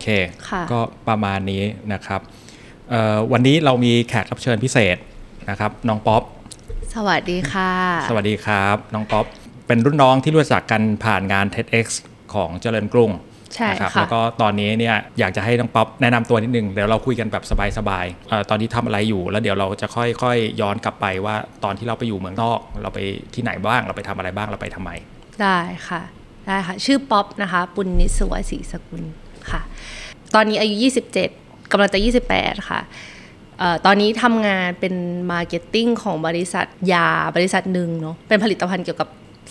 เคค่ะก็ประมาณนี้นะครับเอ่อวันนี้เรามีแขกรับเชิญพิเศษนะครับน้องป๊อปสวัสดีค่ะ สวัสดีครับ น้องป๊อปเป็นรุ่นน้องที่รู้จักกันผ่านงาน TEDx ของเจริญกรุงใช่นะครับค่ะแล้วก็ตอนนี้เนี่ยอยากจะให้น้องป๊อปแนะนำตัวนิดนึงเดี๋ยวเราคุยกันแบบสบายๆเอ่อตอนนี้ทำอะไรอยู่ แล้วเดี๋ยวเราจะค่อยๆย้อนกลับไปว่าตอนที่เราไปอยู่เมืองนอก เราไปที่ไหนบ้างเราไปทำอะไรบ้างเราไปทำไม ได้ค่ะได้ค่ะ ชื่อป๊อปนะคะ ปุณณิสวยศรีสกุลค่ะ ตอนนี้อายุ 27กำลังจะ 28 ค่ะเอ่อตอนนี้ทำงานเป็น marketing ของบริษัทยาบริษัทหนึ่งเนาะเป็นผลิตภัณฑ์เกี่ยวกับ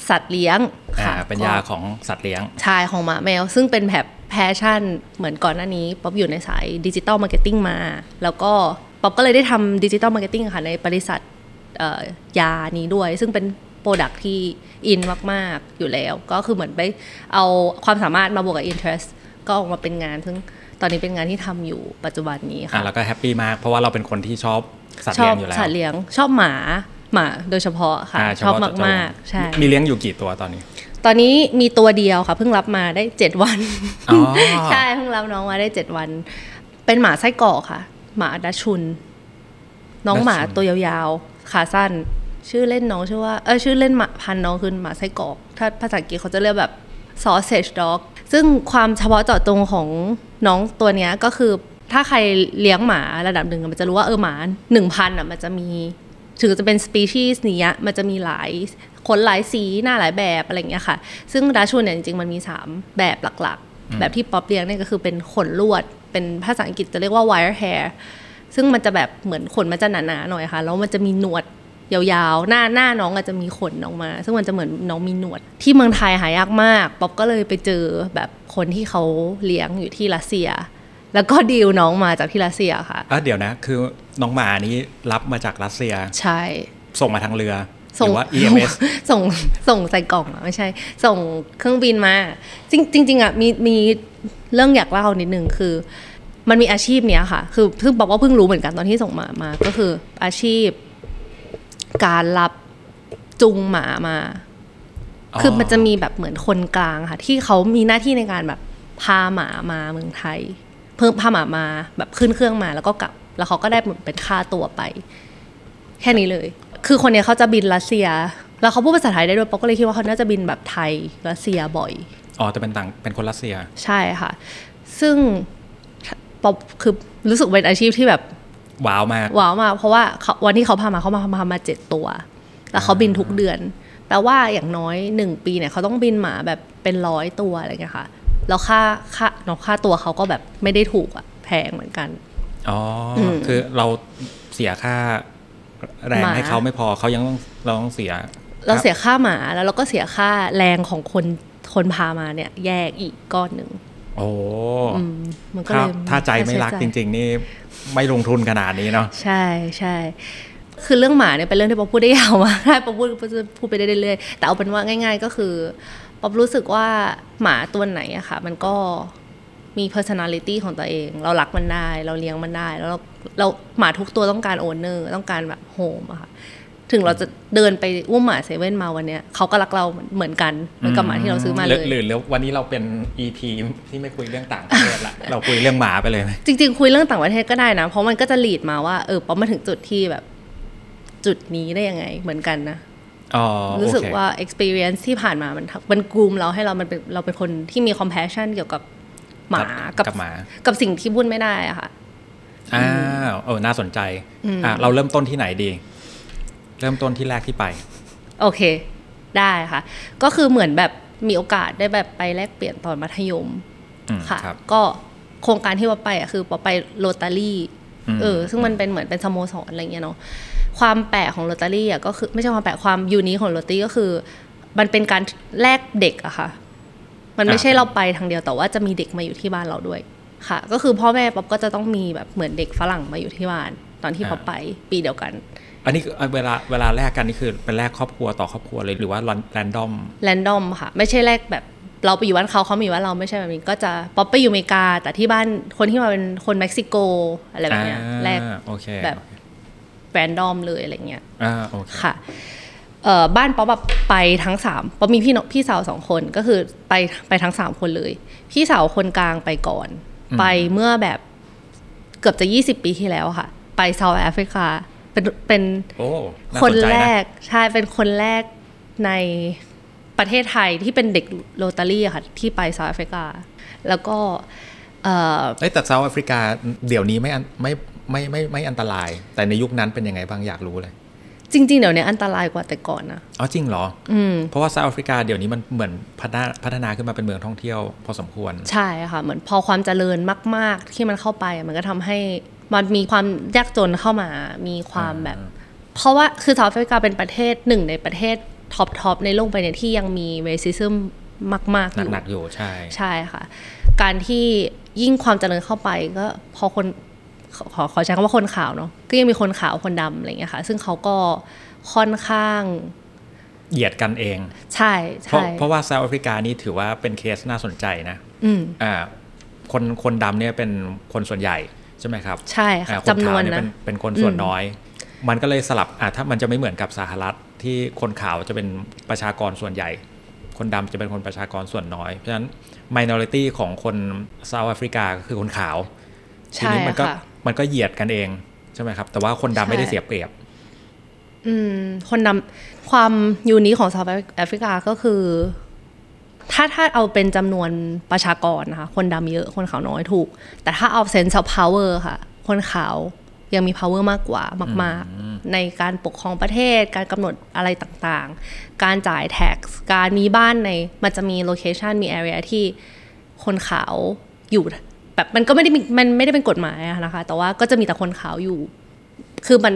สัตว์เลี้ยงอ่าค่ะเป็นยาของสัตว์เลี้ยงใช่ ยาของหมาแมว ซึ่งเป็นแบบ passion เหมือนก่อนหน้านี้ป๊อปอยู่ในสาย digital marketing มา แล้วก็ป๊อปก็เลยได้ทำ digital marketing ค่ะในบริษัทเอ่อยานี้ด้วย ซึ่งเป็น product ที่อินมาก ๆ อยู่แล้ว ก็คือเหมือนไปเอาความสามารถมาบวกกับ interest ก็ออกมาเป็นงานซึ่ง ตอนนี้เป็นงานที่ทำอยู่ปัจจุบันนี้อะค่ะแล้วก็ happy มากเพราะว่าเราเป็นคนที่ชอบสัตว์ชอเลี้ยบงอยู่แล้วสัตว์เลี้ยงชอบหมาหมาโดยเฉพาะค่ะาเฉชอบพะเจ้มากๆใช่มีเลี้ยงอยู่กี่ตัวตอนนี้ ตอนนี้มีตัวเดียวค่ะ เพิ่งรับมาได้7วันอ๋อใช่เพิ่งรับน้องมาได้7วัน เป็นหมาไส้กรอกค่ะ หมาดัชชุน น้องหมาตัวยาวๆขาสั้น ชื่อเล่นน้องชื่อว่าเออชื่อเล่นหมาพันธุ์น้องคือหมาไส้กรอก ถ้าภาษาอังกฤษเขาจะเรียกแบบ sausage dog ซึ่งความเฉพาะเจาะจงของน้องตัวเนี้ยก็คือถ้าใครเลี้ยงหมาระดับหนึ่งอะมันจะรู้ว่าเออหมาหนึ่งพันอะมันจะมีถึงจะเป็นสปีชีส์นี้ยมันจะมีหลายขนหลายสีหน้าหลายแบบอะไรอย่างเงี้ยค่ะ ซึ่งดัชชุนเนี่ยจริงๆ มันมี 3 แบบหลักๆ แบบที่ป๊อปเลี้ยงเนี่ยก็คือเป็นขนลวด เป็นภาษาอังกฤษจะเรียกว่า wire hair ซึ่งมันจะแบบเหมือนขนมันจะหนาๆหน่อยค่ะ แล้วมันจะมีหนวด ยาวๆ หน้าหน้าน้องอาจจะมีขนออกมา ซึ่งมันจะเหมือนน้องมีหนวด ที่เมืองไทยหายากมาก ป๊อปก็เลยไปเจอแบบคนที่เขาเลี้ยงอยู่ที่รัสเซีย แล้วก็ดีลน้องมาจากที่รัสเซียค่ะอะเดี๋ยวนะ คือน้องหมานี้รับมาจากรัสเซีย ใช่ ส่งมาทางเรือหส่งรือว่า EMS ส่งส่งใส่กล่องอะไม่ใช่ ส่งเครื่องบินมาจริงจริงๆอะมีมีเรื่องอยากเล่านิดนึงคือ มันมีอาชีพเนี้ยค่ะ คือซึ่งบอกว่าเพิ่งรู้เหมือนกันตอนที่ส่งมามาก็คืออาชีพ การรับจุงหมามา คือมันจะมีแบบเหมือนคนกลางค่ะ ที่เขามีหน้าที่ในการแบบพาหมามาเมืองไทย เพิ่มพาหมามาแบบขึ้นเครื่องมาแล้วก็กลับ แล้วเขาก็ได้เหมือนเป็นค่าตัวไป แค่นี้เลย คือคนเนี้ยเขาจะบินรัสเซีย แล้วเขาพูดภาษาไทยได้ด้วยป๊อกก็เลยคิดว่าเขาน่าจะบินแบบไทยรัสเซียบ่อยอ๋อแต่เป็นต่างเป็นคนรัสเซีย ใช่ค่ะ ซึ่งป๊อปคือรู้สึกเป็นอาชีพที่แบบ ว้าวมากว้าวมากเพราะว่าเขาวันที่เขาพามาเขามาพามาเจ็ดตัว แล้วเขาบินทุกเดือนแปลว่าอย่างน้อยหนึ่งปีเนี่ยเขาต้องบินหมาแบบเป็นร้อยตัวอะไรเงี้ยค่ะแล้วค่าค่าเนาะค่าตัวเขาก็แบบไม่ได้ถูกอะแพงเหมือนกันอ๋ออมคือเราเสียค่าแรงหมาให้เขาไม่พอเขายังต้องเราต้องเสีย เราเสียค่าหมาแล้วเราก็เสียค่าแรงของคนคนพามาเนี่ยแยกอีกก้อนหนึ่ง โอ้อืมมันก็ถ้าเลยถ้าใจไม่รักจริง ๆ นี่ไม่ลงทุนขนาดนี้เนาะๆใช่ใช่คือเรื่องหมาเนี่ยเป็นเรื่องที่ป๊อปพูดได้ยาวมากได้ป๊อปพูดพูดไปได้เรื่อยๆแต่เอาเป็นว่าง่าย ๆ ก็คือป๊อปรู้สึกว่าหมาตัวไหนอะค่ะ มันก็มี personality ของตัวเอง เรารักมันได้ เราเลี้ยงมันได้ แล้วเราเราหมาทุกตัวต้องการ owner ต้องการแบบโฮมอะค่ะ ถึงเราจะเดินไปอุ้มหมาเซเว่นมาวันเนี้ยเขาก็รักเราเหมือนกันเหมือนกับหมาที่เราซื้อมาเลยหรือหรือวันนี้เราเป็น EP ที่ไม่คุยเรื่องต่างประเทศละเราคุยเรื่องหมาไปเลยไหมจริง ๆ คุยเรื่องต่างประเทศก็ได้นะ เพราะมันก็จะหลีดมาว่าเออป๊อปมาถึงจุดที่แบบ จุดนี้ได้ยังไงเหมือนกันนะอ๋อรู้สึกโอเคว่า experience ที่ผ่านมามันทำมันกลูมเราให้เรามันเป็นเราเป็นคนที่มี compassion เกี่ยวกับหมากักับบกับหมากับสิ่งที่พูดไม่ได้อะค่ะอ้าวเออน่าสนใจอืมอะเราเริ่มต้นที่ไหนดี เริ่มต้นที่แรกที่ไป โอเค ได้ค่ะ ก็คือเหมือนแบบมีโอกาสได้แบบไปแลกเปลี่ยนตอนมัธยมอืมค่ะครับก็โครงการที่ว่าไปอะคือปอไปโรตารี่อืมเออซึ่งมันเป็นเหมือนเป็นสโมสรอะไรเงี้ยเนาะความแปลกของโรตารี่อะก็คือไม่ใช่ความแปลกความยูนิคของโรตารี่ก็คือ มันเป็นการแลกเด็กอะค่ะ มันไม่ใช่เราไปทางเดียวแต่ว่าจะมีเด็กมาอยู่ที่บ้านเราด้วยค่ะ ก็คือพ่อแม่ป๊อปก็จะต้องมีแบบเหมือนเด็กฝรั่งมาอยู่ที่บ้านตอนที่ป๊อปไปปีเดียวกัน อันนี้คือเวลาเวลาแลกกันนี่คือเป็นแลกครอบครัวต่อครอบครัวเลยหรือว่า random random ค่ะ ไม่ใช่แลกแบบเราไปอยู่บ้านเขาเขามาอยู่บ้านเราไม่ใช่แบบนี้ก็จะป๊อปไปอยู่อเมริกา แต่ที่บ้านคนที่มาเป็นคนเม็กซิโกอะไรแบบเนี้ยแลกโอเคแบบrandom เลยอะไรเงี้ยอ่าโอเคค่ะเอ่อบ้านป๊อปแบบไปทั้งสามป๊อปมีพี่น้องพี่สาวสองคนก็คือไปไปทั้งสามคนเลย พี่สาวคนกลางไปก่อน ไปเมื่อแบบเกือบจะ20ปีที่แล้วค่ะ ไปเซาท์แอฟริกา เป็นเป็นโอ้น่าสนใจนะ คนแรกใช่เป็นคนแรกในประเทศไทยที่เป็นเด็กโรตารี่อะค่ะ ที่ไปเซาท์แอฟริกา แล้วก็เอ่อเอ้ยแต่เซาท์แอฟริกาเดี๋ยวนี้ไม่อันไม่ไม่ไม่ไม่อันตราย แต่ในยุคนั้นเป็นยังไงบ้างอยากรู้เลยจริง ๆ เดี๋ยวนี้อันตรายกว่าแต่ก่อนนะอ๋อจริงเหรออืมเพราะว่าเซาท์แอฟริกาเดี๋ยวนี้มันเหมือนพัฒนาพัฒนาขึ้นมาเป็นเมืองท่องเที่ยวพอสมควร ใช่ค่ะ เหมือนพอความเจริญมาก ๆ ที่มันเข้าไปอะมันก็ทำให้ มันมีความยากจนเข้ามา มีความแบบ เพราะว่าคือเซาท์แอฟริกาเป็นประเทศหนึ่งในประเทศ top top ในโลกใบนี้ที่ยังมี racismมาก ๆ อยู่หนักๆอยู่ใช่ ใช่ค่ะ การที่ยิ่งความเจริญเข้าไปก็พอคนขอขอขอใช้คำว่าคนขาวเนาะก็ยังมีคนขาวคนดำอะไรอย่างเงี้ยค่ะ ซึ่งเขาก็ค่อนข้างเหยียดกันเอง ใช่เพราะใช่เพราะว่าเซาท์แอฟริกานี่ถือว่าเป็นเคสน่าสนใจนะ อืมอ่าคนคนดำเนี่ยเป็นคนส่วนใหญ่ ใช่ไหมครับ ใช่ค่ะอ่าคจำนวนขาวเยนะเป็นเป็นคนส่วนน้อย มันก็เลยสลับอ่าถ้ามันจะไม่เหมือนกับสหรัฐที่คนขาวจะเป็นประชากรส่วนใหญ่ คนดำจะเป็นคนประชากรส่วนน้อย เพราะฉะนั้น minority ของคนเซาท์แอฟริกาก็คือคนขาวทีใช่นี้มัก็ค่ะมันก็เหยียดกันเองใช่ไหมครับ แต่ว่าคนดำไม่ได้ใช่เสียเปรียบ อืม คนดำความยูนิคของเซาท์แอฟริกาก็คือ ถ้าถ้าเอาเป็นจำนวนประชากรนะคะ คนดำเยอะคนขาวน้อยถูก แต่ถ้าเอา sense of power ค่ะ คนขาวยังมี power มากกว่ามาก ๆ ในการปกครองประเทศ การกำหนดอะไรต่างๆ การจ่าย tax การมีบ้านใน มันจะมี location มี area ที่คนขาวอยู่แบบมันก็ไม่ได้มีมันไม่ได้เป็นกฎหมายอะนะคะ แต่ว่าก็จะมีแต่คนขาวอยู่ คือมัน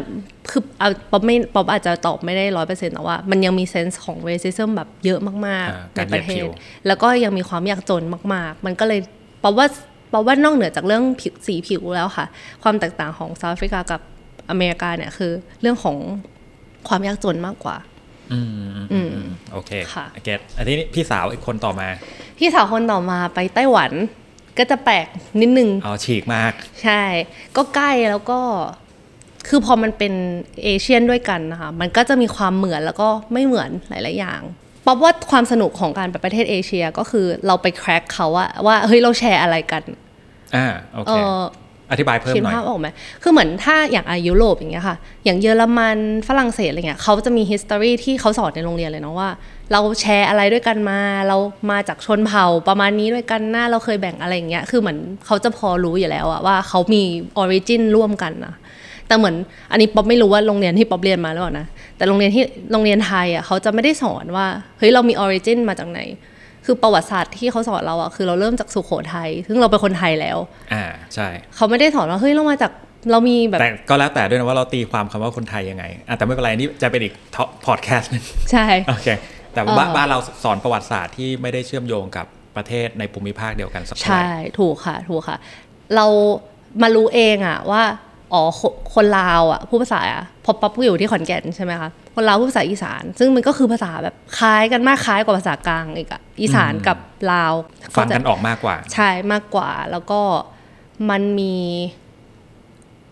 คือเอาป๊อปไม่ป๊อปอาจจะตอบไม่ได้ร้อยเปอร์เซ็นต์แต่ว่า มันยังมีเซนส์ของเรซิซึมแบบเยอะมากอ่าๆในการเหปยียดระเทผิศวแล้วก็ยังมีความยากจนมาก ๆ มันก็เลยป๊อปว่าป๊อปว่านอกเหนือจากเรื่องผิวสีผิวแล้วค่ะ ความแตกต่างของเซาท์แอฟริกากับอเมริกาเนี่ยคือเรื่องของความยากจนมากกว่า อืมอืมอืมอืมโอเคค่ะเก็ตอันนี้พี่สาวอีกคนต่อมา พี่สาวคนต่อมาไปไต้หวันก็จะแปลกนิดนึงเอาฉีกมาก ใช่ ก็ใกล้แล้วก็ คือพอมันเป็นเอเชียนด้วยกันนะคะ มันก็จะมีความเหมือนแล้วก็ไม่เหมือนหลาย ๆ อย่างป๊อบว่าความสนุกของการไปประเทศเอเชียก็คือเราไปแคร็กเขาอะว่าเฮ้ยเราแชร์อะไรกันอ่าโอเอเคออธิบายเพิ่มคิดหน่อยภาพออกไหมคือเหมือนถ้าอย่างอายุโรปอย่างเงี้ยค่ะ อย่างเยอรมันฝรั่งเศสอะไรเงี้ยเขาจะมี history ที่เขาสอนในโรงเรียนเลยเนาะว่า เราแชร์อะไรด้วยกันมา เรามาจากชนเผ่าประมาณนี้ด้วยกันหน้าเราเคยแบ่งอะไรอย่างเงี้ย คือเหมือนเขาจะพอรู้อยู่แล้วอะว่าเขามี origin ร่วมกันนะ แต่เหมือนอันนี้ป๊อบไม่รู้ว่าโรงเรียนที่ป๊อบเรียนมาหรือเปล่านะแต่โรงเรียนที่โรงเรียนไทยอะเขาจะไม่ได้สอนว่าเฮ้ยเรามี origin มาจากไหน คือประวัติศาสตร์ที่เขาสอนเราอะคือเราเริ่มจากสุโขทัยซึ่งเราเป็นคนไทยแล้ว อ่าใช่เขาไม่ได้สอนว่าเฮ้ยเรามาจากเรามีแบบแต่ก็แล้วแต่ด้วยนะว่าเราตีความคำว่าคนไทยยังไงอะแต่ไม่เป็นไรนี่จะเป็นอีกพอดแคสต์นึงใช่โอเคแต่ว่าบ้านเออบ้านเราสอนประวัติศาสตร์ที่ไม่ได้เชื่อมโยงกับประเทศในภูมิภาคเดียวกันสักเท่าไหร่ใช่ ถูกค่ะ ถูกค่ะ เรามารู้เองอะว่า อ๋อคคนลาวอะพูดภาษาอะพอป๊อปก็อยู่ที่ขอนแก่นใช่ไหมคะคนลาวพูดภาษาอีสาน ซึ่งมันก็คือภาษาแบบคล้ายกันมากคล้ายกว่าภาษากลางอีกอะอีสานกับลาวฟังกันออกมากกว่า ใช่มากกว่าแล้วก็มันมี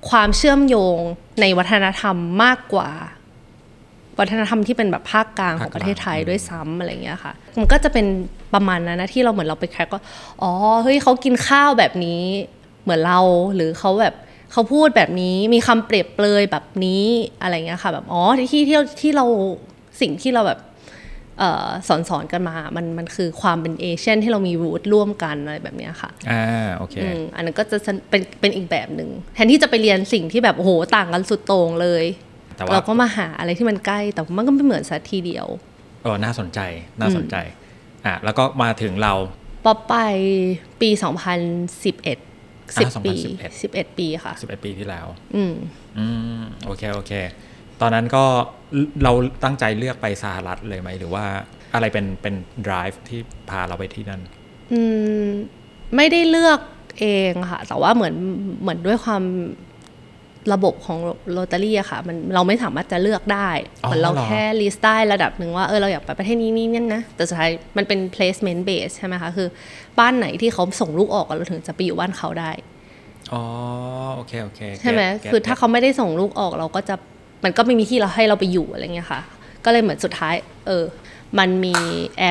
ความเชื่อมโยงในวัฒนธรรมมากกว่า วัฒนธรรมที่เป็นแบบภาคกลางของประเทศไทยด้วยซ้ำอะไรอย่างเงี้ยค่ะ มันก็จะเป็นประมาณนั้นนะที่เราเหมือนเราไปแคร็กก็อ๋อเฮ้ยเขากินข้าวแบบนี้เหมือนเราหรือเขาแบบ เขาพูดแบบนี้มีคำเปรียบเปรยแบบนี้อะไรเงี้ยค่ะ แบบอ๋อที่ที่ที่เราสิ่งที่เราแบบเออสอนสอนกันมา มันมันคือความเป็นเอเชียนที่เรามีรูทร่วมกันอะไรแบบเนี้ยค่ะ อ่า โอเคอืมอันนั้นก็จะเป็นเป็นอีกแบบหนึ่งแทนที่จะไปเรียนสิ่งที่แบบโอ้โหต่างกันสุดโต่งเลยแต่ว่าเราก็มาหาอะไรที่มันใกล้ แต่มันก็ไม่เหมือนสัทีเดียวเออน่าสนใจ น่าสนใจ อะ แล้วก็มาถึงเรา ป๊อปไปปี 2011 อ่า10ปี2011 11ปีค่ะ11ปีที่แล้ว อืมอืมโอเคโอเค ตอนนั้นก็เราตั้งใจเลือกไปสหรัฐเลยไหม หรือว่าอะไรเป็นเป็น drive ที่พาเราไปที่นั่น อืม ไม่ได้เลือกเองค่ะ แต่ว่าเหมือนเหมือนด้วยความระบบของโรตารี่อะค่ะ มันเราไม่สามารถจะเลือกได้อ๋อเหมือนเราเหรอแค่ลิสต์ได้ระดับหนึ่งว่าเออเราอยากไปประเทศนี้นี่นั่นนะ แต่สุดท้ายมันเป็น placement base ใช่ไหมคะ คือ บ้านไหนที่เขาส่งลูกออกเราถึงจะไปอยู่บ้านเขาได้อ๋อโอเคโอเคใช่ไหม get- get- คือถ้าเขาไม่ได้ส่งลูกออกเราก็จะมันก็ไม่มีที่เราให้เราไปอยู่อะไรเงี้ยค่ะ ก็เลยเหมือนสุดท้าย เออ มันมี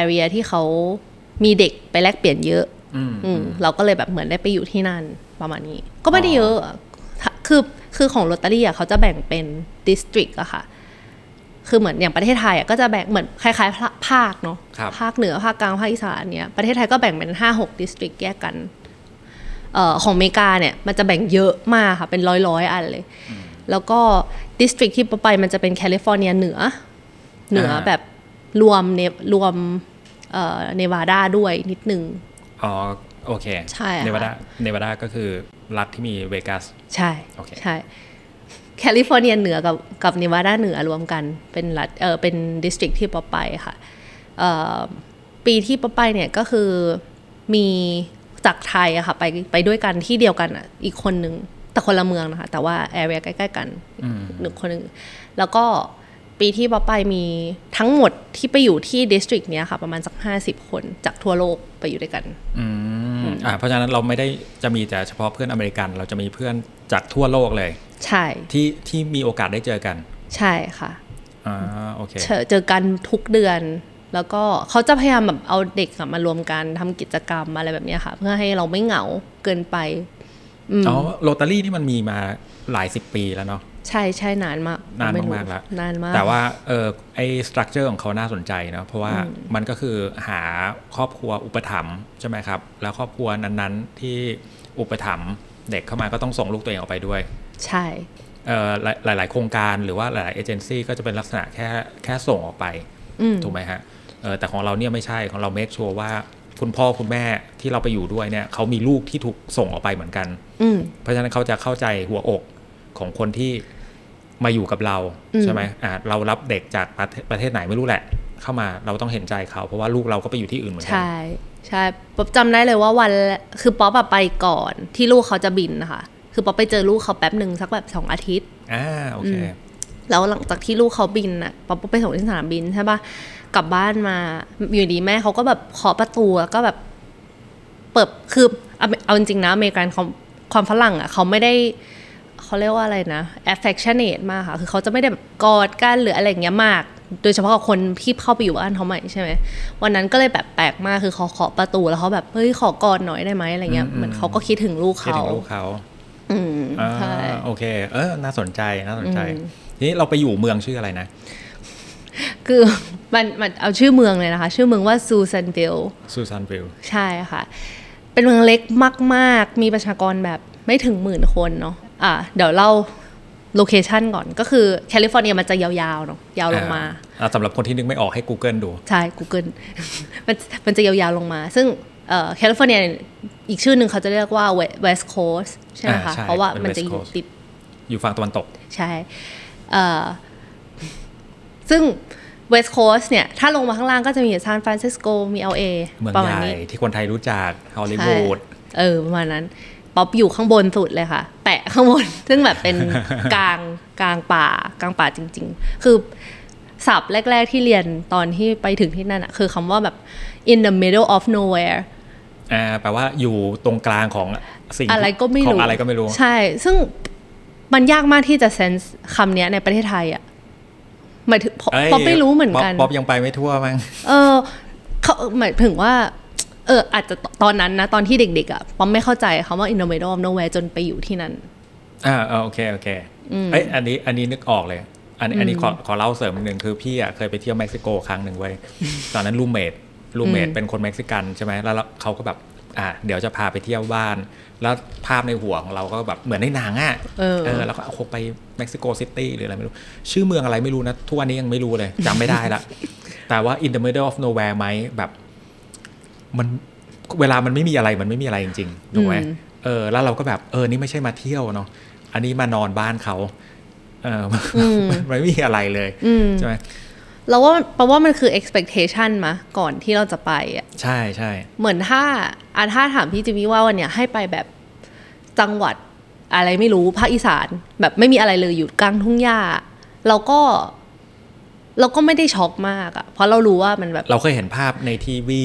area ที่เขามีเด็กไปแลกเปลี่ยนเยอะอืมอืมเราก็เลยแบบเหมือนได้ไปอยู่ที่นั่นประมาณนี้ ก็ไม่ได้เยอะอะถ้าคือคือของโรตารี่อะเขาจะแบ่งเป็น district อะค่ะ คือเหมือนอย่างประเทศไทยอะก็จะแบ่งเหมือนคล้ายๆ ภาคเนาะครับภาคเหนือภาคกลางภาคอีสานเนี้ยประเทศไทยก็แบ่งเป็นห้าหก district แยกกันเอ่อของอเมริกาเนี่ยมันจะแบ่งเยอะมากค่ะเป็นร้อยร้อยๆอันเลย แล้วก็ district ที่ไปมันจะเป็นแคลิฟอร์เนียเหนือ เหนืออาแบบรวมเนรวมเอ่อเนวาดาด้วยนิดนึง อ๋อ โอเค ใช่ค่ะเนวาดาเนวาดาก็คือรัฐที่มีเวกัส ใช่ โอเค ใช่ แคลิฟอร์เนียเหนือกับกับเนวาดาเหนือรวมกันเป็นรัฐเออเป็น district ที่ป๊อปไปค่ะเอ่อปีที่ป๊อปไปเนี่ยก็คือมีจากไทยอะค่ะไปไปด้วยกันที่เดียวกันอะอีกคนนึงแต่คนละเมืองนะคะ แต่ว่า area ใกล้ ๆ กันอืมหนึ่งคนหนึ่งแล้วก็ปีที่ป๊อปไปมีทั้งหมดที่ไปอยู่ที่ดิสตริกเนี้ยค่ะ ประมาณสักห้าสิบคนจากทั่วโลกไปอยู่ด้วยกัน อืมอ่าเพราะฉะนั้นเราไม่ได้จะมีแต่เฉพาะเพื่อนอเมริกัน เราจะมีเพื่อนจากทั่วโลกเลย ใช่ ที่ที่มีโอกาสได้เจอกัน ใช่ค่ะอ่าโอเคเจอเจอกันทุกเดือน แล้วก็เขาจะพยายามแบบเอาเด็กอะมารวมกันทำกิจกรรมอะไรแบบเนี้ยค่ะ เพื่อให้เราไม่เหงาเกินไปอืมอ๋อโรตารี่นี่มันมีมาหลายสิบปีแล้วเนาะใช่ใช่นานมาก นานไรู้มากๆแล้วนานมาก แต่ว่าเออไอสตรัคเจอร์ของเขาน่าสนใจเนาะเพราะว่ามันก็คือหาครอบครัวอุปถัมภ์ใช่ไหมครับ แล้วครอบครัวนั้นๆที่อุปถัมภ์เด็กเข้ามาก็ต้องส่งลูกตัวเองออกไปด้วย ใช่เอ่อหลายหลาย ๆ โครงการหรือว่าหลาย ๆ เอเจนซี่ก็จะเป็นลักษณะแค่แค่ส่งออกไปอืมถูกไหมฮะเออแต่ของเราเนี่ยไม่ใช่ของเราเมคชัวร์ว่าคุณพ่อคุณแม่ที่เราไปอยู่ด้วยเนี่ยเขามีลูกที่ถูกส่งออกไปเหมือนกันอืมเพราะฉะนั้นเขาจะเข้าใจหัวอกของคนที่มาอยู่กับเราอืมใช่ไหมอ่าเรารับเด็กจากประเทศประเทศไหนไม่รู้แหละ เข้ามาเราต้องเห็นใจเขาเพราะว่าลูกเราก็ไปอยู่ที่อื่นเหมือนกัใช่ใช่ป๊อปจำได้เลยว่าวันแรกคือป๊อปอะไปก่อนที่ลูกเขาจะบินนะคะ คือป๊อปไปเจอลูกเขาแป๊บหนึ่งสักแบบสองอาทิตย์อ่าโอเคแล้วหลังจากที่ลูกเขาบินอะป๊อปไปส่งที่สนามบินใช่ปะกลับบ้านมาอยู่ดีแม่เขาก็แบบเคาะประตูแล้วก็แบบ เปิดคือเอาเอาจริงๆนะอเมริกันเขาความฝรั่งอะเขาไม่ได้เขาเรียกว่าอะไรนะ affectionate มากค่ะ คือเขาจะไม่ได้แบบกอดกันหรืออะไรอย่างเงี้ยมาก โดยเฉพาะกับคนที่เข้าไปอยู่บ้านเขาใหม่ใช่ไหม วันนั้นก็เลยแบบแปลกมาก คือเขาเคาะประตูแล้วเขาแบบ เฮ้ย ขอกอดหน่อยได้ไหมอะไรเงี้ยอืมเหมือนเขาก็คิดถึงลูกคิดเขา ถึงลูกเขาอืมอ่าใช่โอเค เออน่าสนใจน่าสนใจอืมทีนี้เราไปอยู่เมืองชื่ออะไรนะ คือมันมันเอาชื่อเมืองเลยนะคะ ชื่อเมืองว่าซูซานวิลซูซานวิลใช่ค่ะ เป็นเมืองเล็กมากๆ มีประชากรแบบไม่ถึงหมื่นคนเนาะอะเดี๋ยวเล่า location ก่อนก็คือแคลิฟอร์เนียมันจะยาวๆเนาะยาวลงมาอ่าสำหรับคนที่นึกไม่ออกให้ Google ดู ใช่ Google มันมันจะยาวๆลงมา ซึ่ง แคลิฟอร์เนียอีกชื่อหนึ่งเขาจะเรียกว่า West Coast ใช่ไหมอ่าคะใช่เพราะว่าเป็นมัน West จะอยู่ Coast ติดอยู่ฝั่งตะวันตก ใช่เอ่อซึ่ง West Coast เนี่ย ถ้าลงมาข้างล่างก็จะมีซานฟรานซิสโกมี LA เมืองประใหมาณญ่นี้ที่คนไทยรู้จักฮอลลีวูดเออ ประมาณนั้น ป๊อปอยู่ข้างบนสุดเลยค่ะ แปะข้างบน ซึ่งแบบเป็นกลางกลางป่ากลางป่าจริง ๆ คือศัพท์แรก ๆ ที่เรียนตอนที่ไปถึงที่นั่นอะคือคำว่าแบบ in the middle of nowhere อ่าแปลว่าอยู่ตรงกลางของสิ่งอะไรก็ไม่ของรู้อะไรก็ไม่รู้ ใช่ ซึ่งมันยากมากที่จะ sense คำเนี้ยในประเทศไทยอะหมายถึงป๊อปเอ้ยป๊อปไม่รู้เหมือนกันป๊ป๊อปยังไปไม่ทั่วมั้งเออเขาหมายถึงว่า เออ อาจจะตอนนั้นนะ ตอนที่เด็กๆอะป๊อปไม่เข้าใจคำว่า in the middle of nowhere จนไปอยู่ที่นั่น อ่าเออโอเคโอเคเอ้ยอันนี้อันนี้นึกออกเลยอันนี้อันนี้ขอขอเล่าเสริมนิดนึงคือพี่อะเคยไปเที่ยวเม็กซิโกครั้งหนึ่งเว้ยตอนนั้น roommate roommate เป็นคนเม็กซิกันใช่ไหมแล้วเขาก็แบบอ่าเดี๋ยวจะพาไปเที่ยวบ้าน แล้วภาพในหัวของเราก็แบบเหมือนในหนังอะเออแล้วก็เอาคงไปเม็กซิโกซิตี้หรืออะไรไม่รู้ ชื่อเมืองอะไรไม่รู้นะ ทุกวันนี้ยังไม่รู้เลยจำไม่ได้ละ แต่ว่า in the middle of nowhere ไหมแบบมันเวลามันไม่มีอะไรมันไม่มีอะไรจริงๆถูกไหมอืมเออ แล้วเราก็แบบเออนี่ไม่ใช่มาเที่ยวเนาะอันนี้มานอนบ้านเขาเออมันไม่มีอะไรเลยอืมใช่ไหม เราว่าแปลว่ามันคือ expectation มาก่อนที่เราจะไปอะใช่ใช่เหมือนถ้าอะถ้าถามพี่จิมมี่ว่าวันเนี้ยให้ไปแบบจังหวัดอะไรไม่รู้ภาคอีสาน แบบไม่มีอะไรเลยอยู่กลางทุ่งหญ้าเราก็เราก็ไม่ได้ช็อกมากอะเพราะเรารู้ว่ามันแบบ เราเคยเห็นภาพในทีวี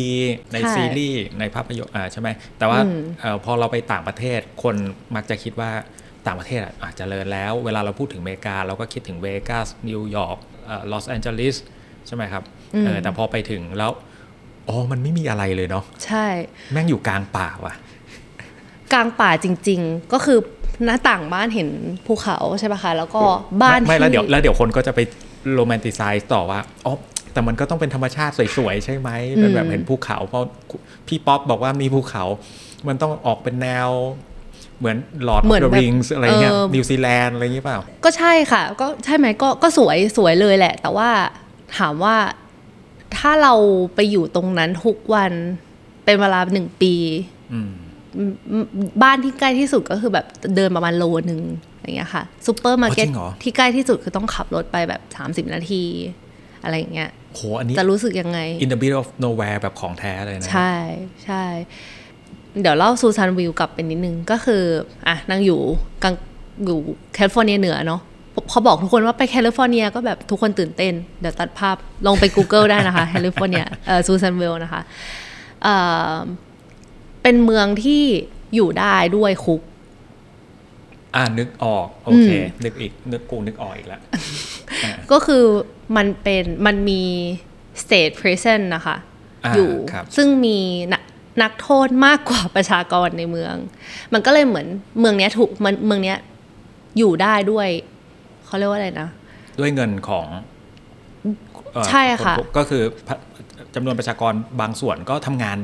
ในใช่ซีรีส์ ในภาพยนตร์อ่าใช่ไหม แต่ว่าอืมเออพอเราไปต่างประเทศ คนมักจะคิดว่าต่างประเทศอะอาจจะเจริญแล้ว เวลาเราพูดถึงอเมริกา เราก็คิดถึงเวกัสนิวยอร์ก ลอสแอนเจลิสใช่ไหมครับเออแต่พอไปถึงแล้ว อ๋อ มันไม่มีอะไรเลยเนาะใช่ แม่งอยู่กลางป่าว่ะ กลางป่าจริง ๆ ก็คือหน้าต่างบ้านเห็นภูเขาใช่ปะคะ แล้วก็บ้านไม่ไม่แล้วที่เดี๋ยวแล้วเดี๋ยวคนก็จะไป romanticize ต่อว่าอ๋อแต่มันก็ต้องเป็นธรรมชาติสวยๆ ใช่ไหมเป็นแบบเห็นภูเขา เพราะพี่ป๊อปบอกว่ามีภูเขา มันต้องออกเป็นแนว เหมือนหลอดเหมือน the แบบ Rings อะไรเงี้ยเออนิวซีแลนด์อะไรอย่างเงี้ยเปล่า ก็ใช่ค่ะ ก็ใช่ไหมก็ก็สวยสวยเลยแหละ แต่ว่าถามว่าถ้าเราไปอยู่ตรงนั้นทุกวันเป็นเวลาหนึ่งปีอืมบ้านที่ใกล้ที่สุดก็คือแบบเดินประมาณโลนึงอย่างเงี้ยค่ะซูเปอร์มาร์เก็ตอ๋อจริงเหรอที่ใกล้ที่สุดคือต้องขับรถไปแบบ 30 นาที อะไรอย่างเงี้ยโหอันนี้จะรู้สึกยังไง in the middle of nowhere แบบของแท้เลยนะ ใช่ใช่ เดี๋ยวเล่าซูซานวิลกลับไปนิดนึงก็คืออะนางอยู่กลางอยู่แคลิฟอร์เนียเหนือเนาะพอบอกทุกคนว่าไปแคลิฟอร์เนียก็แบบทุกคนตื่นเต้น เดี๋ยวตัดภาพลงไป Google ได้นะคะแคลิฟอร์เนียเอ่อซูซานวิลนะคะเอ่อเป็นเมืองที่อยู่ได้ด้วยคุก อ่านึกออกโอเคนึกอีกนึกกูนึกออกอีกแล้ว ก็คือมันเป็นมันมี state prison นะคะอ่าอยู่ครับซึ่งมี นักนักโทษมากกว่าประชากรในเมือง มันก็เลยเหมือนเมืองเนี้ยถูกมันเมืองเนี้ยอยู่ได้ด้วยเขาเรียกว่าอะไรนะ ด้วยเงินของเอ่อใช่ค่ะนคุกก็คือพะจำนวนประชากรบางส่วนก็ทำงาน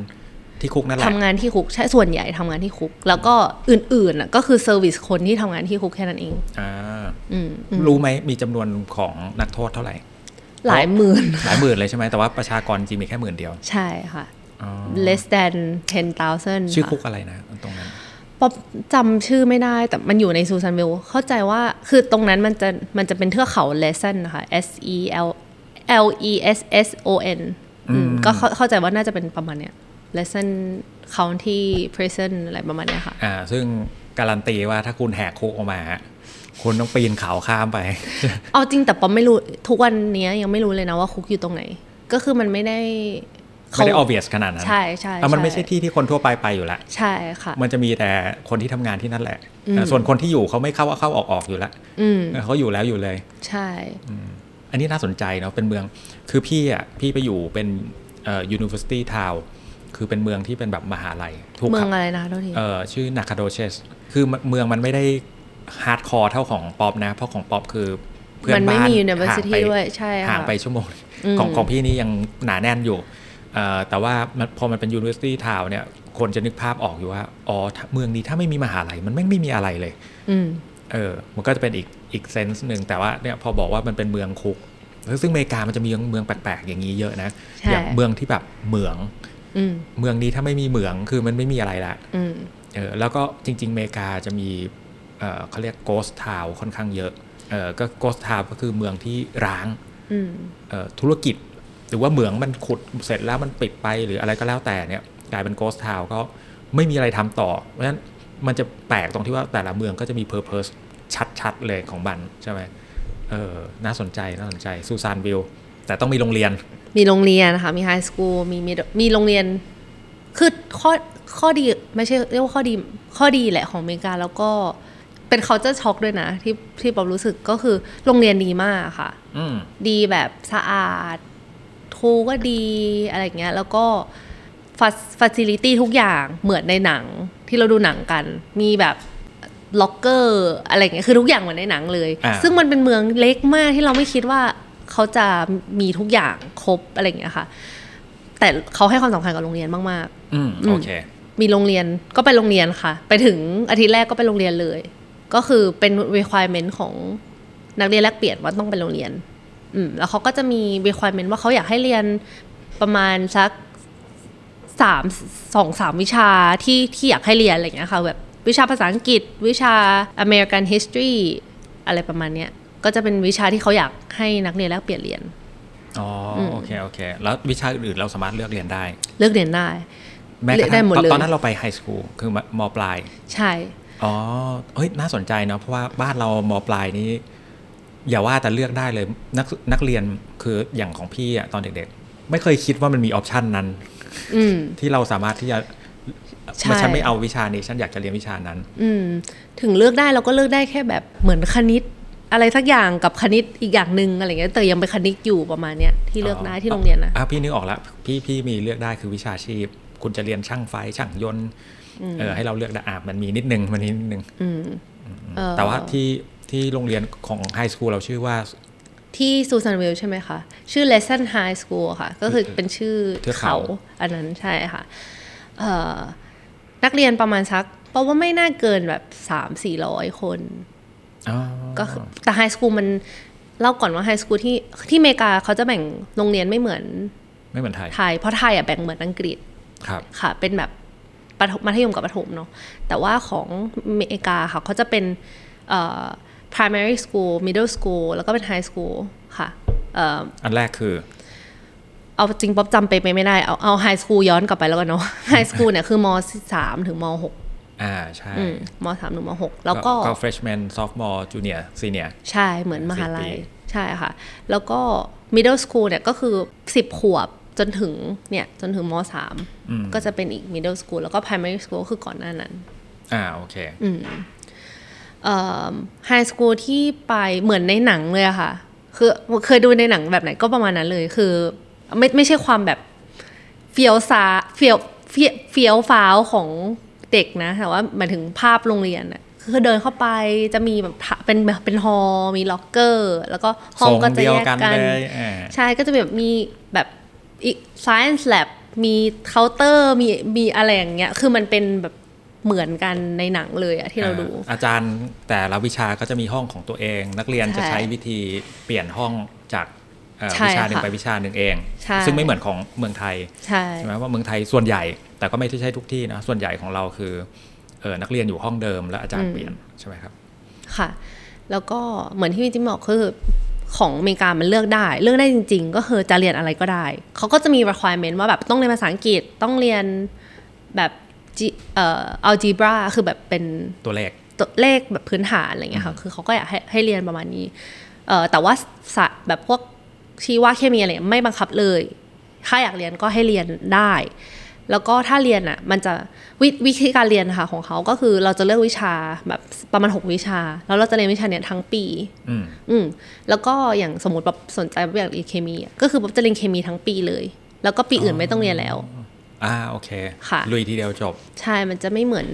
ที่คุกนั่นแหละทำงานที่คุกใช่ส่วนใหญ่ทำงานที่คุก แล้วก็อื่นๆน่ะก็คือ service คนที่ทำงานที่คุกแค่นั้นเองอ่าอืมอืมรู้ไหมมีจำนวนของนักโทษเท่าไหร่ หลายหมื่น หลายหมื่นเลยใช่ไหมแต่ว่าประชากรจริงมีแค่หมื่นเดียว ใช่ค่ะอ๋อ less than 10,000 ชื่อค่ะคุกอะไรนะตรงนั้นป๊อปจำชื่อไม่ได้แต่มันอยู่ในซูซานวิลเข้าใจว่าคือตรงนั้นมันจะมันจะเป็นเทือกเขาเลส o n นะคะ S E L L E S S O N อืมก็เข้าเข้าใจว่าน่าจะเป็นประมาณเนี้ย lesson county prison อะไรประมาณเนี้ยค่ะ อ่า ซึ่งการันตีว่าถ้าคุณแหกคุกออกมาฮะคุณต้องปีนเขาข้ามไป เอาจริงแต่ป๊อปไม่รู้ ทุกวันเนี้ยยังไม่รู้เลยนะว่าคุกอยู่ตรงไหน ก็คือมันไม่ได้ ไม่ได้ obvious ขนาดนั้น ใช่ใช่อะมันไม่ใช่ใช่ที่ที่คนทั่วไปไปอยู่แล้วใช่ค่ะ มันจะมีแต่คนที่ทำงานที่นั่นแหละอะส่วนคนที่อยู่เขาไม่เข้าเข้าออกออกอยู่แล้วอืมเออเขาอยู่แล้วอยู่เลย ใช่ อันนี้น่าสนใจเนาะเป็นเมือง คือพี่อะพี่ไปอยู่เป็นเอ่อ university town คือเป็นเมืองที่เป็นแบบมหาลัยถูกเมืคอรังบอะไรนะคะโทษทีเอ่อชื่อนาคาโดเชสคือเมืองมันไม่ได้ hardcore เท่าของป๊อปนะ เพราะของป๊อปคือเพื่อมันนไม่บ้านมีห่าง university ไปด้วยใช่ค่ะห่างไปชั่วโมงอืมของของพี่นี่ยังหนาแน่นอยู่เอ่อ แต่ว่ามันพอมันเป็น university town เนี่ยคนจะนึกภาพออกอยู่ว่า อ๋อถ้าเมืองนี้ถ้าไม่มีมหาลัย มันไม่งไม่มีอะไรเลยอืมเออ มันก็จะเป็นอีกอีก sense หนึ่งแต่ว่าเนี่ยพอบอกว่ามันเป็นเมืองคุก ซึ่งอเมริกามันจะมีเมืองแปลกๆ อย่างนี้เยอะนะใช่อย่างเมืองที่แบบเหมืองอืมเมืองนี้ถ้าไม่มีเหมืองคือมันไม่มีอะไรละอืมเออ แล้วก็จริง ๆ อเมริกาจะมีเออเขาเรียก ghost town ค่อนข้างเยอะ เออก็ ghost town ก็คือเมืองที่ร้างอืมเอ่อธุรกิจ หรือว่าเหมืองมันขุดเสร็จแล้วมันปิดไปหรืออะไรก็แล้วแต่เนี่ยกลายเป็น ghost town ก็ไม่มีอะไรทำต่อ เพราะฉะนั้นมันจะแปลกตรงที่ว่าแต่ละเมืองก็จะมี purpose ชัดๆเลยของมันใช่ไหมเออน่าสนใจน่าสนใจซูซานวิลแต่ต้องมีโรงเรียน มีโรงเรียนนะคะมี high school มีมีมีโรงเรียนคือข้อข้อดีไม่ใช่เรียกว่าข้อดีข้อดีแหละของอเมริกาแล้วก็เป็น culture shock ด้วยนะ ที่ที่ป๊อปรู้สึกก็คือโรงเรียนดีมากค่ะอืมดีแบบสะอาด ครูก็ดีอะไรอย่างเงี้ย แล้วก็ facility ทุกอย่างเหมือนในหนังที่เราดูหนังกัน มีแบบล็อกเกอร์อะไรอย่างเงี้ยคือทุกอย่างเหมือนในหนังเลยอ่าซึ่งมันเป็นเมืองเล็กมากที่เราไม่คิดว่าเขาจะมีทุกอย่างครบอะไรอย่างเงี้ยค่ะ แต่เขาให้ความสำคัญกับโรงเรียนมากอืมอืมโอเคๆมีโรงเรียนก็ไปโรงเรียนค่ะ ไปถึงอาทิตย์แรกก็ไปโรงเรียนเลย ก็คือเป็น requirement ของนักเรียนแลกเปลี่ยนว่าต้องไปโรงเรียน อืมแล้วเขาก็จะมี requirement ว่าเขาอยากให้เรียนประมาณสักสามสองสามวิชาที่ที่อยากให้เรียนอะไรอย่างเงี้ยค่ะแบบวิชาภาษาอังกฤษ วิชา American History อะไรประมาณเนี้ยก็จะเป็นวิชาที่เขาอยากให้นักเรียนแลกเปลี่ยนเรียนอ๋ออโอเคโอเค แล้ววิชาอื่นๆเราสามารถเลือกเรียนได้ เลือกเรียนได้แม้กระเลือกได้ทั่งหมดตอนเลยตอนนั้นเราไปไฮสคูลคือมปลาย ใช่ อ๋อเฮ้ยน่าสนใจเนาะเพราะว่าบ้านเรามปลายนี้ อย่าว่าแต่เลือกได้เลยนักนักเรียนคืออย่างของพี่อะตอนเด็กๆ ไม่เคยคิดว่ามันมีออปชันนั้นอืมที่เราสามารถที่จะใช่ไม่ฉันไม่เอาวิชานี้ฉันอยากจะเรียนวิชานั้น อืมถึงเลือกได้เราก็เลือกได้แค่แบบเหมือนคณิต อะไรสักอย่างกับคณิตอีกอย่างหนึ่งอะไรเงี้ยแต่ยังเป็นคณิตอยู่ประมาณเนี้ยที่เลือกได้ที่โรงเรียนนะอะพี่นึกออกแล้วพี่พี่มีเลือกได้คือวิชาชีพ คุณจะเรียนช่างไฟช่างยนต์เออให้เราเลือกได้อะมันมีนิดนึงมันมีนิดนึงอืมเอ่อแต่ว่าที่ ที่โรงเรียนของไฮสคูลเราชื่อว่าที่ซูซานวิลใช่ไหมคะ ชื่อ Lesson High School ค่ะ ก็คือเป็นชื่อเทือกเขาอันนั้นใช่ค่ะเอ่อนักเรียนประมาณสักเพราะว่าไม่น่าเกินแบบสามสี่ร้อยคนอ๋อก็คือแต่ไฮสคูลมัน เล่าก่อนว่าไฮสคูลที่ที่อเมริกาเขาจะแบ่งโรงเรียนไม่เหมือน ไม่เหมือนไทยไทยเพราะไทยอะแบ่งเหมือนอังกฤษครับค่ะ เป็นแบบประถมมัธยมกับประถมเนาะแต่ว่าของอเมริกาค่ะเขาจะเป็นเอ่อ primary school middle school แล้วก็เป็น high school ค่ะเอ่ออันแรกคือ เอาจริงป๊อบจำไปไม่ได้ เอาเอาไฮสคูลย้อนกลับไปแล้วกันเนาะไฮสคูลเนี่ยคือมสามถึงมหกอ่าใช่อืมมสามถึงมหกแล้วก็ก็ freshman sophomore junior senior ใช่เหมือนมหาลัสี่ยปีใช่ค่ะ แล้วก็ middle school เนี่ยก็คือสิบขวบจนถึงเนี่ยจนถึงมสามก็จะเป็นอีก middle school แล้วก็ primary school ก็คือก่อนหน้านั้น อ่าโอเค high school ที่ไปเหมือนในหนังเลยอะค่ะ คือเคยดูในหนังแบบไหนก็ประมาณนั้นเลย คือไม่ไม่ใช่ความแบบเฟียวซาเฟียวเฟียเฟียวฟ้าวของเด็กนะแต่ว่าหมายถึงภาพโรงเรียนอะคือเดินเข้าไปจะมีแบบทะเป็นเป็น hall มีล็อกเกอร์ แล้วก็ห้องก็จะทรงเดียวแยกกันกันเลยอ่าใช่ก็จะแบบมีแบบอีก science lab มีเคาน์เตอร์มีมีอะไรอย่างเงี้ย คือมันเป็นแบบ เหมือนกันในหนังเลยอะที่เราดูอ่าอาจารย์แต่ละวิชาก็จะมีห้องของตัวเอง นักเรียนจะใช่ใช้วิธีเปลี่ยนห้องจากเอ่อใช่วิชาหนึ่งค่ะไปวิชาหนึ่งเองใช่ซึ่งไม่เหมือนของเมืองไทยใช่ใช่ไหมว่าเมืองไทยส่วนใหญ่ แต่ก็ไม่ใช่ทุกที่นะส่วนใหญ่ของเราคือเออนักเรียนอยู่ห้องเดิมแล้วอาจารย์เปลี่ยนใช่ไหมครับค่ะ แล้วก็เหมือนที่พี่จิมบอกคือของอเมริกามันเลือกได้ เลือกได้จริง ๆ ก็คือจะเรียนอะไรก็ได้ เขาก็จะมี requirement ว่าแบบต้องเรียนภาษาอังกฤษต้องเรียนแบบ G- เอ่อ algebra คือแบบเป็นตัวเลขตัวเลขแบบพื้นฐานอะไรเงี้ยค่ะคือเขาก็อยากให้ให้เรียนประมาณนี้เอ่อแต่ว่าสะแบบพวกชีวเคมีอะไรไม่บังคับเลย ถ้าอยากเรียนก็ให้เรียนได้ แล้วก็ถ้าเรียนอะมันจะววิธีการเรียนค่ะของเขาก็คือเราจะเลือกวิชาแบบประมาณ 6 วิชา แล้วเราจะเรียนวิชาเนี้ยทั้งปีอืมอืมแล้วก็อย่างสมมติแบบสนใจแบบอยากเรียนเคมีอะก็คือแบบจะเรียนเคมีทั้งปีเลย แล้วก็ปีอื่นไม่ต้องเรียนแล้ว อ่าโอเคค่ะลุยทีเดียวจบ ใช่มันจะไม่เหมือน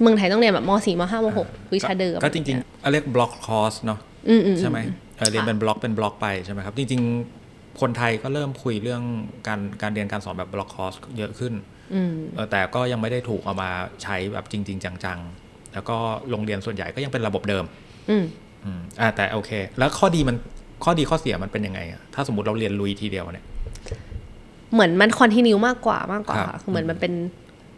เมืองไทยต้องเรียนแบบม .4 ม .5 ม .6 วิชาเดิม ก็จริงๆเอาเรียก block course เนาะอืมอืมใช่ไหมเออเรียนค่ะเป็นบล็อกเป็นบล็อกไปใช่ไหมครับ จริง ๆ คนไทยก็เริ่มคุยเรื่องการการเรียนการสอนแบบ block course เยอะขึ้นอืมเออแต่ก็ยังไม่ได้ถูกเอามาใช้แบบจริง ๆ จังๆ แล้วก็โรงเรียนส่วนใหญ่ก็ยังเป็นระบบเดิมอืมอืมอ่าแต่โอเค แล้วข้อดีมันข้อดีข้อเสียมันเป็นยังไงอะถ้าสมมติเราเรียนลุยทีเดียวเนี่ย เหมือนมันคอนติเนียมากกว่ามากกว่าครับค่ะคือเหมือนมันเป็น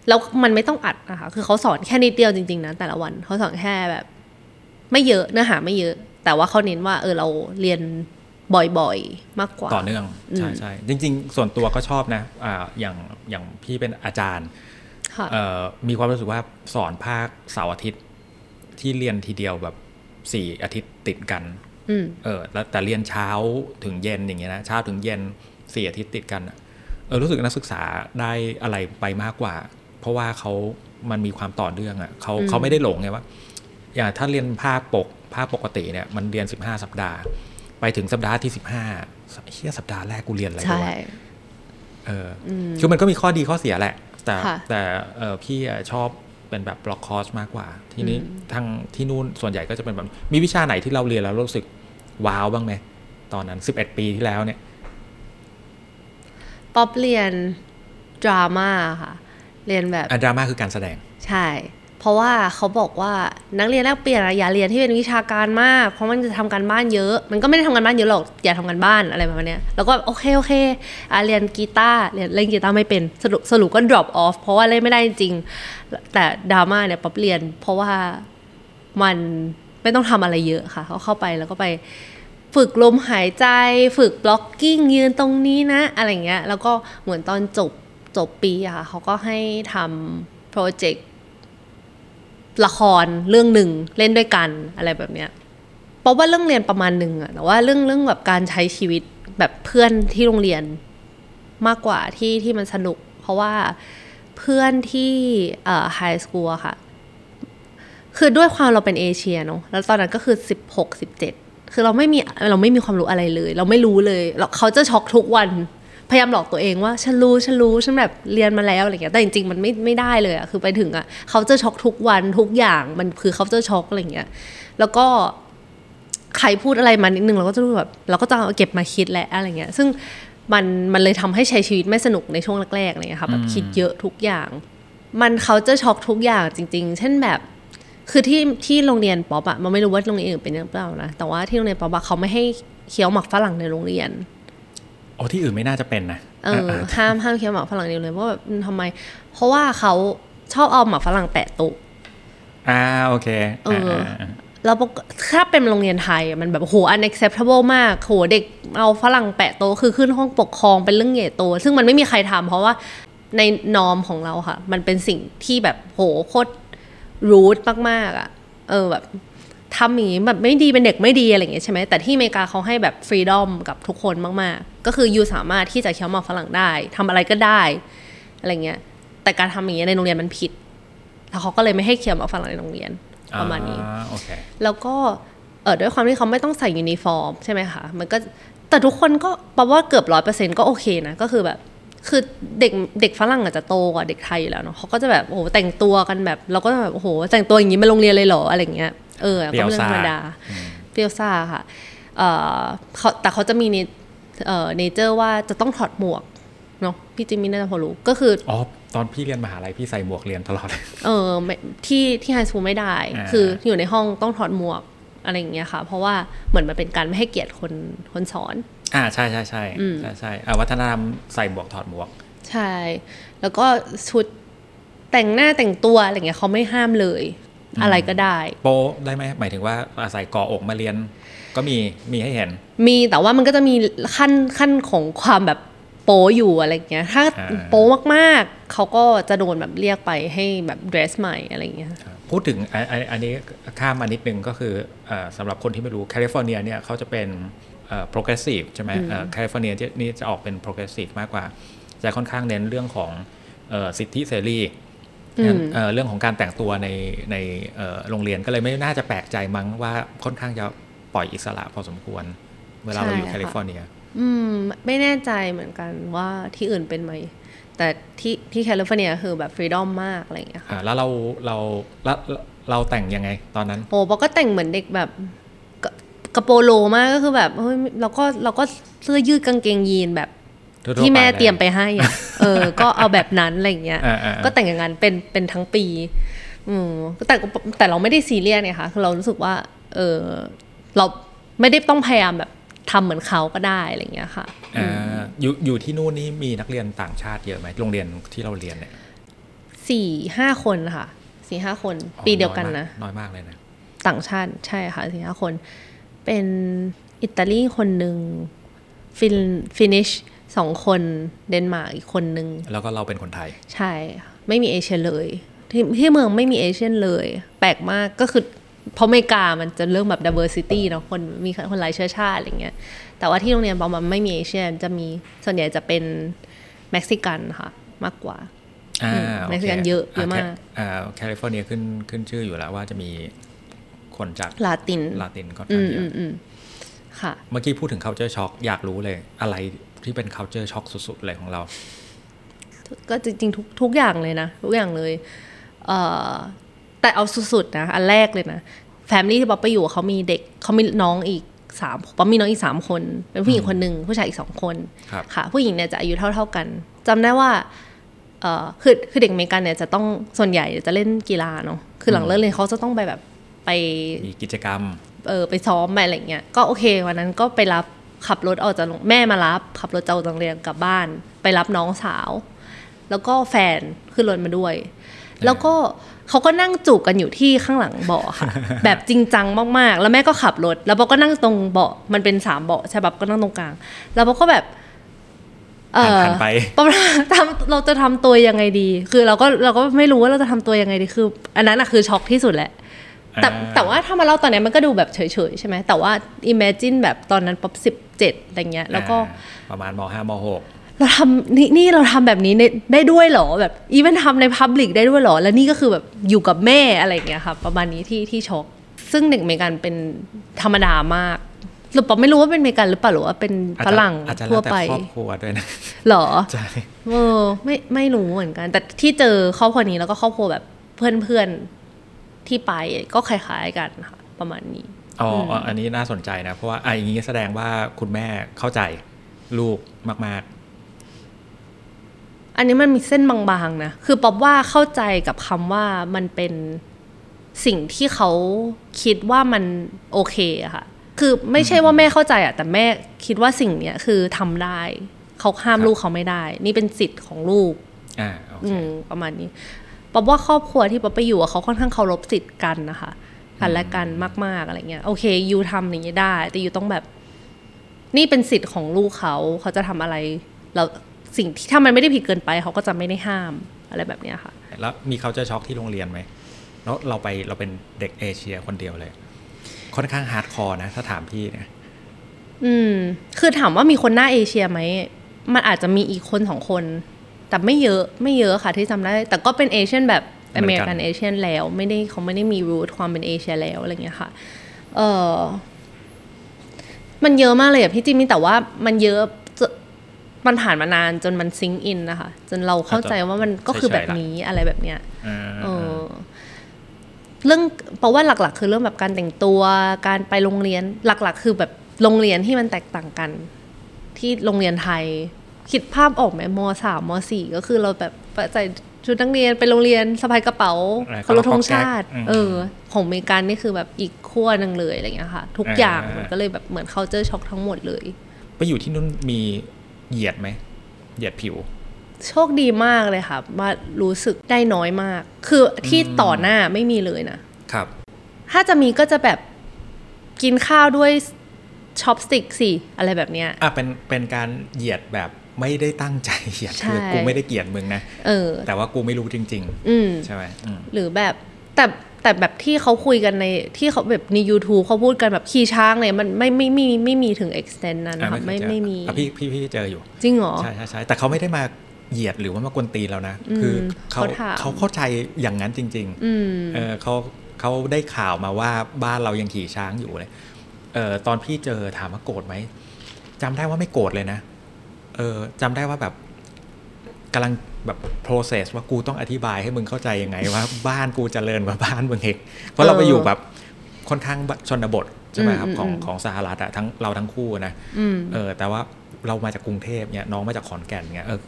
แล้วมันไม่ต้องอัดนะคะ คือเขาสอนแค่นิดเดียวจริงๆนะแต่ละวันเขาสอนแค่แบบ ไม่เยอะเนื้อหาไม่เยอะ แต่ว่าเขาเน้นว่า เออเราเรียนบ่อยๆ มากกว่า ต่อเนื่อง ใช่ใช่จริง ๆ ส่วนตัวก็ชอบนะอ่าอย่างอย่างพี่เป็นอาจารย์ค่ะเอ่อมีความรู้สึกว่าสอนภาคเสาร์อาทิตย์ ที่เรียนทีเดียวแบบสี่อาทิตย์ติดกันอืมเออแล้วแต่เรียนเช้าถึงเย็นอย่างเงี้ยนะเช้าถึงเย็นสี่อาทิตย์ติดกันอะ เออรู้สึกนักศึกษาได้อะไรไปมากกว่า เพราะว่าเขามันมีความต่อเนื่องอะ่ะเขาอืมเขาไม่ได้หลงไงว่า อย่างถ้าเรียนภาคปกภาคปกติเนี่ยมันเรียน 15 สัปดาห์ ไปถึงสัปดาห์ที่ 15เฮียสัปดาห์แรกกูเรียนอะไรใช่วะเอออคือมันก็มีข้อดีข้อเสียแหละ แต่ค่ะแต่เออพี่อะชอบเป็นแบบบล็อกคอร์สมากกว่า ทีนี้ทางที่นู่นส่วนใหญ่ก็จะเป็นแบบมีวิชาไหนที่เราเรียนแล้วรู้สึกว้าวบ้างไหมตอนนั้น 11 ปีที่แล้วเนี่ย ป๊อปเรียนดราม่าค่ะ เรียนแบบอะดราม่าคือการแสดง ใช่ เพราะว่าเขาบอกว่านักเรียนแลกเปลี่ยนอะอย่าเรียนที่เป็นวิชาการมาก เพราะมันจะทำการบ้านเยอะ มันก็ไม่ได้ทำการบ้านเยอะหรอก อย่าทำการบ้านอะไรประมาณเนี้ยแล้วก็โอเคโอเคอะเรียนกีตาร์เรียนเล่นกีตาร์ไม่เป็นสรุปสรุปก็ drop off เพราะว่าเล่นไม่ได้จริงๆแต่ดราม่าเนี่ยป๊อปเรียน เพราะว่ามันไม่ต้องทำอะไรเยอะค่ะเขาเข้าไปแล้วก็ไป ฝึกลมหายใจ ฝึก blocking ยืนตรงนี้นะ อะไรเงี้ย แล้วก็เหมือนตอนจบจบปีอะค่ะเขาก็ให้ทำ project ละครเรื่องหนึ่งเล่นด้วยกันอะไรแบบเนี้ยเพราะว่าเรื่องเรียนประมาณหนึ่งอะแต่ว่าเรื่องเรื่องแบบการใช้ชีวิตแบบเพื่อนที่โรงเรียนมากกว่าที่ที่มันสนุก เพราะว่าเพื่อนที่เอ่อไฮสคูลค่ะ คือด้วยความเราเป็นเอเชียเนาะแล้วตอนนั้นก็คือสิบหกสิบเจ็ด คือเราไม่มีเราไม่มีความรู้อะไรเลย เราไม่รู้เลยเขาจะช็อกทุกวันพยายามหลอกตัวเองว่าฉันรู้ฉันรู้ฉันแบบเรียนมาแล้วอะไรเงี้ยแต่จริงๆมันไม่ไม่ได้เลยอะคือไปถึงอะเขาจะช็อกทุกวันทุกอย่างมันคือเขาจะช็อกอะไรเงี้ยแล้วก็ใครพูดอะไรมานิดนึงเราก็จะรู้แบบเราก็จะเอาเก็บมาคิดแหละอะไรเงี้ยซึ่งมันมันเลยทำให้ใช้ชีวิตไม่สนุกในช่วงแรกๆอะไรเงี้ยค่ะแบบคิดเยอะทุกอย่าง มันเขาจะช็อกทุกอย่างจริง ๆ เช่นแบบ คือที่ที่โรงเรียนป๊อปอะมันไม่รู้ว่าโรงเรียนอื่นเป็นยังเปล่านะแต่ว่าที่โรงเรียนป๊อปอะเขาไม่ให้เคี้ยวหมักฝรั่งในโรงเรียนอ๋อที่อื่นไม่น่าจะเป็นนะเออห้ามห้ามเคี้ยวหมากฝรั่งในโรงเรียนเพราะแบบอืมทำไม เพราะว่าเขาชอบเอาหมากฝรั่งแปะโต๊ะอ่าโอเคเอออ่าอ่าแล้วปกถ้าเป็นโรงเรียนไทยอะมันแบบโห unacceptable มากโหเด็กเอาฝรั่งแปะโต๊ะคือขึ้นห้องปกครองเป็นเรื่องใหญ่โต ซึ่งมันไม่มีใครทำเพราะว่าในนอมของเราค่ะ มันเป็นสิ่งที่แบบโหโคตร รูทมากๆอะ เออแบบทำอย่างนี้แบบไม่ดีเป็นเด็กไม่ดีอะไรอย่างเงี้ยใช่ไหมแต่ที่อเมริกาเขาให้แบบฟรีดอมกับทุกคนมากๆ ก็คือยูสามารถที่จะเคี้ยวหมากฝรั่งได้ทำอะไรก็ได้อะไรเงี้ย แต่การทำอย่างเงี้ยในโรงเรียนมันผิด แล้วเขาก็เลยไม่ให้เคี้ยวหมากฝรั่งในโรงเรียนประมาณนี้อ่าโอเคแล้วก็เออด้วยความที่เขาไม่ต้องใส่ยูนิฟอร์มใช่ไหมคะ มันก็แต่ทุกคนก็แปลว่าเกือบร้อยเปอร์เซ็นก็โอเคนะ ก็คือแบบ คือเด็กเด็กฝรั่งอาจจะโตกว่าเด็กไทยอยู่แล้วเนาะเขาก็จะแบบโอ้โหแต่งตัวกันแบบ เราก็แบบโอ้โหแต่งตัวอย่างนี้มาโรงเรียนเลยเหรออะไรเงี้ยเออก็เป็นเรื่องธรรมดาเปรี้ยวซ่าค่ะเออเขาแต่เขาจะมีเนเอ่อเนเจอร์ว่าจะต้องถอดหมวกเนาะพี่จิมมี่น่าจะพอรู้ก็คืออ๋อตอนพี่เรียนมหาลัยพี่ใส่หมวกเรียนตลอดเออไม่ที่ที่ไฮสคูลไม่ได้อ่าคืออยู่ในห้องต้องถอดหมวกอะไรอย่างเงี้ยค่ะ เพราะว่าเหมือนมันเป็นการไม่ให้เกียรติคนคนสอน อ่าใช่ใช่ใช่ใช่ใช่อ่าวัฒนธรรมใส่หมวกถอดหมวก ใช่ แล้วก็ชุดแต่งหน้าแต่งตัวอะไรเงี้ยเขาไม่ห้ามเลย อะไรก็ได้ โป๊ได้ไหมหมายถึงว่าอาศัยก่ออกมาเรียน ก็มีมีให้เห็น มีแต่ว่ามันก็จะมีขั้นขั้นของความแบบโป๊อยู่อะไรเงี้ย ถ้าอ่าโป๊มากๆ เขาก็จะโดนแบบเรียกไปให้แบบเดรสใหม่อะไรเงี้ย พูดถึงอันอันอันนี้ข้ามมานิดนึงก็คือเอ่อสำหรับคนที่ไม่รู้แคลิฟอร์เนียเนี่ยเขาจะเป็นเอ่อ progressive ใช่ไหมเอ่อแคลิฟอร์เนียจะนี่จะออกเป็น progressive มากกว่า จะค่อนข้างเน้นเรื่องของเอ่อสิทธิเสรีเอ่อเรื่องของการแต่งตัวในในเอ่อโรงเรียนก็เลยไม่น่าจะแปลกใจมั้งว่าค่อนข้างจะปล่อยอิสระพอสมควร เวลาเราอยู่ใช่แคค่ะลิฟอร์เนีย อืม ไม่แน่ใจเหมือนกันว่าที่อื่นเป็นไหม แต่ที่ที่แคลิฟอร์เนียคือแบบ freedom มากอะไรอย่างเงี้ยค่ะอ่าแล้วเราเราแล้วเราแต่งยังไงตอนนั้น โอ้ป๊อปก็แต่งเหมือนเด็กแบบ กระกระโปรงโลมากก็คือแบบเฮ้ยเราก็เราก็เสื้อยืดกางเกงยีนแบบทั่วๆที่แม่ไปนะเตรียมไปให้อะเออ ก็เอาแบบนั้นอะไรอย่างเงี้ยอ่าอ่าอ่าก็แต่งอย่างนั้นเป็นเป็นทั้งปี อืมแต่แต่เราไม่ได้ซีเรียสเนี่ยค่ะคือเรารู้สึกว่า เออเราไม่ได้ต้องพยายามแบบทำเหมือนเขาก็ได้อะไรอย่างเงี้ยค่ะอ่าอยู่อยู่ที่นู่นนี่มีนักเรียนต่างชาติเยอะไหมโรงเรียนที่เราเรียนเนี่ยสี่ห้าคนค่ะสี่ห้าคนอ๋อปีเดียวกันนะน้อยมากเลยนะ ต่างชาติใช่ค่ะสี่ห้าคน เป็นอิตาลีคนหนึ่งฟิน Finnish สองคนเดนมาร์กอีกคนหนึ่งแล้วก็เราเป็นคนไทย ใช่ค่ะไม่มีเอเชียเลยที่ที่เมืองไม่มี Asian เลย แปลกมากก็คือเพราะอเมริกามันจะเรื่องแบบ diversity เนาะคนมีคนหลายเชื้อชาติอะไรเงี้ย แต่ว่าที่โรงเรียนป๊อปมันไม่มี Asian จะมีส่วนใหญ่จะเป็นเม็กซิกันค่ะ มากกว่าอ่าอืมโคเม็กซิกันเยอะเยอะมากอ่าแคลิฟอร์เนียขึ้นขึ้นชื่ออยู่แล้วว่าจะมี คนจากลาตินลาตินก็อืทางมเยอืมอะอืมค่ะ เมื่อกี้พูดถึง culture shock อยากรู้เลย อะไรที่เป็น culture shock สุดๆเลยของเรา ก็จริงๆทุกทุกอย่างเลยนะ ทุกอย่างเลยเอ่อแต่เอาสุดๆนะ อันแรกเลยนะ family ที่ป๊อปไปอยู่เขามีเด็กเขามีน้องอีกสามป๊อปมีน้องอีกสามคน เป็นผู้หญิงคนหนึ่งผู้ชายอีกสองคนครับค่ะ ผู้หญิงเนี่ยจะอายุเท่า ๆกันจำได้ว่าเอ่อคือคือเด็กอเมริกันเนี่ยจะต้องส่วนใหญ่จะเล่นกีฬาเนาะคือหลังเลิกเรียนเขาจะต้องไปแบบ ไปมีกิจกรรม เออไปซ้อมไปอะไรเงี้ยก็โอเควันนั้นก็ไปรับขับรถออกจากโรงแม่มารับ ขับรถจากโรงเรียนกลับบ้าน ไปรับน้องสาว แล้วก็แฟนขึ้นรถมาด้วย แล้วก็เขาก็นั่งจูบกันอยู่ที่ข้างหลังเบาะค่ะ แบบจริงจังมากๆ แล้วแม่ก็ขับรถ แล้วป๊อก็นั่งตรงเบาะมันเป็นสามเบาะใช่ปะก็นั่งตรงกลาง แล้วป๊อปก็แบบเออหันไปป๊อปทำเราจะทำตัวยังไงดี คือเราก็เราก็ไม่รู้ว่าเราจะทำตัวยังไงดีคือ อันนั้นอะคือช็อกที่สุดแหละ แต่อ่าแต่ว่าถ้ามาเล่าตอนเนี้ยมันก็ดูแบบเฉยๆใช่ไหมแต่ว่า imagine แบบตอนนั้นป๊อปสิบเจ็ดอะไรเงี้ยแล้วก็อ่าประมาณมห้ามหกเราทำนี่นี่เราทำแบบนี้ในได้ด้วยเหรอแบบ even ทำใน public ได้ด้วยเหรอ แล้วนี่ก็คือแบบอยู่กับแม่อะไรเงี้ยค่ะประมาณนี้ที่ที่ช็อกซึ่งเด็กอเมริกันเป็นธรรมดามากหรือป๊อปไม่รู้ว่าเป็นอเมริกันหรือเปล่าหรือว่าเป็นอาจฝจะรั่งอาจจะแล้ทั่ววแต่ไปครอบครัวด้วยนะหรอใช่เออไม่ไม่รู้เหมือนกัน แต่ที่เจอครอบครัวนี้แล้วก็ครอบครัวแบบเพื่อนเพื่อนๆ ที่ไปก็คล้ายๆกันค่ะประมาณนี้อ๋อออันนี้น่าสนใจนะ เพราะว่าอะอย่างนี้แสดงว่าคุณแม่เข้าใจลูกมากอันนี้มันมีเส้นบางๆนะ คือป๊อบว่าเข้าใจกับคำว่ามันเป็นสิ่งที่เขาคิดว่ามันโอเคอะค่ะ คือไม่ใช่ว่าแม่เข้าใจอะแต่แม่คิดว่าสิ่งเนี้ยคือทำได้ เขาห้ามลูกเขาไม่ได้ นี่เป็นสิทธิ์ของลูกๆอ่าโอเคอืมประมาณนี้ ป๊อบว่าครอบครัวที่ป๊อบไปอยู่อะเขาค่อนข้างเคารพสิทธิ์กันนะคะกันและกันมาก ๆอะไรเงี้ยโอเคยูทำอย่างนี้ได้ แต่ยูต้องแบบ นี่เป็นสิทธิ์ของลูกเขาเขาจะทำอะไรแล้วสิ่งที่ถ้ามันไม่ได้ผิดเกินไป เขาก็จะไม่ได้ห้ามอะไรแบบเนี้ยค่ะ แล้วมี culture shock ที่โรงเรียนไหมแล้วเราไปเราเป็นเด็กเอเชียคนเดียวเลย ค่อนข้าง hardcore นะถ้าถามพี่เนี่ยอืม คือถามว่ามีคนหน้าเอเชียไหมมันอาจจะมีอีกคนสองคน แต่ไม่เยอะไม่เยอะค่ะที่จำได้ แต่ก็เป็นเอเชียนแบบอเมริกัน American เอเชียนแล้ว ไม่ได้เขาไม่ได้มี root ความเป็นเอเชียแล้วอะไรเงี้ยค่ะเออมันเยอะมากเลยอะพี่จิมมี่แต่ว่ามันเยอะจนมันผ่านมานานจนมันซิงอินนะคะ จนเราเข้าใจว่ามันก็คือแบบนี้อะไรแบบเนี้ยอ่าเออเรื่องเพราะว่าหลัก ๆ คือเรื่องแบบการแต่งตัวการไปโรงเรียนหลัก ๆ คือแบบโรงเรียนที่มันแตกต่างกัน ที่โรงเรียนไทย คิดภาพออกไหมมสามมสี่ก็คือเราแบบใส่ชุดนักเรียนไปโรงเรียนสะพายกระเป๋าเคารพธงชาติ เออ ของอเมริกันนี่คือแบบอีกขั้วหนึ่งเลยอะไรเงี้ยค่ะ ทุกอย่างมันก็เลยแบบเหมือน culture shock ทั้งหมดเลย ไปอยู่ที่นู่นมีเหยียดไหมเหยียดผิว โชคดีมากเลยค่ะว่ารู้สึกได้น้อยมาก คือที่ต่อหน้าไม่มีเลยนะครับ ถ้าจะมีก็จะแบบกินข้าวด้วยช็อปสติกสิอะไรแบบเนี้ยอะเป็นเป็นการเหยียดแบบ ไม่ได้ตั้งใจเหยียดใช่คือกูไม่ได้เกลียดมึงนะเออ แต่ว่ากูไม่รู้จริงอืมๆใช่ไหมอืมหรือแบบแต่แต่แบบที่เขาคุยกันในที่เขาแบบใน YouTube เขาพูดกันแบบขี่ช้างเนี่ยมันไม่ไม่ไม่ไม่ไม่มีถึง extent นั้นอะค่ะไม่เคยเจอไม่มีอะพี่พี่พี่เจออยู่ จริงเหรอใช่ใช่ใช่แต่เขาไม่ได้มาเหยียดหรือว่ามากวนตีนเรานะอืมคือเขาเขาถามเขาเข้าใจอย่างนั้นจริงอืมๆเออเขาเขาได้ข่าวมาว่าบ้านเรายังขี่ช้างอยู่เลยเออตอนพี่เจอถามว่าโกรธไหมจำได้ว่าไม่โกรธเลยนะ เออจำได้ว่าแบบกำลังแบบ process ว่ากูต้องอธิบายให้มึงเข้าใจยังไงว่าบ้านกูเจริญกว่าบ้านมึงเองเพราะเราไปอยู่แบบค่อนข้างชนบทใช่ไหมครับอืมของอืมของสหรัฐอะทั้งเราทั้งคู่นะอืมเออ แต่ว่าเรามาจากกรุงเทพเนี่ยน้องมาจากขอนแก่นเนี่ยเออ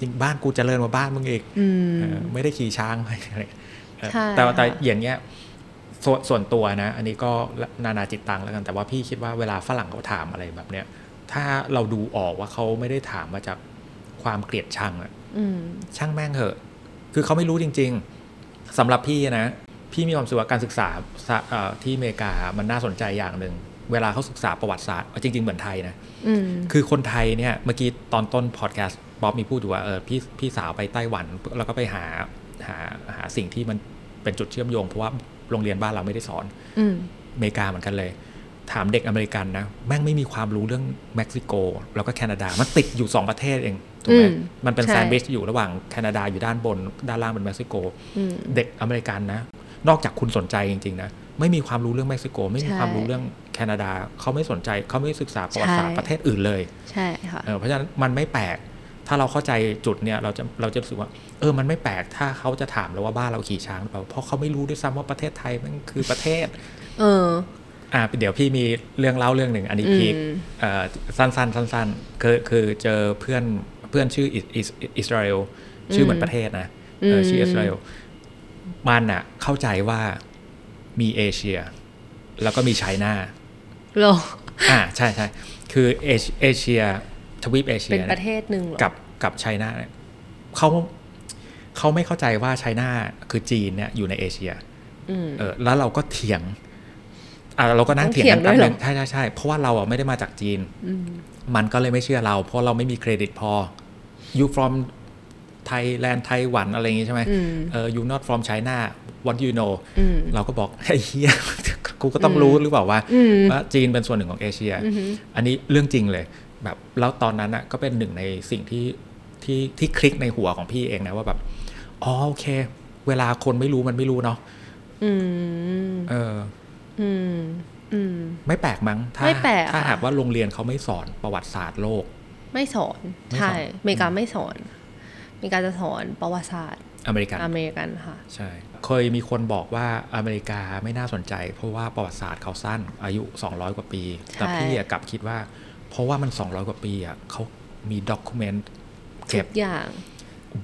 จริงบ้านกูเจริญกว่าบ้านมึงอีกอืมเออไม่ได้ขี่ช้างไปอะไรเออใช่แต่ว่าแต่ค่ะอย่างเงี้ยส่วนส่วนตัวนะ อันนี้ก็นานาจิตตังแล้วกันแต่ว่าพี่คิดว่าเวลาฝรั่งเขาถามอะไรแบบเนี้ย ถ้าเราดูออกว่าเขาไม่ได้ถามมาจากความเกลียดชังอะอืมช่างแม่งเหอะ คือเขาไม่รู้จริง ๆสำหรับพี่นะ พี่มีความรู้สึกว่าการศึกษาสะเอ่อที่อเมริกามันน่าสนใจอย่างหนึ่ง เวลาเขาศึกษาประวัติศาสตร์ จริง ๆ เหมือนไทยนะอืมคือคนไทยเนี่ย เมื่อกี้ตอนต้นพอดแคสต์บ๊อบมีพูดอยู่ว่าเออพี่พี่สาวไปไต้หวัน แล้วก็ไปหาหาหาสิ่งที่มันเป็นจุดเชื่อมโยง เพราะว่าโรงเรียนบ้านเราไม่ได้สอนอืมอเมริกาเหมือนกันเลย ถามเด็กอเมริกันนะ แม่งไม่มีความรู้เรื่องเม็กซิโก แล้วก็แคนาดา มันติดอยู่ 2 ประเทศเองถูกไหมอืมมันเป็นใช่แซนด์วิชอยู่ระหว่างแคนาดาอยู่ด้านบน ด้านล่างเป็นเม็กซิโกอืมเด็กอเมริกันนะ นอกจากคุณสนใจจริงๆนะไม่มีความรู้เรื่องเม็กซิโก ไม่มีใช่ความรู้เรื่องแคนาดา เขาไม่สนใจเขาไม่ศึกษาประวัติศาสตร์ใช่ประเทศอื่นเลยใช่ค่ะเออเพราะฉะนั้นมันไม่แปลกถ้าเราเข้าใจจุดเนี่ยเราจะเราจะรู้สึกว่า เออมันไม่แปลกถ้าเขาจะถามเราว่าบ้านเราขี่ช้างหรือเปล่าเพราะเขาไม่รู้ด้วยซ้ำว่าประเทศไทยมันคือประเทศ เออ อ่าเดี๋ยวพี่มีเรื่องเล่าเรื่องหนึ่งอันนี้อืมพีคเอ่อสั้นๆสั้นๆคือคือเจอเพื่อนเพื่อนชื่ออิสอิสอิสราเอลชื่อเหมือนประเทศนะเออชื่ออิสราเอลมันอะเข้าใจว่ามีเอเชีย แล้วก็มีไชน่าเหรออ่าใช่ใช่คือเอเชเอเชียทวีปเอเชีเป็ยนเนี่ยประเทศหนึ่งเหรอกับกับไชน่าเนี่ยเขาเขาไม่เข้าใจว่าไชน่าคือจีนเนี่ยอยู่ในเอเชียอืมเออแล้วเราก็เถียง อะเราก็นั่งต้องเถียงกันเถียงด้วยแป๊บเหรอนึงใช่ใช่ใช่เพราะว่าเราอะไม่ได้มาจากจีนอืมมันก็เลยไม่เชื่อเรา เพราะเราไม่มีเครดิตพอ you from Thailand ไต้หวันอะไรอย่างงี้ใช่ไหมอืมเออ you not from China what you know อืมเราก็บอกไอ้เหี้ยกูก็ต้องรู้หรือเปล่าว่าอืมว่าจีนเป็นส่วนหนึ่งของเอเชียอือหืออันนี้เรื่องจริงเลย แบบแล้วตอนนั้นอะก็เป็นหนึ่งในสิ่งที่ที่ที่คลิกในหัวของพี่เองนะว่าแบบอ๋อโอเค เวลาคนไม่รู้มันไม่รู้เนาะอืมเออ อืมอืมไม่แปลกมั้งถ้าไม่แปลกถ้าค่ะหากว่าโรงเรียนเขาไม่สอนประวัติศาสตร์โลกไม่สอนไม่สอนใช่อเมริกาไม่สอนอเมริกาจะสอนประวัติศาสตร์อเมริกันอเมริกันค่ะใช่เคยมีคนบอกว่าอเมริกาไม่น่าสนใจ เพราะว่าประวัติศาสตร์เขาสั้นอายุ 200 กว่าปี แต่ใช่พี่อะกลับคิดว่า เพราะว่ามัน 200 กว่าปีอะเขามีด็อกิเมนต์เก็บทุกอย่าง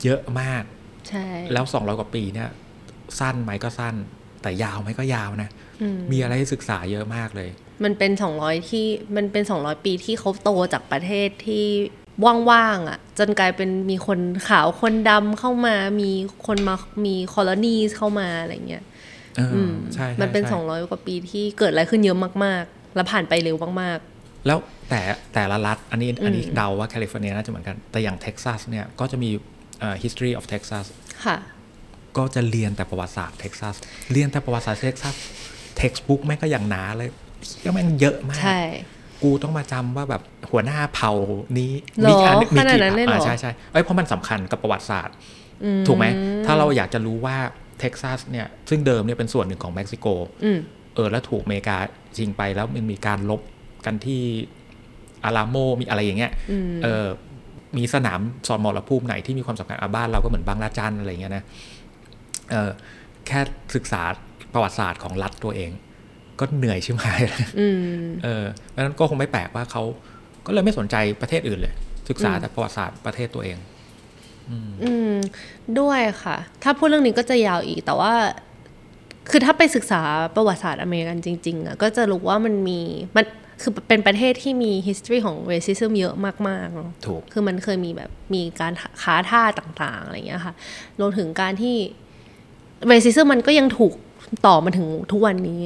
เยอะมาก ใช่ แล้ว 200 กว่าปีเนี่ย สั้นไหมก็สั้น แต่ยาวไหมก็ยาวนะอื มมีอะไรให้ศึกษาเยอะมากเลย มันเป็น200ที่มันเป็น200ปีที่เขาโตจากประเทศที่ว่างๆอะ จนกลายเป็นมีคนขาวคนดำเข้ามา มีคนมามี colony เข้ามาอะไรเงี้ยเออออืมใช่ใช่มันเป็นใช่200กว่าปีที่เกิดอะไรขึ้นเยอะมากๆ แล้วผ่านไปเร็วมากแล้วแต่แต่ละรัฐอันนี้อันนี้อืมเดาว่าแคลิฟอร์เนียน่าจะเหมือนกัน แต่อย่างเท็กซัสเนี่ยก็จะมีเอ่อ history of Texas ๆค่ะ ก็จะเรียนแต่ประวัติศาสตร์เท็กซัส เรียนแต่ประวัติศาสตร์เท็กซัส textbook แม่งก็อย่างหนาเลยก็แม่งเยอะมาก ใช่ กูต้องมาจำว่าแบบหัวหน้าเผ่านี้หรออัขนาดนั้นเลยเหรอใช่ใช่เอ้ยเพราะมันสำคัญกับประวัติศาสตร์ ถูกไหม ถ้าเราอยากจะรู้ว่าเท็กซัสเนี่ยซึ่งเดิมเนี่ยเป็นส่วนหนึ่งของเม็กซิโกอืมเออแล้วถูกอเมริกาชิงไปแล้วมันมีการลบกันที่อาราโมมีอะไรอย่างเงี้ยอืมเออมีสนามสอนมรภูมิไหนที่มีความสำคัญอาบ้านเราก็เหมือนบางละจันอะไรอย่างเงี้ยนะเออแค่ศึกษา ประวัติศาสตร์ของรัฐตัวเอง ก็เหนื่อยชิบหายแล้วอืมเออเพราะฉะนั้นก็คงไม่แปลกว่าเขาก็เลยไม่สนใจประเทศอื่นเลย ศึกษาแต่ประวัติศาสตร์ประเทศตัวเอง อืมด้วยค่ะ ถ้าพูดเรื่องนี้ก็จะยาวอีก แต่ว่า คือถ้าไปศึกษาประวัติศาสตร์อเมริกันจริง ๆอะก็จะรู้ว่ามันมีมันคือเป็นประเทศที่มี history ของ racism เยอะมากๆเนาะถูก คือมันเคยมีแบบมีการค้าท่าต่าง ๆ อะไรอย่างเงี้ยค่ะ รวมถึงการที่ racism มันก็ยังถูก ต่อมาถึงทุกวันนี้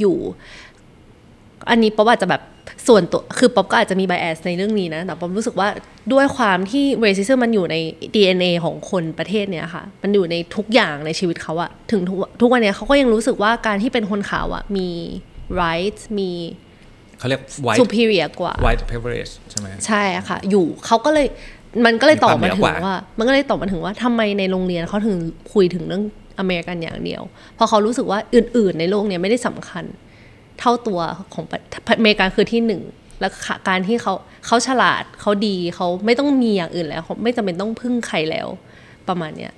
อยู่ อันนี้ป๊อบอาจจะแบบส่วนตัวคือป๊อบก็อาจจะมี bias ในเรื่องนี้นะ แต่ป๊อบรู้สึกว่าด้วยความที่ racism มันอยู่ใน DNA ของคนประเทศเนี้ยค่ะ มันอยู่ในทุกอย่างในชีวิตเขาอะถึงทุกทุกวันเนี้ยเขาก็ยังรู้สึกว่าการที่เป็นคนขาวอะมี rights มีเขาเรียก white superior กว่า white privilege ใช่ไหมใช่อะค่ะ อยู่เขาก็เลยมันก็เลยตอบมาถึมีความเหนือกว่างว่า มันก็เลยตอบมาถึงว่าทำไมในโรงเรียนเขาถึงคุยถึงเรื่อง อเมริกันอย่างเดียว เพราะเขารู้สึกว่าอื่น ๆ ในโลกเนี้ยไม่ได้สำคัญ เท่าตัวของประอเมริกาคือที่หนึ่งแล้วค่ะการที่เขาเขาฉลาดเขาดีเขาไม่ต้องมีอย่างอื่นแล้วเขาไม่จำเป็นต้องพึ่งใครแล้ว ประมาณเนี้ย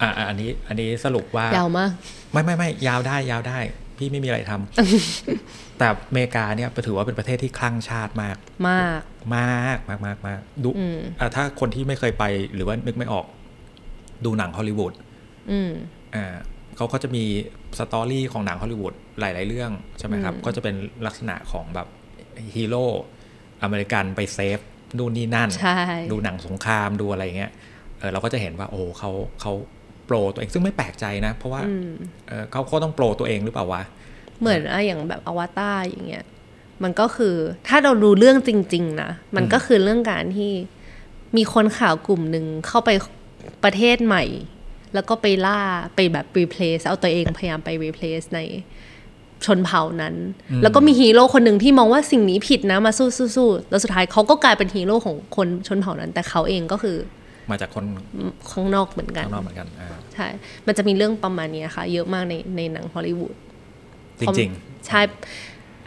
อ่าอันนี้อันนี้สรุปว่ายาวมากไม่ไม่ไม่ยาวได้ยาวได้ พี่ไม่มีอะไรทำแต่อเมริกาเนี่ยถือว่าเป็นประเทศที่คลั่งชาติมาก มากมากมากมากมากดูอืมอะถ้าคนที่ไม่เคยไปหรือว่านึกไม่ออก ดูหนังฮอลลีวูด อืมอ่าเขาก็จะมี story ของหนังฮอลลีวูดหลาย ๆ เรื่องใช่ไหมครับ ก็จะเป็นลักษณะของแบบฮีโร่อเมริกันไป save นู่นนี่นั่นใช่ดูหนังสงครามดูอะไรเงี้ยเออเราก็จะเห็นว่าโอ้เขาเขา pro ตัวเองซึ่งไม่แปลกใจนะ เพราะว่าอืมเออเขาก็ต้องโปรตัวเองหรือเปล่าวะ เหมือนอะอย่างแบบอวตารอย่างเงี้ยมันก็คือถ้าเราดูเรื่องจริง ๆ นะ มันก็คือเรื่องการที่มีคนข่าวกลุ่มหนึ่งเข้าไปประเทศใหม่ แล้วก็ไปล่าไปแบบ replace เอาตัวเองพยายามไป replace ในชนเผ่านั้น แล้วก็มีฮีโร่คนหนึ่งที่มองว่าสิ่งนี้ผิดนะมาสู้สู้สู้แล้วสุดท้ายเขาก็กลายเป็นฮีโร่ของคนชนเผ่านั้น แต่เขาเองก็คือมาจากคนข้างนอกเหมือนกันข้างนอกเหมือนกันอ่าใช่ มันจะมีเรื่องประมาณนี้ค่ะ เยอะมากในในหนังฮอลลีวูดจริงใช่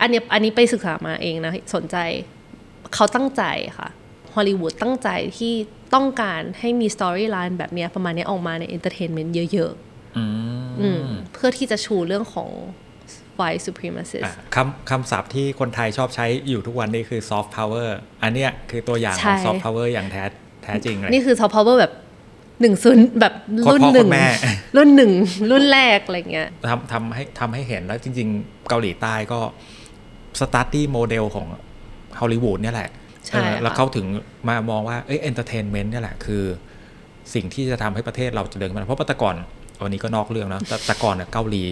อันเนี้ยอันนี้ไปศึกษามาเองนะ สนใจเขาตั้งใจค่ะฮอลลีวูดตั้งใจที่ ต้องการให้มี storyline แบบเนี้ยประมาณเนี้ยออกมาใน entertainment เยอะๆอืมๆอืมเพื่อที่จะชูเรื่องของ white supremacist อะคำคำศัพท์ที่คนไทยชอบใช้อยู่ทุกวันนี้คือ soft power อันเนี้ยคือตัวอย่างของใช่ soft power อย่างแท้แท้จริงเลยนี่คือ soft power แบบหนึ่งศูนย์แบบรุ่นโคตรพ่อหนึ่งโคตรแม่รุ่นหนึ่งรุ่นแรกอะไรเงี้ยทำทำให้ทำให้เห็นแล้วจริง ๆ เกาหลีใต้ก็ study model ของฮอลลีวูดเนี่ยแหละใช่เออ แล้วค่ะเขาถึงมามองว่าเอ้ย entertainment เนี่ยแหละคือสิ่งที่จะทำให้ประเทศเราเจริญขึ้นมาเพราะว่าแต่ก่อนวันนี้ก็นอกเรื่องนะแต่แต่ก่อนเนี่ยเกาหลี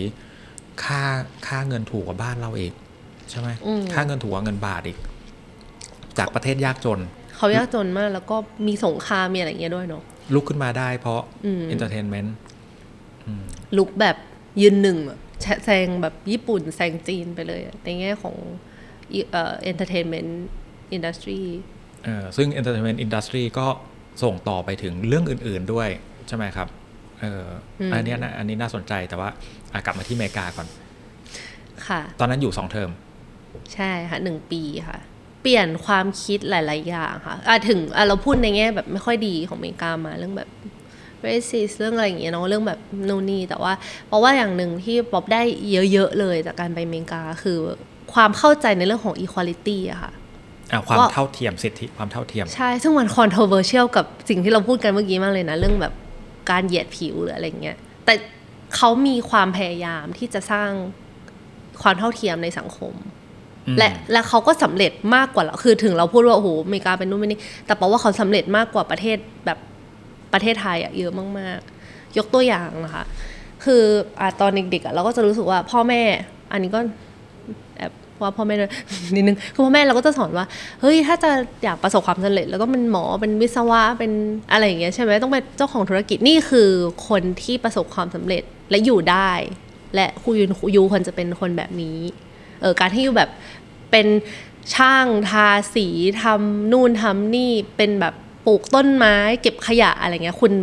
ค่าค่าเงินถูกกว่าบ้านเราอีกใช่ไหมอืมค่าเงินถูกกว่าเงินบาทอีก จากประเทศยากจน เขายากจนมากแล้วก็มีสงครามมีอะไรเงี้ยด้วยเนาะลุกขึ้นมาได้เพราะอืม entertainmentลุกแบบยืนหนึ่งอะแชะแซงแบบญี่ปุ่นแซงจีนไปเลยอะในแง่ของอีเอ่อ entertainment industry เออซึ่ง Entertainment Industry ก็ส่งต่อไปถึงเรื่องอื่น ๆด้วย ใช่ไหมครับเอออมอันเนี้ยนะอันนี้น่าสนใจแต่ว่าอะกลับมาที่อเมริกาก่อน ค่ะ ตอนนั้นอยู่สองเทอม ใช่ค่ะหนึ่งปีค่ะ เปลี่ยนความคิดหลาย ๆ อย่างค่ะอะถึงอะเราพูดในแง่แบบไม่ค่อยดีของอเมริกามาเรื่องแบบ racist เรื่องอะไรอย่างเงี้ยเนาะเรื่องแบบนู่นนี่แต่ว่า เพราะว่าอย่างหนึ่งที่ป๊อบได้เยอะ ๆ เลยจากการไปอเมริกาคือความเข้าใจในเรื่องของ equality อะค่ะอะ ความว่าเท่าเทียมสิทธิความเท่าเทียม ใช่ ซึ่งมัน controversial กับสิ่งที่เราพูดกันเมื่อกี้มากเลยนะ เรื่องแบบการเหยียดผิวหรืออะไรเงี้ย แต่เขามีความพยายามที่จะสร้างความเท่าเทียมในสังคมอืมและและเขาก็สำเร็จมากกว่าเราคือถึงเราพูดว่าโอ้โหอเมริกาเป็นนู่นเป็นนี่แต่เพราะว่าเขาสำเร็จมากกว่าประเทศแบบประเทศไทยอะเยอะมาก ๆ ยกตัวอย่างนะคะ คืออะตอนเด็กๆอะเราก็จะรู้สึกว่าพ่อแม่ อันนี้ก็แอบ ว่าพ่อแม่ด้วยนิดนึงคือพ่อแม่เราก็จะสอนว่าเฮ้ยถ้าจะอยากประสบความสำเร็จเราต้องเป็นหมอเป็นวิศวะเป็นอะไรอย่างเงี้ยใช่ไหมต้องเป็นเจ้าของธุรกิจนี่คือคนที่ประสบความสำเร็จและอยู่ได้ และครูยูนยูควรจะเป็นคนแบบนี้เออการที่อยู่แบบเป็นช่างทาสีทำนู่นทำนี่เป็นแบบปลูกต้นไม้ เก็บขยะอะไรเงี้ยคุณ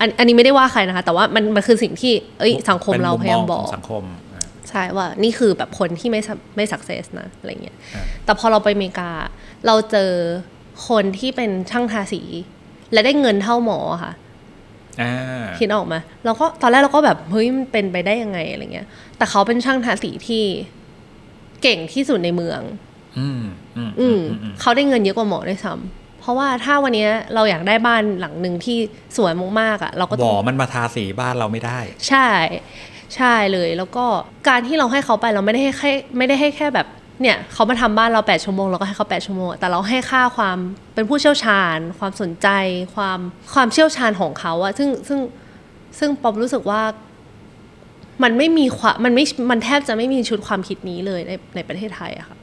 อันอันนี้ไม่ได้ว่าใครนะคะ แต่ว่ามันมันคือสิ่งที่ เอ้ยสังคมเป็นเราพยายามบอกสังคม ใช่ว่านี่คือแบบคนที่ไม่ไม่สักเซสนะอะไรเงี้ยอ่าแต่พอเราไปอเมริกา เราเจอคนที่เป็นช่างทาสี และได้เงินเท่าหมอค่ะอ่าคิดออกไหมาเราก็ตอนแรกเราก็แบบเฮ้ยมันเป็นไปได้ยังไงอะไรเงี้ย แต่เขาเป็นช่างทาสีที่เก่งที่สุดในเมือง อืมอืมอืมอืมเขาได้เงินเยอะกว่าหมอด้วยซ้ำเพราะว่าถ้าวันเนี้ยเราอยากได้บ้านหลังหนึ่งที่สวยมากๆอะ เราก็หมต้อองมันมาทาสีบ้านเราไม่ได้ ใช่ ใช่เลยแล้วก็การที่เราให้เขาไปเราไม่ได้ให้แค่ไม่ได้ให้แค่แบบเนี่ยเขามาทำบ้านเรา 8 ชั่วโมงเราก็ให้เขา 8 ชั่วโมง แต่เราให้ค่าความเป็นผู้เชี่ยวชาญ ความสนใจ ความความเชี่ยวชาญของเขาอะซึ่งซึ่งซึ่งปอมรู้สึกว่ามันไม่มีความมันไม่มันแทบจะไม่มีชุดความคิดนี้เลยในในประเทศไทยอะค่ะ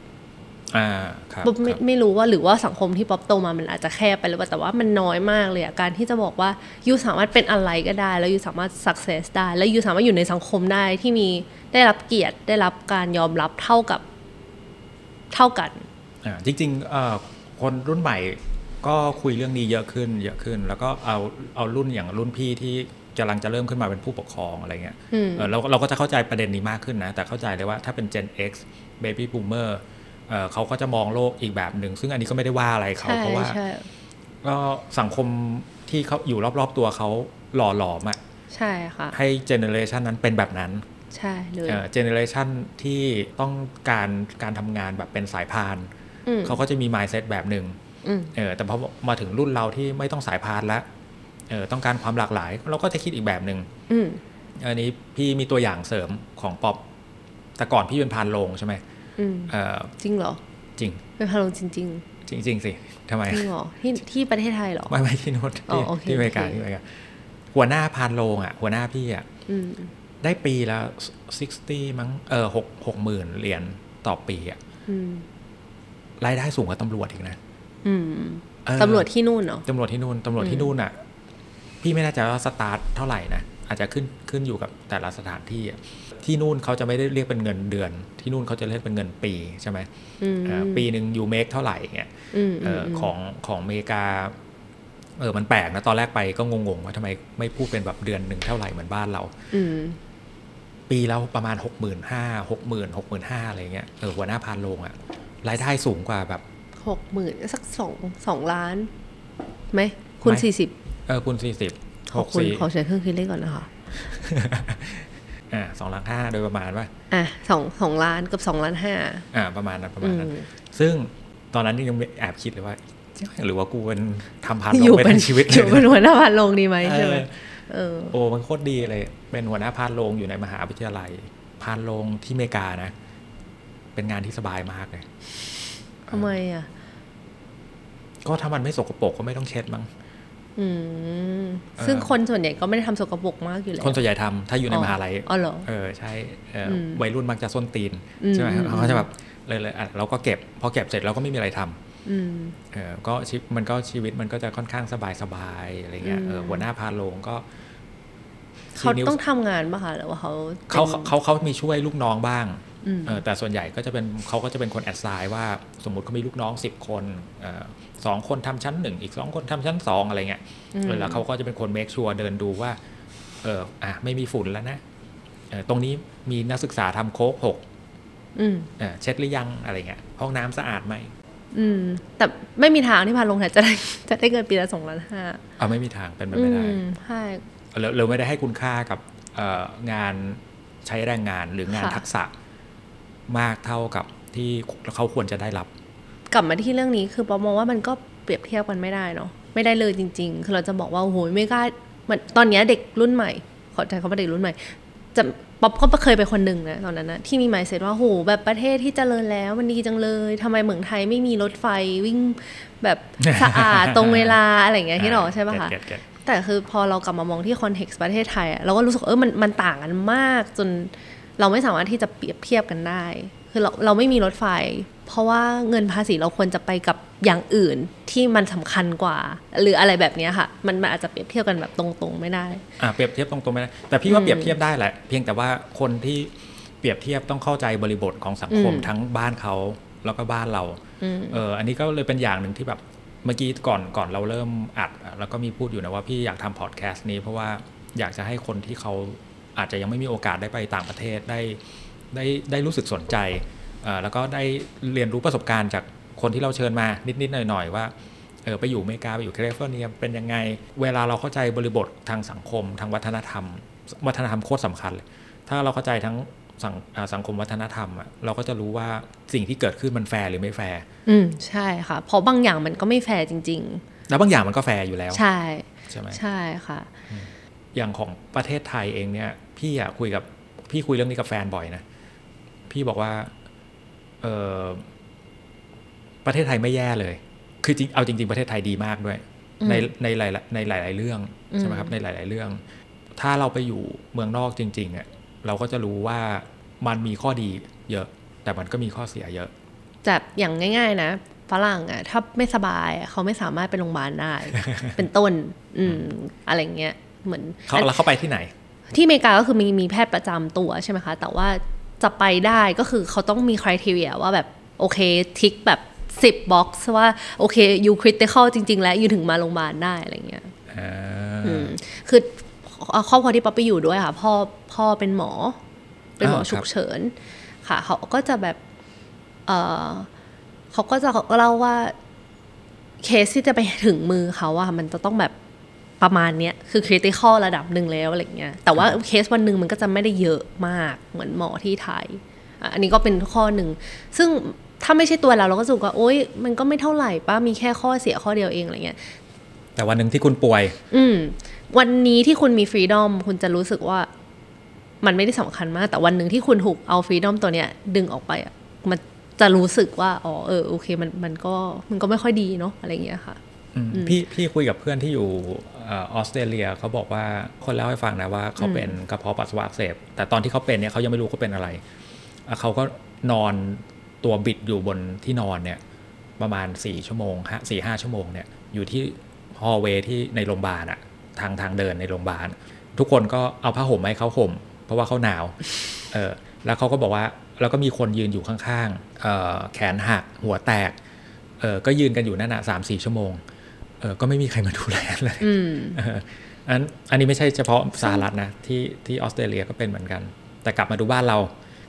ป๊อบไม่ครับไม่รู้ว่าหรือว่าสังคมที่ป๊อบโตมามันอาจจะแคบไปหรือเปล่าแต่ว่ามันน้อยมากเลยอะการที่จะบอกว่ายูสามารถเป็นอะไรก็ได้ แล้วยูสามารถ success ได้ แล้วยูสามารถอยู่ในสังคมได้ที่มีได้รับเกียรติได้รับการยอมรับเท่ากับเท่ากันอ่าจริงๆเอ่อคนรุ่นใหม่ก็คุยเรื่องนี้เยอะขึ้น เยอะขึ้น แล้วก็เอาเอารุ่นอย่างรุ่นพี่ที่กำลังจะเริ่มขึ้นมาเป็นผู้ปกครองอะไรเงี้ยอืมเออเราเราก็จะเข้าใจประเด็นนี้มากขึ้นนะ แต่เข้าใจเลยว่าถ้าเป็น Gen X Baby Boomer เอ่อเขาก็จะมองโลกอีกแบบหนึ่ง ซึ่งอันนี้ก็ไม่ได้ว่าอะไรเขาใช่เพราะว่าใช่ก็สังคมที่เขาอยู่รอบๆตัวเขาหล่อหลอมอะใช่ค่ะให้ generation นั้นเป็นแบบนั้นใช่เลย generation ที่ต้องการการทำงานแบบเป็นสายพานอืมเขาก็จะมี mindset แบบหนึ่งอืมเออแต่พอมาถึงรุ่นเราที่ไม่ต้องสายพานแล้วเออต้องการความหลากหลาย เราก็จะคิดอีกแบบหนึ่งอืมอันนี้พี่มีตัวอย่างเสริมของป๊อปแต่ก่อนพี่เป็นภารโรงใช่ไหมอืมเออ จริงเหรอ จริง เป็นพาลงจริงจริงๆสิทำไมๆจริงเหรอที่ที่ประเทศไทยเหรอ ไม่ไม่ที่โน้นอ๋อที่โอเคที่อเมริกาโอเคที่อเมริกาหัวหน้าพานโรงอะ หัวหน้าพี่อะอืมได้ปีละ60 มั้งเออหกหกหมื่นเหรียญต่อปีอะอืมรายได้สูงกว่าตำรวจอีกนะอืมเออตำรวจที่นู่นเนาะตำรวจที่นู่นตำรวจที่นู่นอะ พี่ไม่แน่ใจว่าสตาร์ทเท่าไหร่นะ อาจจะขึ้นขึ้นอยู่กับแต่ละสถานที่อะ ที่นู่นเขาจะไม่ได้เรียกเป็นเงินเดือน ที่นู่นเขาจะเรียกเป็นเงินปีใช่ไหมอืมเอ่อปีหนึ่งยูเมคเท่าไหร่เงี้ยอืมเอออของของอเมริกาเออมันแปลกนะ ตอนแรกไปก็งงๆว่าทำไมไม่พูดเป็นแบบเดือนหนึ่งเท่าไหร่เหมือนบ้านเราอืมปีแล้วประมาณหกหมื่นห้าหกหมื่นหกหมื่นห้าอะไรเงี้ยเออหัวหน้าพานโรงอะรายได้สูงกว่าแบบหกหมื่นสักสองสองล้านไหมคุณไม่สี่สิบเออคุณสี่สิบขหอบกคุณสี่ขอใช้เครื่องคิดเลขก่อนนะคะ อ่าสองล้านห้าโดยประมาณว่าอะสองสองล้านกับสองล้านห้าอ่าประมาณนั้นประมาณนั้นอืมซึ่งตอนนั้นยังแอบคิดเลยว่า หรือว่ากูเป็นทำพันอโลยู่งไปเป็นทั้งชีวิตอยู่เป็นหัวหน้าพันโรงดีไหมใช่ไหมเออเออโอ้มันโคตรดีเลย เป็นหัวหน้าพานโรงอยู่ในมหาวิทยาลัย พานโรงที่อเมริกานะ เป็นงานที่สบายมากเลยทำไมอะ ก็ถ้ามันไม่สกปรกก็ไม่ต้องเช็ดมั้งอืม ซึ่งคนส่วนใหญ่ก็ไม่ได้ทำสกปรกมากอยู่แล้ว คนส่วนใหญ่ทำถ้าอยู่ในมหาลัยอ๋อเหรอเออใช่เอออมวัยรุ่นมักจะส้นตีนอืมใช่ไหมอืมเขาก็จะแบบเลยเลยอะเราก็เก็บ พอเก็บเสร็จเราก็ไม่มีอะไรทำอืมเออก็ชีวิตมันก็ชีวิตมันก็จะค่อนข้างสบายสบายๆอะไรเงี้ยเอออืมหัวหน้าพาโรงก็เขาชี้นิ้วต้องทำงานป่ะคะหรือว่าเขาเขาป็นเขาเขามีช่วยลูกน้องบ้างอืมเออแต่ส่วนใหญ่ก็จะเป็นเขาก็จะเป็นคนแอดไซน์ว่าสมมติเขามีลูกน้องสิบคนเออสองคนทำชั้นหนึ่งอีกสองคนทำชั้นสองอะไรเงี้ยอืมเออแล้วเขาก็จะเป็นคนเมคชัวร์เดินดูว่าเอออะไม่มีฝุ่นแล้วนะเออตรงนี้มีนักศึกษาทำโค้กหกอืมเออเช็ดหรือยังอะไรเงี้ยห้องน้ำสะอาดไหมอืม แต่ไม่มีทางที่พาลงแทนจะได้จะได้เงินปีละสองล้านห้าเอาไม่มีทางเป็นไปอืไม่ได้มใช่เราเราไม่ได้ให้คุณค่ากับเอ่องานใช้แรงงานหรืองานค่ะทักษะ มากเท่ากับที่เขาควรจะได้รับ กลับมาที่เรื่องนี้คือปอมองว่ามันก็เปรียบเทียบกันไม่ได้เนาะไม่ได้เลยจริง ๆ คือเราจะบอกว่าโอ้โหไม่กล้าเหมือนตอนเนี้ยเด็กรุ่นใหม่ ขอใจเขาว่าเด็กรุ่นใหม่จะป๊อปก็เคยเป็นคนหนึ่งนะตอนนั้นนะที่มีหมายเสร็จว่าโหแบบประเทศที่เจริญแล้วมันดีจังเลยทำไมเมืองไทยไม่มีรถไฟวิ่งแบบสะอาดตรงเวลาอะไรอย่างเงี้ยที่หรอกใช่ปะคะเก็ตเก็ตแต่คือพอเรากลับมามองที่คอนเท็กซ์ประเทศไทยอะเราก็รู้สึกเออมันมันต่างกันมากจน เราไม่สามารถที่จะเปรียบเทียบกันได้ คือเราเราไม่มีรถไฟ เพราะว่าเงินภาษีเราควรจะไปกับอย่างอื่นที่มันสำคัญกว่า หรืออะไรแบบเนี้ยค่ะมันมันอาจจะเปรียบเทียบกันแบบตรงๆไม่ได้อ่าเปรียบเทียบตรงๆไม่ได้แต่พี่ว่าอืมเปรียบเทียบได้แหละ เพียงแต่ว่าคนที่เปรียบเทียบต้องเข้าใจบริบทของสังคมอืมทั้งบ้านเขาแล้วก็บ้านเราอืมเอออันนี้ก็เลยเป็นอย่างหนึ่งที่แบบเมื่อกี้ก่อนก่อนเราเริ่มอัดอะแล้วก็มีพูดอยู่นะว่าพี่อยากทำพอดแคสต์นี้เพราะว่าอยากจะให้คนที่เขา อาจจะยังไม่มีโอกาสได้ไปต่างประเทศได้ได้ได้รู้สึกสนใจเอ่อแล้วก็ได้เรียนรู้ประสบการณ์จากคนที่เราเชิญมานิด ๆ หน่อย ๆ ว่าเออไปอยู่อเมริกาไปอยู่แคลิฟอร์เนียเป็นยังไง เวลาเราเข้าใจบริบททางสังคมทางวัฒนธรรม วัฒนธรรมโคตรสำคัญเลย ถ้าเราเข้าใจทั้งสังอ่าสังคมวัฒนธรรมอะเราก็จะรู้ว่าสิ่งที่เกิดขึ้นมันแฟร์หรือไม่แฟร์อืมใช่ค่ะเพราะบางอย่างมันก็ไม่แฟร์จริงแล้วบางอย่างมันก็แฟร์อยู่แล้วๆใช่ใช่ไหมใช่ค่ะ อย่างของประเทศไทยเองเนี่ย พี่อะคุยกับพี่คุยเรื่องนี้กับแฟนบ่อยนะ พี่บอกว่า เออประเทศไทยไม่แย่เลย คือจริงเอาจริง ๆ ประเทศไทยดีมากด้วยอืมในในหลายในหลาย ๆ เรื่องใช่ไหมครับในหลาย ๆ เรื่อง ถ้าเราไปอยู่เมืองนอกจริง ๆอะเราก็จะรู้ว่ามันมีข้อดีเยอะ แต่มันก็มีข้อเสียเยอะแต่อย่างง่าย ๆ นะฝรั่งอะถ้าไม่สบายอะเขาไม่สามารถไปโรงพยาบาลได้ เป็นต้น อืมอะไรเงี้ยเหมือนเขาแล้วเข้าไปที่ไหน ที่อเมริกาก็คือมีมีแพทย์ประจำตัวใช่ไหมคะ แต่ว่าจะไปได้ก็คือเขาต้องมี criteria ว่าแบบโอเค tick แบบ10 box ว่าโอเค you critical จริง ๆ แล้ว you ถึงมาโรงพยาบาลได้อะไรเงี้ยอ่าอืมคือครอบครัวที่ป๊อปไปอยู่ด้วยค่ะ พ่อพ่อเป็นหมอ เป็นหมออ่าครับฉุกเฉิน ค่ะ เขาก็จะแบบเออเขาก็จะเล่าว่าเคสที่จะไปถึงมือเขาอะมันจะต้องแบบ ประมาณเนี้ยคือคริติคอลระดับหนึ่งแล้วอะไรเงี้ยแต่ว่าเคสวันหนึ่งมันก็จะไม่ได้เยอะมากเหมือนหมอที่ไทยอะอันนี้ก็เป็นข้อหนึ่ง ซึ่งถ้าไม่ใช่ตัวเราเราก็รู้สึกว่าโอ๊ยมันก็ไม่เท่าไหร่ป้ามีแค่ข้อเสียข้อเดียวเองอะไรเงี้ยแต่วันหนึ่งที่คุณป่วย อืมวันนี้ที่คุณมีฟรีดอมคุณจะรู้สึกว่ามันไม่ได้สำคัญมาก แต่วันหนึ่งที่คุณถูกเอาฟรีดอมตัวเนี้ยดึงออกไปอะมันจะรู้สึกว่าอ๋อเออโอเคมันมันก็มันก็ไม่ค่อยดีเนาะอะไรเงี้ยค่ะอืมพี่พี่คุยกับเพื่อนที่อยู่เออออสเตรเลียเขาบอกว่าคนเล่าให้ฟังนะว่าเขาเป็นกระเพาะปัสสาวะอักเสบแต่ตอนที่เขาเป็นเนี่ยเขายังไม่รู้เขาเป็นอะไรอะเขาก็นอนตัวบิดอยู่บนที่นอนเนี่ยประมาณสี่ชั่วโมงฮะสี่ห้าชั่วโมงเนี่ยอยู่ที่ฮอลเวย์ที่ในโรงพยาบาลอะทางทางเดินในโรงพยาบาล ทุกคนก็เอาผ้าห่มให้เขาห่ม เพราะว่าเขาหนาวเออแล้วเขาก็บอกว่าแล้วก็มีคนยืนอยู่ข้างๆเอ่อแขนหักหัวแตกเออก็ยืนกันอยู่นั่นอะสามสี่ชั่วโมงเออ ก็ไม่มีใครมาดูแลเลยอืมเอออันอันนี้ไม่ใช่เฉพาะสหรัฐนะที่ที่ออสเตรเลียก็เป็นเหมือนกัน แต่กลับมาดูบ้านเรา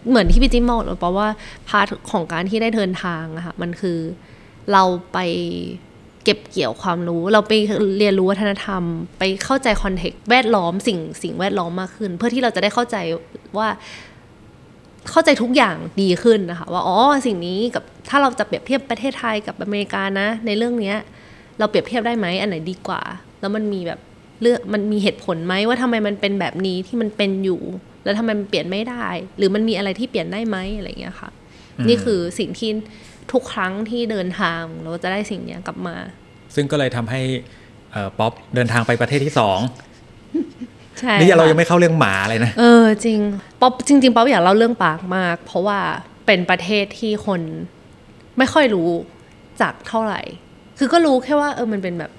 เหมือนที่พี่จิ๊มบอกเลยเพราะว่า part ของการที่ได้เดินทางอะค่ะมันคือเราไปเก็บเกี่ยวความรู้ เราไปเรียนรู้วัฒนธรรม ไปเข้าใจ context แวดล้อมสิ่งสิ่งแวดล้อมมากขึ้น เพื่อที่เราจะได้เข้าใจว่าเข้าใจทุกอย่างดีขึ้นนะคะ ว่าอ๋อสิ่งนี้กับถ้าเราจะเปรียบเทียบประเทศไทยกับอเมริกานะ ในเรื่องเนี้ย เราเปรียบเทียบได้ไหมอันไหนดีกว่า แล้วมันมีแบบเลือกมันมีเหตุผลไหมว่าทำไมมันเป็นแบบนี้ที่มันเป็นอยู่ แล้วทำไมมันเปลี่ยนไม่ได้ หรือมันมีอะไรที่เปลี่ยนได้ไหมอะไรอย่างเงี้ยค่ะอืมนี่คือสิ่งที่ทุกครั้งที่เดินทางเราจะได้สิ่งเนี้ยกลับมา ซึ่งก็เลยทำให้เอ่อป๊อปเดินทางไปประเทศที่สองใช่นี่เราค่ะยังไม่เข้าเรื่องหมาเลยนะ เออจริง ป๊อปจริง ๆ ป๊อปอยากเล่าเรื่องปรากมาก เพราะว่าเป็นประเทศที่คนไม่ค่อยรู้จักเท่าไหร่ คือก็รู้แค่ว่าเออมันเป็นแบบ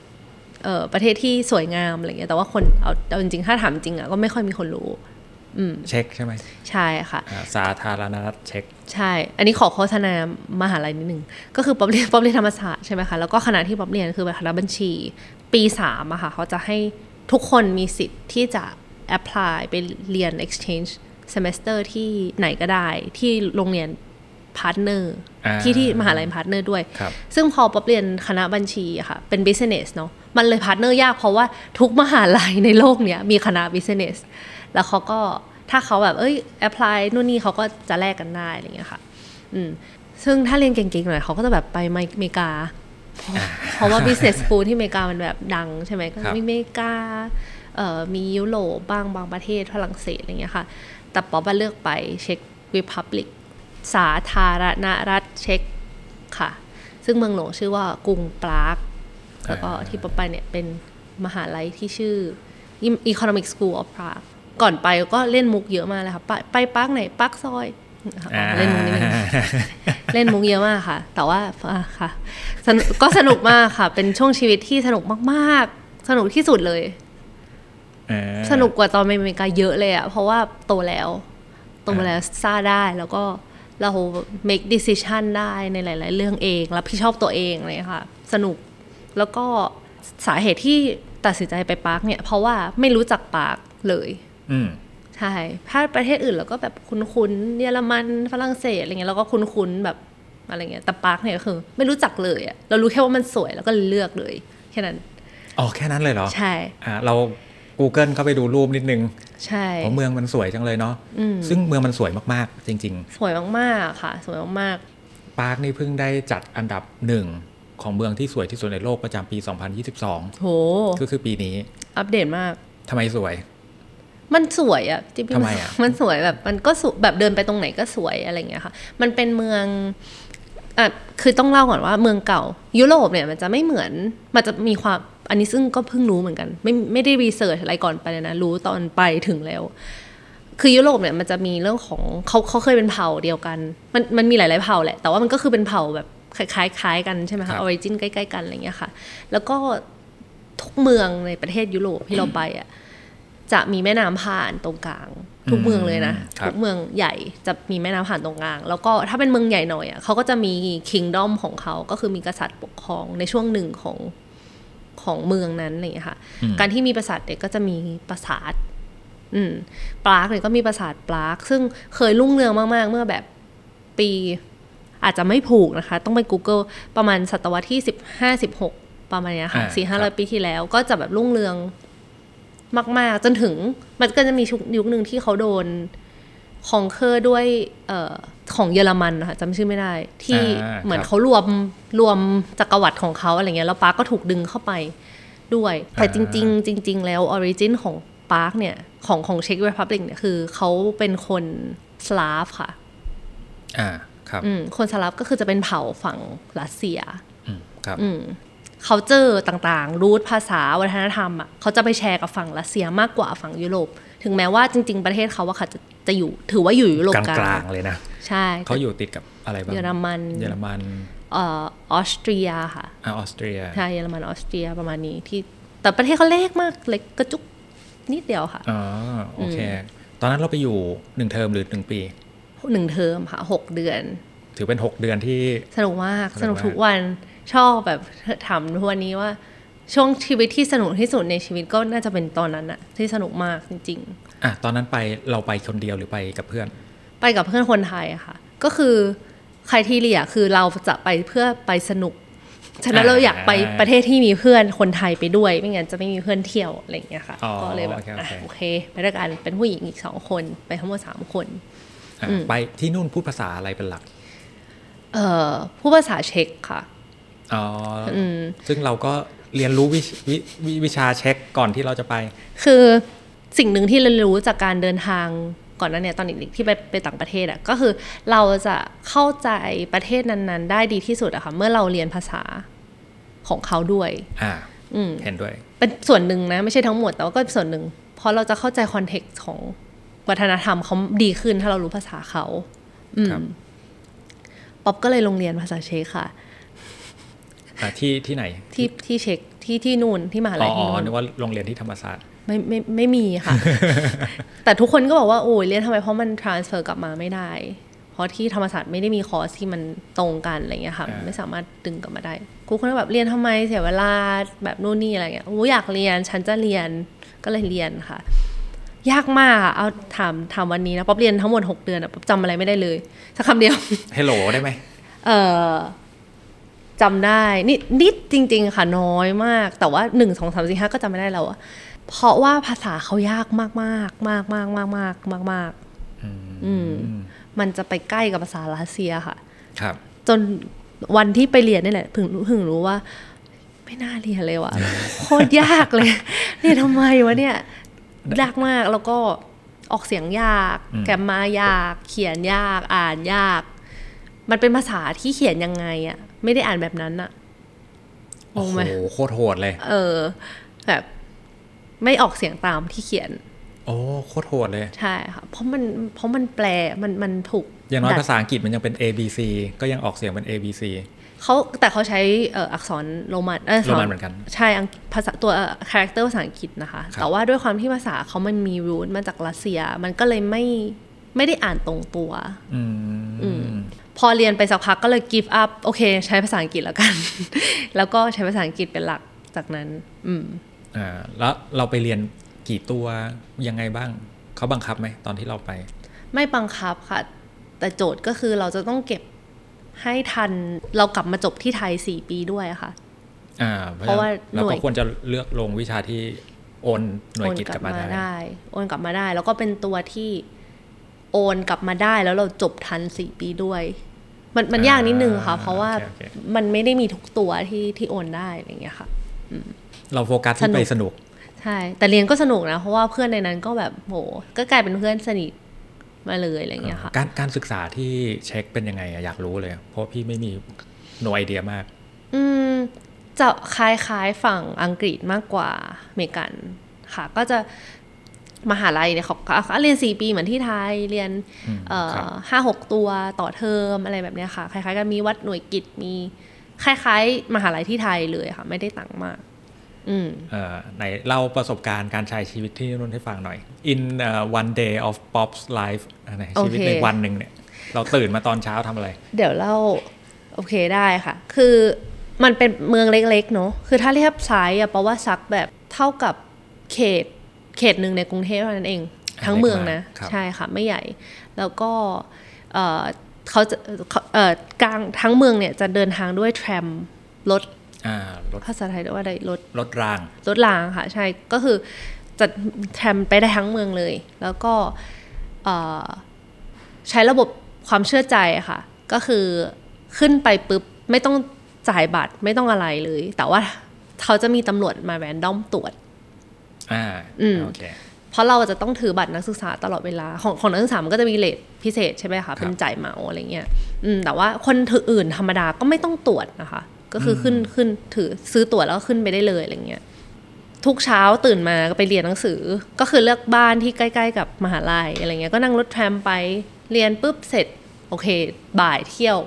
เออประเทศที่สวยงามอะไรเงี้ยแต่ว่าคนเอาเอาจริงๆถ้าถามจริงอะก็ไม่ค่อยมีคนรู้อืมเช็กใช่ไหมใช่ค่ะอ่าสาธารณรัฐเช็ก ใช่ อันนี้ขอโฆษณามหาลัยนิดนึง ก็คือป๊อปเรียนป๊อปเรียนธรรมศาสตร์ใช่ไหมคะ แล้วก็คณะที่ป๊อปเรียนคือแบบคณะบัญชี ปีสามอะค่ะเขาจะให้ทุกคนมีสิทธิ์ที่จะ apply ไปเรียน exchange semester ที่ไหนก็ได้ที่โรงเรียน partner อ่าที่ที่มหาลัย partner ด้วยครับซึ่งพอป๊อปเรียนคณะบัญชีอะค่ะ เป็น business เนาะ มันเลย partner ยากเพราะว่าทุกมหาลัยในโลกเนี้ยมีคณะ business แล้วเขาก็ถ้าเขาแบบ เอ้ย apply นู่นนี่เขาก็จะแลกกันได้อะไรอย่างเงี้ยค่ะ อืม ซึ่งถ้าเรียนเก่งๆหน่อยเขาก็จะแบบไปอเมริกา เพราะว่า business school ที่อเมริกามันแบบดังใช่ไหมก็ครับมีอเมริกาเอ่อมียุโรปบ้างบางประเทศฝรั่งเศสอะไรเงี้ยค่ะ แต่ป๊อปอะเลือกไปเช็ก Republic สาธารณรัฐเช็กค่ะ ซึ่งเมืองหลวงชื่อว่ากรุงปรากแล้วก็ที่ป๊อปไปเนี่ยเป็นมหาลัยที่ชื่อ Economic School of Prague ก่อนไปก็เล่นมุกเยอะมากเลยค่ะ ไปไปปาร์กไหนปาร์กซอยนะคะอ๋อเล่นมุกนิดนึงเล่นมุกเยอะมากค่ะ แต่ว่าอะค่ะสนุกก็สนุกมากค่ะ เป็นช่วงชีวิตที่สนุกมากๆ สนุกที่สุดเลยเออสนุกกว่าตอนไปอเมริกาเยอะเลยอะเพราะว่าโตแล้ว โตแล้วซ่าได้แล้วก็ เรา make decision ได้ในหลาย ๆ เรื่องเองรับผิดชอบตัวเองเลยค่ะ สนุกแล้วก็สาเหตุที่ตัดสินใจไปปรากเนี่ย เพราะว่าไม่รู้จักปรากเลยอืมใช่ถ้าประเทศอื่นเราก็แบบคุ้นๆเยอรมันฝรั่งเศสอะไรเงี้ยเราก็คุ้นๆแบบอะไรเงี้ยแต่ปรากเนี่ยก็คือ ไม่รู้จักเลยอะเรารู้แค่ว่ามันสวยแล้วก็เลือกเลยแค่นั้นอ๋อแค่นั้นเลยเหรอ ใช่ อ่าเรา Google เข้าไปดูรูปนิดนึงใช่เพราะเมืองมันสวยจังเลยเนาะอืมซึ่งเมืองมันสวยมากๆ จริงสวยมากๆค่ะ สวยมากๆปาร์คนี่เพิ่งได้จัดอันดับหนึ่งของเมืองที่สวยที่สุดในโลกประจำปี 2022ๆโห ก็คือปีนี้ อัปเดตมาก ทำไมสวย มันสวยอะจริงๆทำไมอะมันสวยแบบมันก็สวยแบบเดินไปตรงไหนก็สวยอะไรเงี้ยค่ะ มันเป็นเมืองอะคือต้องเล่าก่อนว่าเมืองเก่า ยุโรปเนี่ยมันจะไม่เหมือน มันจะมีความ อันนี้ซึ่งก็เพิ่งรู้เหมือนกัน ไม่ไม่ได้ research อะไรก่อนไปเลยนะ รู้ตอนไปถึงแล้ว คือยุโรปเนี่ยมันจะมีเรื่องของเขาเขาเคยเป็นเผ่าเดียวกัน มันมันมีหลาย ๆเผ่าแหละ แต่ว่ามันก็คือเป็นเผ่าแบบคล้ายๆคล้ายกันใช่ไหมคะแบบ origin ใกล้ๆกันอะไรเงี้ยค่ะ แล้วก็ทุกเมืองในประเทศยุโรปที่เราไปอะจะมีแม่น้ำผ่านตรงกลาง ทุกเมืองเลยนะครับทุกเมืองใหญ่จะมีแม่น้ำผ่านตรงกลาง แล้วก็ถ้าเป็นเมืองใหญ่หน่อยอะเขาก็จะมีคิงดอมของเขาก็คือมีกษัตริย์ปกครองในช่วงหนึ่งของ ของเมืองนั้นอะไรอย่างเงี้ยค่ะ การที่มีปราสาทเด็กก็จะมีปราสาทอืมปรากเนี่ยก็มีปราสาทปราก ซึ่งเคยรุ่งเรืองมาก ๆ เมื่อแบบปี อาจจะไม่ผูกนะคะ ต้องไป Google ประมาณศตวรรษที่สิบห้าสิบหกประมาณเนี้ยค่ะอ่าสี่ห้าคร้รัอบยปีที่แล้ว ก็จะแบบรุ่งเรืองมาก ๆ จนถึง มันก็จะมียุคยุคหนึ่งที่เขาโดน conquer ด้วย เอ่อ ของเยอรมันนะคะจำชื่อไม่ได้ ที่อ่าเหมือนครับเขารวมรวมจักรวรรดิของเขาอะไรเงี้ยแล้วปรากก็ถูกดึงเข้าไปด้วย แต่จริง ๆ จริง ๆ แล้ว origin ของปรากเนี่ยของของเช็ก r ร p พับลิกเนี่ยคือเขาเป็นคนสลาฟค่ะ อ่าครับอืมคนสลาฟก็คือจะเป็นเผ่าฝั่งรัสเซียอืมครับอืมเขาเจอต่างๆ root ภาษาวัฒนธรรมอะเขาจะไปแชร์กับฝั่งรัสเซียมากกว่าฝั่งยุโรป ถึงแม้ว่าจริง ๆ ประเทศเขาว่าค่ะจะจะอยู่ถือว่าอยู่ยุโรปกลางกลางกลางๆเลยนะ ใช่เขาอยู่ติดกับอะไรบ้างเยอรมันเยอรมันเอ่อออสเตรียค่ะอ่าออสเตรียใช่เยอรมันออสเตรียประมาณนี้ที่แต่ประเทศเขาเล็กมากเล็กกระจุกนิดเดียวค่ะอ๋อโอเค ตอนนั้นเราไปอยู่หนึ่งเทอมหรือหนึ่งปีหนึ่งเทอมค่ะหกเดือน ถือเป็น6เดือนที่สนุกมากสสนุนุกกมากทุกวันชอบแบบถามทุกวันนี้ว่า ช่วงชีวิตที่สนุกที่สุดในชีวิตก็น่าจะเป็นตอนนั้นอะที่สนุกมากจริงอะตอนนั้นไปเราไปคนเดียวหรือไปกับเพื่อนๆไปกับเพื่อนคนไทยอะค่ะ ก็คือใครที่เรียคือเราจะไปเพื่อไปสนุกฉะนั้นอ่าเราอยากไปประเทศที่มีเพื่อนคนไทยไปด้วย ไม่งั้นจะไม่มีเพื่อนเที่ยวอะไรอย่างเงี้ยค่ะอ๋อก็เลยแบบโอเคโอเคอะโอเคไปด้วยกันเป็นผู้หญิงอีกสองคนไปทั้งหมดสามคนอะอืมไปที่นู่นพูดภาษาอะไรเป็นหลัก เอ่อผู้ภาษาเช็กค่ะอ๋อออืมซึ่งเราก็ เรียนรู้วิวิวิวิชาเช็คก่อนที่เราจะไป คือสิ่งหนึ่งที่เรียนรู้จากการเดินทางก่อนหนั้นเนี่ยตอนเด็กๆที่ไปไปต่างประเทศอะก็คือเราจะเข้าใจประเทศนั้นๆ ได้ดีที่สุดอะค่ะเมื่อเราเรียนภาษาของเขาด้วยอ่าอืมเห็นด้วย เป็นส่วนหนึ่งนะไม่ใช่ทั้งหมดแต่ว่าก็ส่วนหนึ่งเพราะเราจะเข้าใจ context ของวัฒนธรรมเขาดีขึ้นถ้าเรารู้ภาษาเขา อืมครับป๊อบก็เลยลงเรียนภาษาเช็กค่ะอะ ที่ที่ไหนที่ที่เช็กที่ที่นู่นที่มหาอ๋ลัอยที่นู่นนึกว่าลงเรียนที่ธรรมศาสตร์ไม่ไม่ไม่มีค่ะ แต่ทุกคนก็บอกว่าโอ้ยเรียนทำไมเพราะมัน transfer กลับมาไม่ได้ เพราะที่ธรรมศาสตร์ไม่ได้มีคอร์สที่มันตรงกันอะไรเงี้ยค่ะอ่าไม่สามารถดึงกลับมาได้กูคนก็แบบเรียนทำไมเสียเวลาแบบนู่นนี่อะไรเงี้ยโอ้อยากเรียนฉันจะเรียนก็เลยเรียนค่ะ ยากมากอะเอาถามถามวันนี้นะป๊อปเรียนทั้งหมด 6 เดือนอะป๊อปจำอะไรไม่ได้เลย สักคำเดียวฮัลโหลได้ไหมเออ จำได้นิดนิดจริง ๆ ค่ะน้อยมาก แต่ว่าหนึ่งสองสามสี่ห้าก็จำไม่ได้แล้วอะเพราะว่าภาษาเขายากมากมากมากมากมากมากมากมากอืมมันจะไปใกล้กับภาษารัสเซียค่ะ ครับ จนวันที่ไปเรียนนี่แหละเพิ่งเพิ่งรู้ว่า ไม่น่าเรียนเลยว่ะโคตรยากเลยเรียนทำไมวะเนี่ยยากมากแล้วก็ออกเสียงยาก แกรมมายาก เขียนยากอ่านยาก มันเป็นภาษาที่เขียนยังไงอะ ไม่ได้อ่านแบบนั้นอะงโอ้งโหไหมโคตรโหดเลย เออ แบบ ไม่ออกเสียงตามที่เขียน โอ้โคตรโหดเลย ใช่ค่ะ เพราะมันเพราะมันแปลมันมันถูก อย่างน้อยดัดภาษาอังกฤษมันยังเป็น A B C ก็ยังออกเสียงเป็น A B C เขาแต่เขาใช้เอ่ออักษรโรมันเออโรมันเหมือนกัน ใช่อังภาษาตัว character ภาษาอังกฤษนะคะครับแต่ว่าด้วยความที่ภาษาเขามันมี root มาจากรัสเซีย มันก็เลยไม่ไม่ได้อ่านตรงตัว อืม พอเรียนไปสักพักก็เลย give up โอเค ใช้ภาษาอังกฤษแล้วกัน แล้วก็ใช้ภาษาอังกฤษเป็นหลักจากนั้น อืมอ่าแล้วเราไปเรียนกี่ตัวยังไงบ้าง เขาบังคับไหมตอนที่เราไป ไม่บังคับค่ะ แต่โจทย์ก็คือเราจะต้องเก็บให้ทันเรากลับมาจบที่ไทย4ปีด้วยอะค่ะ อ่า เพราะว่าเราหน่วก็ยควรจะเลือกลงวิชาที่โอนหน่วยกิจกลับมาได้โอนกลับมาได้ แล้วก็เป็นตัวที่โอนกลับมาได้แล้วเราจบทันสี่ปีด้วย มันมันอ่ายยากนิดนึงค่ะ เพราะว่าโอเคโอเคมันไม่ได้มีทุกตัวที่ที่โอนได้อะไรอย่างเงี้ยค่ะเราโฟกัสที่ไปสนุกใช่แต่เรียนก็สนุกนะ เพราะว่าเพื่อนในนั้นก็แบบโหก็กลายเป็นเพื่อนสนิทมาเลยอะไรอย่างเงี้ยค่ะการการศึกษาที่เช็คเป็นยังไงอะอยากรู้เลย เพราะพี่ไม่มีโนไอเดียมาก อืมจะคล้ายๆฝั่งอังกฤษมากกว่าอเมริกันค่ะ ก็จะ มหาลัยเนี่ยเขาเขาเรียนสี่ปีเหมือนที่ไทยเรียนอืมเอ่ครัอบห้าหกตัวต่อเทอมอะไรแบบเนี้ยค่ะ คล้ายๆกันมีวัดหน่วยกิจมีคล้ายๆ มหาลัยที่ไทยเลยค่ะ ไม่ได้ต่างมากอืมเอ่อไหนเล่าประสบการณ์การใช้ชีวิตที่นู่นให้ฟังหน่อย in uh, one day of Pop's life อันไหนชีวิตโอเคในวันหนึ่งเนี่ย เราตื่นมาตอนเช้าทำอะไร เดี๋ยวเล่า โอเคได้ค่ะ คือมันเป็นเมืองเล็กๆเนาะคือถ้าเรียบซ้ายอะเพราะว่าซักแบบเท่ากับเขต เขตหนึ่งในกรุงเทพเท่านั้นเอง ทั้งเมืองนะครับใช่ค่ะ ไม่ใหญ่ แล้วก็เอ่อเขาจะเขาเอ่อกลางทั้งเมืองเนี่ยจะเดินทางด้วยแทรมรถอ่ารถภาษาไทยเรียกว่าอะไรรถรถรางรถรางค่ะ ใช่ก็คือจะแทรมไปได้ทั้งเมืองเลย แล้วก็เอ่อใช้ระบบความเชื่อใจอะค่ะ ก็คือขึ้นไปปุ๊บไม่ต้องจ่ายบัตรไม่ต้องอะไรเลย แต่ว่าเขาจะมีตำรวจมาแรนดอมตรวจ อ่าอืมโอเคเพราะเราจะต้องถือบัตรนักศึกษาตลอดเวลาของของนักศึกษามันก็จะมีเลทพิเศษใช่ไหมคะเป็นจ่ายเหมาอะไรเงี้ยอืมแต่ว่าคนถืออื่นธรรมดาก็ไม่ต้องตรวจนะคะ ก็คือขึ้นขึ้นถือซื้อตั๋วแล้วก็ขึ้นไปได้เลยอะไรเงี้ยทุกเช้าตื่นมาก็ไปเรียนหนังสือ ก็คือเลือกบ้านที่ใกล้ ๆ กับมหาลัยอะไรเงี้ยก็นั่งรถแทรมไปเรียนปุ๊บเสร็จโอเค บ่ายเที่ยว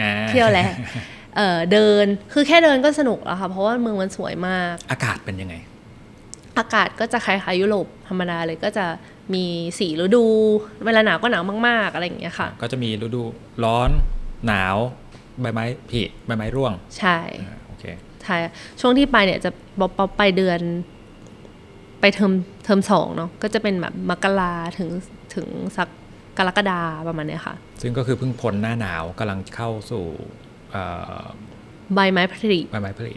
อ่าเที่ยวแหละเออเดินคือแค่เดินก็สนุกแล้วค่ะเพราะว่าเมืองมันสวยมาก อากาศเป็นยังไง อากาศก็จะคล้ายๆยุโรปธรรมดาเลยก็จะมีสีฤดู เวลาหนาวก็หนาวมาก ๆ อะไรอย่างเงี้ยค่ะ ก็จะมีฤดูร้อนหนาว ใบไม้ผลิใบไม้ร่วง ใช่อ่าโอเคใช่ช่วงที่ไปเนี่ยจะปอปไปเดือน ไปเทอมเทอมสองเนาะก็จะเป็นแบบมกราถึงถึงสักกรกฎาประมาณเนี้ยค่ะ ซึ่งก็คือเพิ่งพ้นหน้าหนาวกำลังเข้าสู่เอ่อใบไม้ผลิใบไม้ผลิ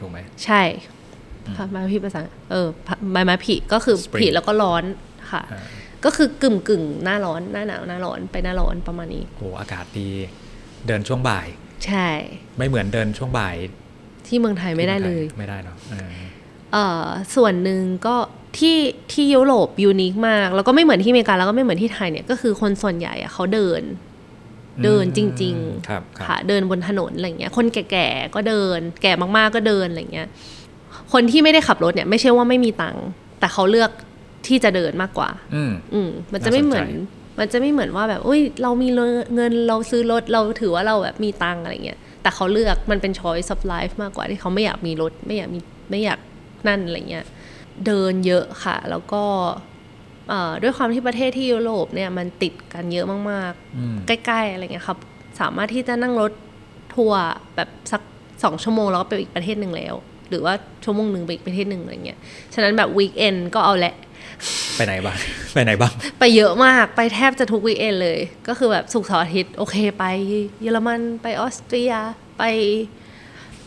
ถูกไหมใช่ใบ ไม้ผลิภาษาเออใบไม้ผลิก็คือ Spring ผลิแล้วก็ร้อนค่ะอ่าก็คือกึ่มกึ่งๆหน้าร้อนหน้าหนาวหน้าร้อนไปหน้าร้อนประมาณนี้โอ้อากาศดีเดินช่วงบ่าย ใช่ ไม่เหมือนเดินช่วงบ่าย ที่เมืองไทยไม่ได้เลยไม่ได้เนาะอ่าเอ่อส่วนหนึ่งก็ที่ที่ยุโรปยูนิคมาก แล้วก็ไม่เหมือนที่อเมริกาแล้วก็ไม่เหมือนที่ไทยเนี่ยก็คือคนส่วนใหญ่อะเขาเดิน เดินจริงๆครับครับค่ะเดินบนถนนอะไรเงี้ยคนแก่ๆก็เดิน แก่มากๆก็เดินอะไรเงี้ย คนที่ไม่ได้ขับรถเนี่ยไม่ใช่ว่าไม่มีตังค์แต่เขาเลือกที่จะเดินมากกว่า อืมอืมมันจะไม่เหมือนน่าสนใจมันจะไม่เหมือนว่าแบบอุ้ยเรามีเงินเราซื้อรถเราถือว่าเราแบบมีตังค์อะไรเงี้ยแต่เขาเลือกมันเป็น choice of life มากกว่าที่เขาไม่อยากมีรถไม่อยากมีไม่อยากนั่นอะไรเงี้ยเดินเยอะค่ะ แล้วก็เอ่อด้วยความที่ประเทศที่ยุโรปเนี่ยมันติดกันเยอะมากอืมๆใกล้ ๆ อะไรเงี้ยครับ สามารถที่จะนั่งรถทัวร์แบบสักสองชั่วโมงแล้วก็ไปอีกประเทศหนึ่งแล้ว หรือว่าชั่วโมงหนึ่งไปอีกประเทศหนึ่งอะไรเงี้ย ฉะนั้นแบบวีคเอนก็เอาแหละ ไปไหนบ้าง ไปไหนบ้าง ไปเยอะมาก ไปแทบจะทุกวีคเอนเลย ก็คือแบบสุกร์เสาร์อาทิตย์โอเคไปเยอรมันไปออสเตรียไป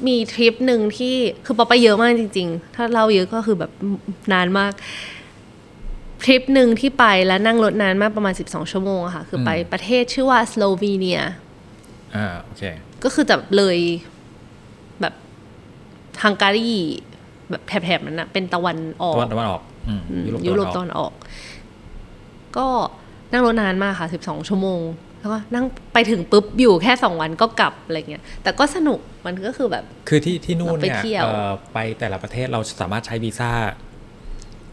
มีทริปหนึ่งที่คือปอไปเยอะมากจริง ๆ ถ้าเราเยอะก็คือแบบนานมากทริปหนึ่งที่ไปแล้วนั่งรถนานมากประมาณ 12 ชั่วโมงอะค่ะ คือไปประเทศชื่อว่าสโลวีเนีย อ่า โอเค ก็คือจะเลยแบบ ฮังการีแบบแถบๆนั้นนะเป็นตะวันออก ตะวันตะวันออกอืมอืมยุยุโรโรปปตะตวัอนนออกออก ก็นั่งรถนานมากค่ะ12ชั่วโมง แล้วก็นั่งไปถึงปุ๊บอยู่แค่2วันก็กลับอะไรเงี้ย แต่ก็สนุกมันก็คือแบบ คือที่ที่นู่นเนี่ยเราไปเที่ยวเอ่อไปแต่ละประเทศเราสามารถใช้วีซ่า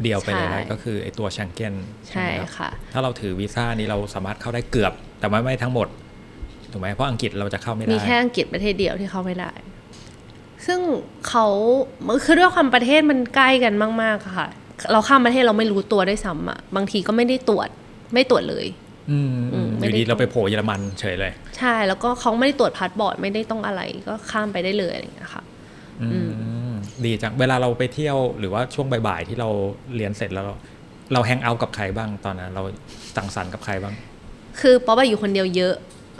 เดียวไปเลยใช่ได้ก็คือไอตัวแชงเก้นใช่ไหมรับค่ะ ถ้าเราถือวีซ่านี้เราสามารถเข้าได้เกือบ แต่ว่าไม่ทั้งหมดถูกไหมเพราะอังกฤษเราจะเข้าไม่ได้ มีแค่อังกฤษประเทศเดียวที่เข้าไม่ได้ ซึ่งเขาคือด้วยความประเทศมันใกล้กันมากๆอะค่ะ เราข้ามประเทศเราไม่รู้ตัวได้วยซ้ำอะบางทีก็ไม่ได้ตรวจไม่ตรวจเลยอืมอืมอไม่ยู่ได้ดีเราไปโผล่เยอรมันเฉยเลย ใช่แล้วก็เขาไม่ได้ตรวจพาสปอร์ตไม่ได้ต้องอะไรก็ข้ามไปได้เลยอะไรอย่างเงี้ยค่ะอืมดีจังเวลาเราไปเที่ยวหรือว่าช่วงบ่ายๆที่เราเรียนเสร็จแล้ว เราเรา hang out กับใครบ้างตอนนั้น เราสังสรรค์กับใครบ้าง คือป๊อปอะอยู่คนเดียวเยอะ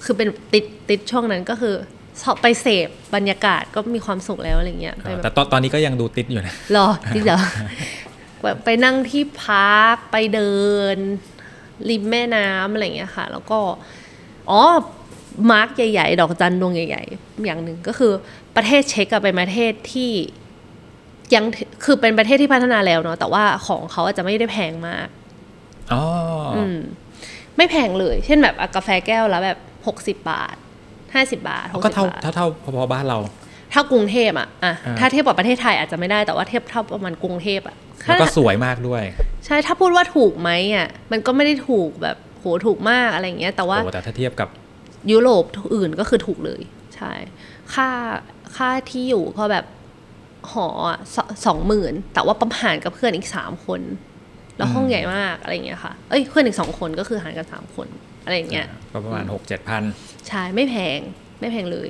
คือเป็นติดติดช่วงนั้นก็คือชอบ ไปเสพบรรยากาศก็มีความสุขแล้วอะไรเงี้ยไปแบแต่บตอนตอนนี้ก็ยังดูติดอยู่นะรอที่เดี๋ยวแบบไปนั่งที่พักไปเดิน ริมแม่น้ำอะไรเงี้ยค่ะ แล้วก็อ๋อมาร์กใหญ่ๆ ดอกจันดวงใหญ่ ๆ อย่างหนึ่งก็คือประเทศเช็กอะเป็นประเทศที่ยังคือเป็นประเทศที่พัฒนาแล้วเนาะแต่ว่าของเขาอาจจะไม่ได้แพงมากอ๋อออืมไม่แพงเลย เช่นแบบอะกาแฟแก้วแล้วแบบหกสิบบาท ห้าสิบาทหกก็สิบเท่าบาทเท่าเท่าพอๆบ้านเรา ถ้ากรุงเทพอะอะอ่าถ้าเทียบกับประเทศไทยอาจจะไม่ได้แต่ว่าเทียบเท่าประมาณกรุงเทพอะแล้วก็ถ้าสวยมากด้วย ใช่ถ้าพูดว่าถูกไหมอะมันก็ไม่ได้ถูกแบบโหถูกมากอะไรอย่างเงี้ย แต่ว่าโอ้แต่ถ้าเทียบกับยุโรปอื่นก็คือถูกเลยใช่ค่าค่าที่อยู่ก็แบบหออะสสองหมื่นแต่ว่าประหารกับเพื่อนอีกสามคน แล้วห้องใหญ่มากอะไรอย่างเงี้ยค่ะ เอ้ยเพื่อนอีกสองคนก็คือหารกันสามคนอะไรอย่างเงี้ยก็ประมาณหกเจ็ดพัน ใช่ไม่แพงไม่แพงเลย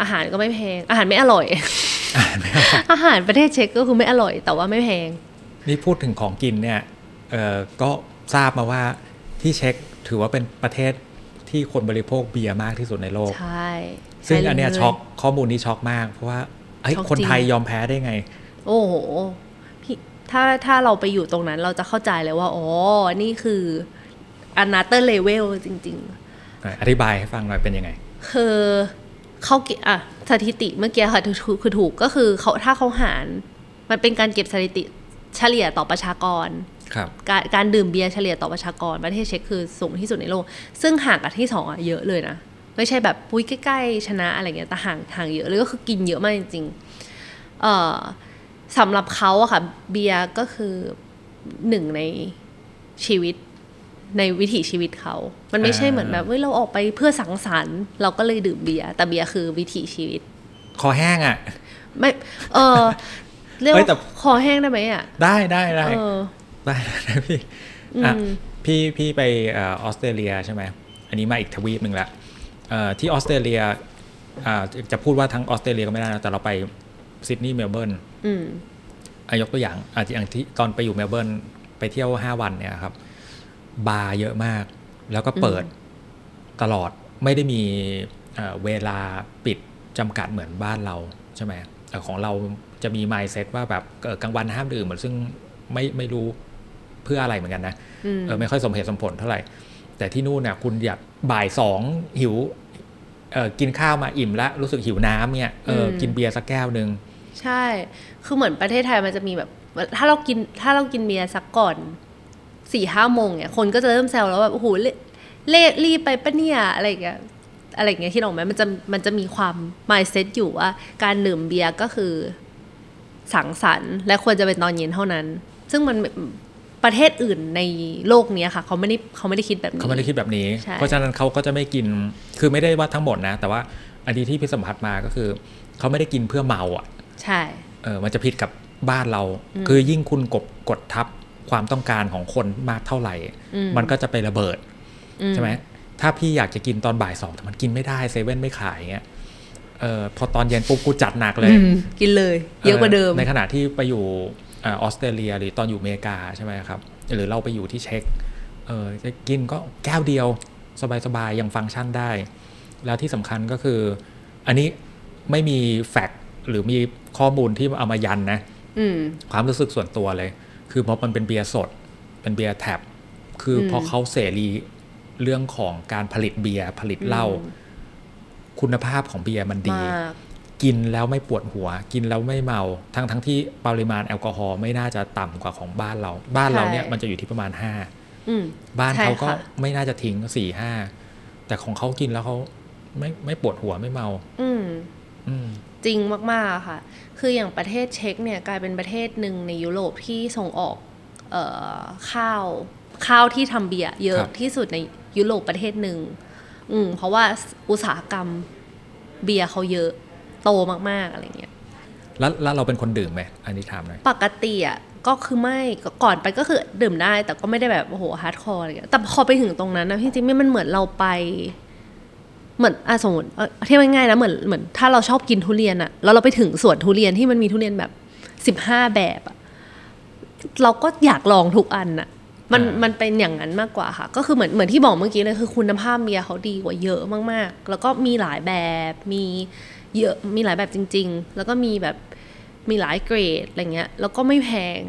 อาหารก็ไม่แพง อาหารไม่อร่อย อาหารประเทศเช็กก็คือไม่อร่อย แต่ว่าไม่แพง นี่พูดถึงของกินเนี่ยเออก็ทราบมาว่าที่เช็คถือว่าเป็นประเทศที่คนบริโภคเบียร์มากที่สุดในโลก ใช่ ซึ่งใช่อันเนี้ยลช็อกข้อมูลนี้ช็อกมาก เพราะว่าเฮ้ยช็อกคนจริงไทยยอมแพ้ได้ไง โอ้โหพี่ถ้าถ้าเราไปอยู่ตรงนั้นเราจะเข้าใจเลยว่า อ๋อ นี่คือ another level จริง อธิบายให้ฟังหน่อยเป็นยังไงๆคือเขาเก็บอะสถิติเมื่อกี้ค่ะคือคือคือถูกก็คือเขาถ้าเขาหารมันเป็นการเก็บสถิติเฉลี่ยต่อประชากรครับการการดื่มเบียร์เฉลี่ยต่อประชากรประเทศเช็กคือสูงที่สุดในโลก ซึ่งห่างกับที่สองอะเยอะเลยนะไม่ใช่แบบปุ้ยใกล้ๆชนะอะไรเงี้ยแต่ห่างห่างเยอะเลยก็คือกินเยอะมากจริงๆเอ่อสำหรับเขาอะค่ะเบียร์ก็คือหนึ่งในชีวิต ในวิถีชีวิตเขา มันไม่ใช่อ่าเหมือนแบบเว้ยเราออกไปเพื่อสังสรรค์เราก็เลยดื่มเบียร์แต่เบียร์คือวิถีชีวิต คอแห้งอะ ไม่ เออเรียกเฮ้ยว่าแต่คอแห้งได้ไหมอะได้ได้ได้เออได้ได้พี่อือะมพี่พี่ไปเออออสเตรเลียใช่ไหม อันนี้มาอีกทวีปหนึ่งละเอ่อที่ออสเตรเลียอ่าจะพูดว่าทั้งออสเตรเลียก็ไม่ได้นะแต่เราไปซิดนีย์เมลเบิร์นอืมอายกตัวอย่างอาอย่างที่ตอนไปอยู่เมลเบิร์นไปเที่ยว 5 วันเนี่ยครับ บาร์เยอะมาก แล้วก็เปิดตลอดไม่ได้มีเอ่อเวลาปิดจำกัดเหมือนบ้านเราใช่ไหมแต่ของเราจะมี mindset ว่าแบบเอ่อกลางวันห้ามดื่มเหมือนซึ่งไม่ไม่รู้เพื่ออะไรเหมือนกันนะอืมเออไม่ค่อยสมเหตุสมผลเท่าไหร่ แต่ที่นู่นเนี่ยคุณอยากบ่ายสองหิวเออกินข้าวมาอิ่มแล้วรู้สึกหิวน้ำเนี่ยเอออมกินเบียร์สักแก้วหนึ่งใช่ คือเหมือนประเทศไทยมันจะมีแบบ ถ้าเรากินถ้าเรากินเบียร์สักก่อน สี่ห้าโมงเนี่ยคนก็จะเริ่มแซวแล้วแบบโอ้โหเละเละรีบไปปะเนี่ยอะไรอย่างเงี้ยอะไรอย่างเงี้ยพี่นึกไหมมันจะมันจะมีความ mindset อยู่ว่า การดื่มเบียร์ก็คือสังสรรค์ และควรจะเป็นตอนเย็นเท่านั้น ซึ่งมันประเทศอื่นในโลกเนี้ยค่ะ เขาไม่ได้เขาไม่ได้คิดแบบนี้เขาไม่ได้คิดแบบนี้ใช่เพราะฉะนั้นเขาก็จะไม่กินคือไม่ได้ว่าทั้งหมดนะ แต่ว่าอันนี้ที่พี่สัมผัสมาก็คือ เขาไม่ได้กินเพื่อเมาอะ ใช่เออมันจะผิดกับบ้านเราอืมคือยิ่งคุณกดกดทับ ความต้องการของคนมากเท่าไหร่อืมมันก็จะไประเบิดอืใช่ไหมถ้าพี่อยากจะกินตอนบ่ายสองแต่มันกินไม่ได้เซเว่นไม่ขายเงี้ยเออพอตอนเย็นปุ๊บกูจัดหนักเลยอืมกินเลย เยอะกว่าเดิม ในขณะที่ไปอยู่อาออสเตรเลียหรือตอนอยู่อเมริกาใช่ไหมครับ หรือเราไปอยู่ที่เช็กเออจะกินก็แก้วเดียว สบายๆยังฟังก์ชันได้ แล้วที่สำคัญก็คือ อันนี้ไม่มี fact หรือมีข้อมูลที่เอามายันนะอืมความรู้สึกส่วนตัวเลย คือเพราะมันเป็นเบียร์สด เป็นเบียร์ tap คืออมพอเขาเสรีเรื่องของการผลิตเบียร์ผลิตเหล้าอืมคุณภาพของเบียร์มันดีมากกินแล้วไม่ปวดหัว กินแล้วไม่เมา ทั้งทั้งที่ปริมาณแอลกอฮอล์ไม่น่าจะต่ำกว่าของบ้านเรา บ้านเราเนี่ยใช่มันจะอยู่ที่ประมาณอืม5บ้านใช่เขาก็ค่ะไม่น่าจะทิ้งสี่ห้าแต่ของเขากินแล้วเขาไม่ไม่ปวดหัวไม่เมา อืมอืม จริงมากๆค่ะ คืออย่างประเทศเช็กเนี่ยกลายเป็นประเทศหนึ่งในยุโรปที่ส่งออกเออข้าวข้าวที่ทำเบียร์เยอะครับที่สุดในยุโรปประเทศหนึ่งอืมเพราะว่าอุตสาหกรรมเบียร์เขาเยอะโตมากๆอะไรเงี้ยแล้วแล้วเราเป็นคนดื่มไหมอันนี้ถามหน่อยปกติอะก็คือไม่ก็ก่อนไปก็คือดื่มได้ แต่ก็ไม่ได้แบบโอ้โห hardcore อะไรเงี้ยแต่พอไปถึงตรงนั้นนะพี่จิมมี่มันเหมือนเราไป เหมือนอะสมมติเอ่อเทียบง่ายๆนะเหมือนเหมือนถ้าเราชอบกินทุเรียนอะแล้วเราไปถึงสวนทุเรียนที่มันมีทุเรียนแบบสิบห้าแบบอะเราก็อยากลองทุกอันอะมันอ่ามัมันเป็นอย่างนั้นมากกว่าค่ะ ก็คือเหมือนเหมือนที่บอกเมื่อกี้เลยคือคุณภาพเบียร์เขาดีกว่าเยอะมากๆ แล้วก็มีหลายแบบมีเยอะมีหลายแบบจริง ๆ แล้วก็มีแบบมีหลายเกรดอะไรเงี้ย แล้วก็ไม่แพง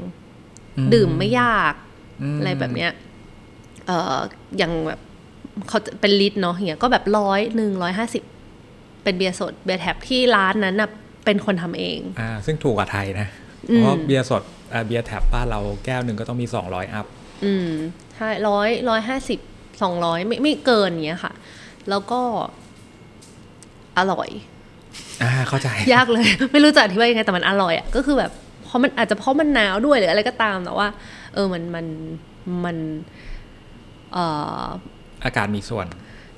ดื่มไม่ยากมอะไรแบบเนี้ยเอ่ออย่างแบบ เขาจะเป็นลิตรเนาะอย่างเงี้ยก็แบบร้อยหนึ่งร้อยห้าสิบเป็นเบียร์สดเบียร์แท็บที่ร้านนั้นน่ะเป็นคนทำเองอ่าซึ่งถูกกว่าไทยนะอืมเพราะเบียร์สดอ่าเบียร์แท็บบ้านเราแก้วหนึ่งก็ต้องมี200อัพ อืมใช่ร้อยร้อยห้าสิบสองร้อยไม่ไม่เกินเงี้ยค่ะ แล้วก็อร่อยอ่าเข้าใจ ยากเลย ไม่รู้จะอธิบายยังไงแต่มันอร่อยอะก็คือแบบเพราะมันอาจจะเพราะมันหนาวด้วยหรืออะไรก็ตามแต่ว่า เออมันมันมันเอ่อ อากาศมีส่วน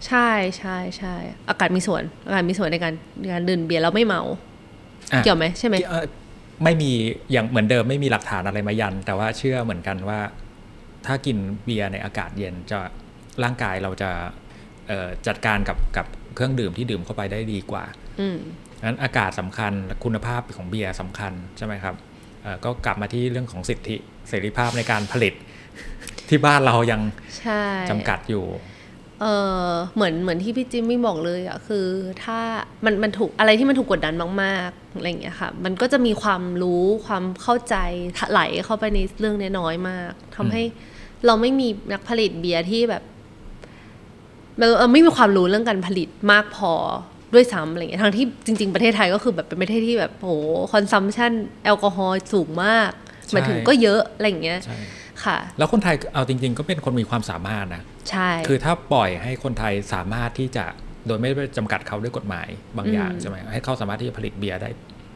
ใช่ใช่ใช่อากาศมีส่วน อากาศมีส่วนในการในการดื่มเบียร์แล้วไม่เมาอะเกี่ยวไหมใช่ไหมเอ่อไม่มีอย่างเหมือนเดิมไม่มีหลักฐานอะไรมายัน แต่ว่าเชื่อเหมือนกันว่า ถ้ากินเบียร์ในอากาศเย็นจะร่างกายเราจะเอ่อจัดการกับกับเครื่องดื่มที่ดื่มเข้าไปได้ดีกว่าอืมงั้นอากาศสำคัญคุณภาพของเบียร์สำคัญใช่ไหมครับเอ่อก็กลับมาที่เรื่องของสิทธิเสรีภาพในการผลิต ที่บ้านเรายังใช่จำกัดอยู่เออเหมือนเหมือนที่พี่จิมมี่บอกเลยอะคือถ้ามันมันถูกอะไรที่มันถูกกดดันมากๆอะไรอย่างเงี้ยค่ะ มันก็จะมีความรู้ความเข้าใจไหลเข้าไปในเรื่องน้อยๆมากทำให้เราไม่มีนักผลิตเบียร์ที่แบบเราเราไม่มีความรู้เรื่องการผลิตมากพอด้วยซ้ำอะไรเงี้ยทั้งที่จริง ๆ ประเทศไทยก็คือแบบเป็นประเทศที่แบบโหคอนซัมชันแอลกอฮอล์สูงมากหมายถึงก็เยอะอะไรอย่างเงี้ยใช่ ค่ะ แล้วคนไทยเอาจริง ๆ ก็เป็นคนมีความสามารถนะ ใช่ คือถ้าปล่อยให้คนไทยสามารถที่จะโดยไม่ไปจำกัดเขาด้วยกฎหมายบางอย่างอืมใช่ไหมให้เขาสามารถที่จะผลิตเบียร์ได้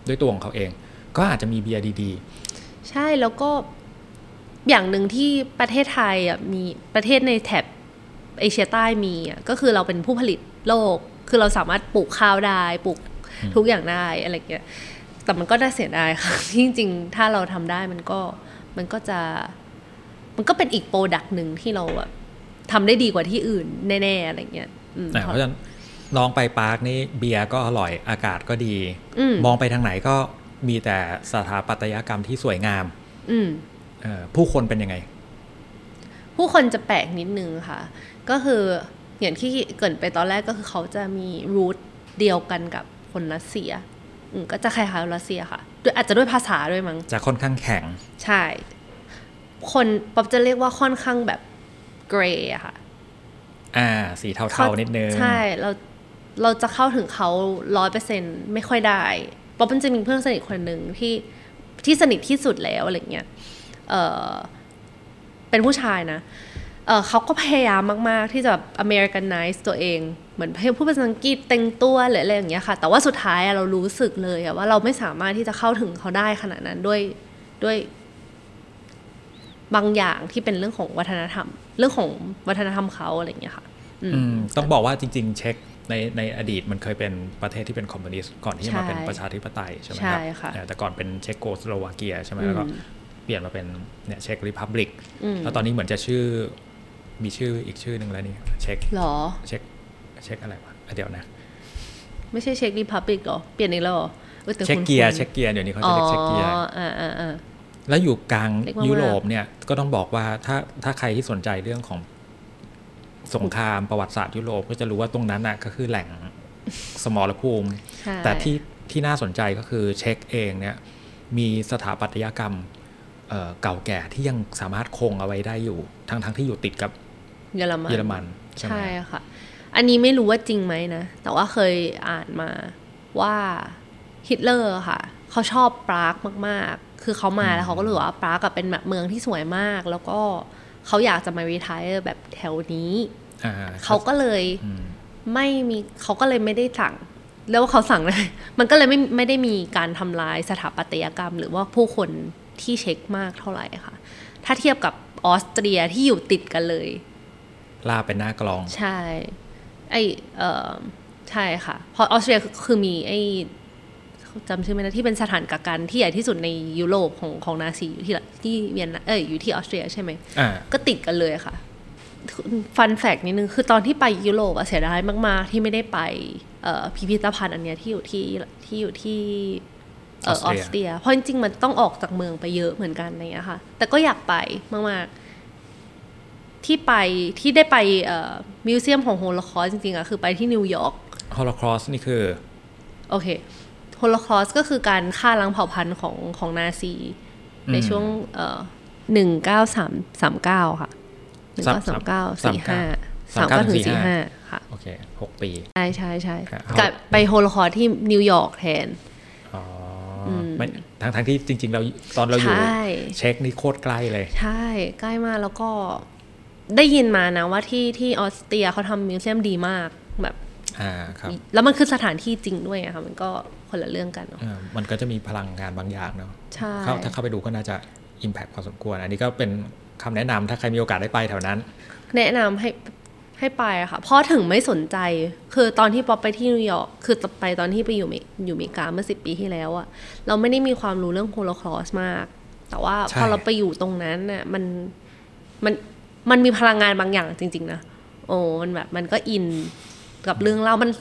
ด้วยตัวของเขาเอง ก็อาจจะมีเบียร์ดีใช่แล้วก็อย่างหนึ่งที่ประเทศไทยอะมีประเทศในแถบเอเชียใต้มีอะก็คือเราเป็นผู้ผลิตโลก คือเราสามารถปลูกข้าวได้ปลูกทุกอย่างได้อะไรเงี้ยแต่มันก็น่าเสียดายค่ะที่จริงๆ ถ้าเราทำได้มันก็มันก็จะ มันก็เป็นอีก product หนึ่งที่เราแบบทำได้ดีกว่าที่อื่นแน่ๆอะไรเงี้ยอืมๆนะเพราะฉะนั้นลองไปปรากนี่เบียร์ก็อร่อยอากาศก็ดีอืมมองไปทางไหนก็มีแต่สถาปัตยกรรมที่สวยงาม อืมเอ่อผู้คนเป็นยังไง ผู้คนจะแปลกนิดนึงค่ะ ก็คืออย่างที่เกรินไปตอนแรกก็คือเขาจะมีรูทเดียวกันกับคนรัสเซียอืมก็จะคล้ายๆรัสเซียค่ะด้วยอาจจะด้วยภาษาด้วยมั้งจะค่อนข้างแข็ง ใช่ คนป๊อบจะเรียกว่าค่อนข้างแบบเกรย์อะค่ะ อ่า สีเทาๆนิดนึง ใช่ เราเราจะเข้าถึงเขาร้อยเปอร์เซ็นไม่ค่อยได้ป๊อบมันจะมีเพื่อนสนิทคนหนึ่งที่ที่สนิทที่สุดแล้วอะไรเงี้ย เออเป็นผู้ชายนะ เออเขาก็พยายามมาก ๆ ที่จะแบบ Americanize ตัวเอง เหมือนพูดภาษาอังกฤษเต็มตัวหรืออะไรอย่างเงี้ยค่ะ แต่ว่าสุดท้ายอะเรารู้สึกเลยอะว่าเราไม่สามารถที่จะเข้าถึงเขาได้ขนาดนั้นด้วยด้วย บางอย่างที่เป็นเรื่องของวัฒนธรรม เรื่องของวัฒนธรรมเขาอะไรอย่างเงี้ยค่ะอืมอืมต้องบอกว่าจริง ๆ เช็กในในอดีตมันเคยเป็นประเทศที่เป็นคอมมิวนิสต์ก่อนที่จะมาใช่เป็นประชาธิปไตยใช่ไหมคใช่รับค่ะเออแต่ก่อนเป็นเช็กโกสโลวาเกียใช่ไหมแล้วก็อืมเปลี่ยนมาเป็นเนี่ย Czech Republic อืมแล้วตอนนี้เหมือนจะชื่อมีชื่ออีกชื่อหนึ่งแล้วนี่เช็กหรอเช็กเช็กอะไรวะอะเดี๋ยวนะ ไม่ใช่ Czech Republic หรอ เปลี่ยนอีกแล้วเหรอออแต่เช็คคุ้นๆเกีย Czechia เดี๋ยวนี้เขาอ๋จะอเรียกเช็คเกียร์อ่าอ่าอ่า แล้วอยู่กลางเล็กมากๆยุโรปเนี่ยก็ต้องบอกว่าถ้าถ้าใครที่สนใจเรื่องของสงครามประวัติศาสตร์ยุโรปก็จะรู้ว่าตรงนั้นน่ะก็คือแหล่งสมรภูมิใช่แต่ที่ที่น่าสนใจก็คือเช็กเองเนี่ยมีสถาปัตยกรรมเอ่อเก่าแก่ที่ยังสามารถคงเอาไว้ได้อยู่ ทั้งทั้งที่อยู่ติดกับเยอรมันเยอรมันใช่ไหมใช่ค่ะ อันนี้ไม่รู้ว่าจริงไหมนะ แต่ว่าเคยอ่านมาว่าฮิตเลอร์ค่ะ เขาชอบปรากมาก ๆ คือเขามาแล้วเขาก็รู้สึกว่าปรากกับเป็นแบบเมืองที่สวยมาก แล้วก็เขาอยากจะมา retire แบบแถวนี้อ่าเขาก็เลยอืมไม่มีเขาก็เลยไม่ได้สั่งแล้วเขาสั่งเลยมันก็เลยไม่ไม่ได้มีการทำลายสถาปัตยกรรม หรือว่าผู้คนที่เช็คมากเท่าไหร่ค่ะ ถ้าเทียบกับออสเตรียที่อยู่ติดกันเลยล่าเป็นหน้ากลอง ใช่ ไอเออใช่ค่ะ เพราะออสเตรียคือคือมีไอ จำชื่อไม่ได้ที่เป็นสถานกักกันที่ใหญ่ที่สุดในยุโรปของของนาซีอยู่ที่ละที่เวียนนาเอออยู่ที่ออสเตรียใช่ไหมอ่าก็ติดกันเลยค่ะ fun fact นิดนึงคือตอนที่ไปยุโรปอะเสียดายมาก ๆ ที่ไม่ได้ไปเอ่อพิพิธภัณฑ์อันเนี้ยที่อยู่ที่ที่อยู่ที่เอ่อออออสสเตเตรีรียยเพราะจริงๆมันต้องออกจากเมืองไปเยอะเหมือนกันอะไรเงี้ยค่ะ แต่ก็อยากไปมากๆ ที่ไปที่ได้ไปเอ่อ museum ของโฮโลคอสต์จริงๆอะคือไปที่นิวยอร์กโฮโลคอสต์นี่คือ โอเค โฮโลคอสต์ก็คือการฆ่าล้างเผ่าพันธุ์ของของนาซีอืมในช่วงเอ่อหนึ่งเก้าสามสามเก้าค่ะหนึ่งเก้าสามเก้าสี่ห้าสามเก้าถึงสี่ห้าค่ะโอเคหกปี ใช่ใช่ใช่ครับกับไปโฮโลคอสต์ที่นิวยอร์กแทนอ๋ออไม่ทั้งทั้งที่จริง ๆ เราตอนเราอยู่ใช่เช็กนี่โคตรใกล้เลย ใช่ ใกล้มากแล้วก็ได้ยินมานะว่าที่ที่ออสเตรียเขาทำ museum ดีมากแบบอ่าครับแล้วมันคือสถานที่จริงด้วยอะค่ะมันก็ คนละเรื่องกันเนาะอ่ามันก็จะมีพลังงานบางอย่างเนาะใช่เข้าถ้าเข้าไปดูก็น่าจะ Impact พอสมควร อันนี้ก็เป็นคำแนะนำถ้าใครมีโอกาสได้ไปแถวนั้น แนะนำให้ให้ไปอะค่ะเพราะถึงไม่สนใจ คือตอนที่ป๊อปไปที่นิวยอร์กคือไปตอนที่ไปอยู่เมอยู่อเมริกาเมื่อสิบปีที่แล้วอะเราไม่ได้มีความรู้เรื่องโฮโลคอสต์มาก แต่ว่าใช่พอเราไปอยู่ตรงนั้นน่ะมันมันมันมีพลังงานบางอย่างจริง ๆ นะ โอ้มันแบบมันก็อินกับเรื่องเล่ามัน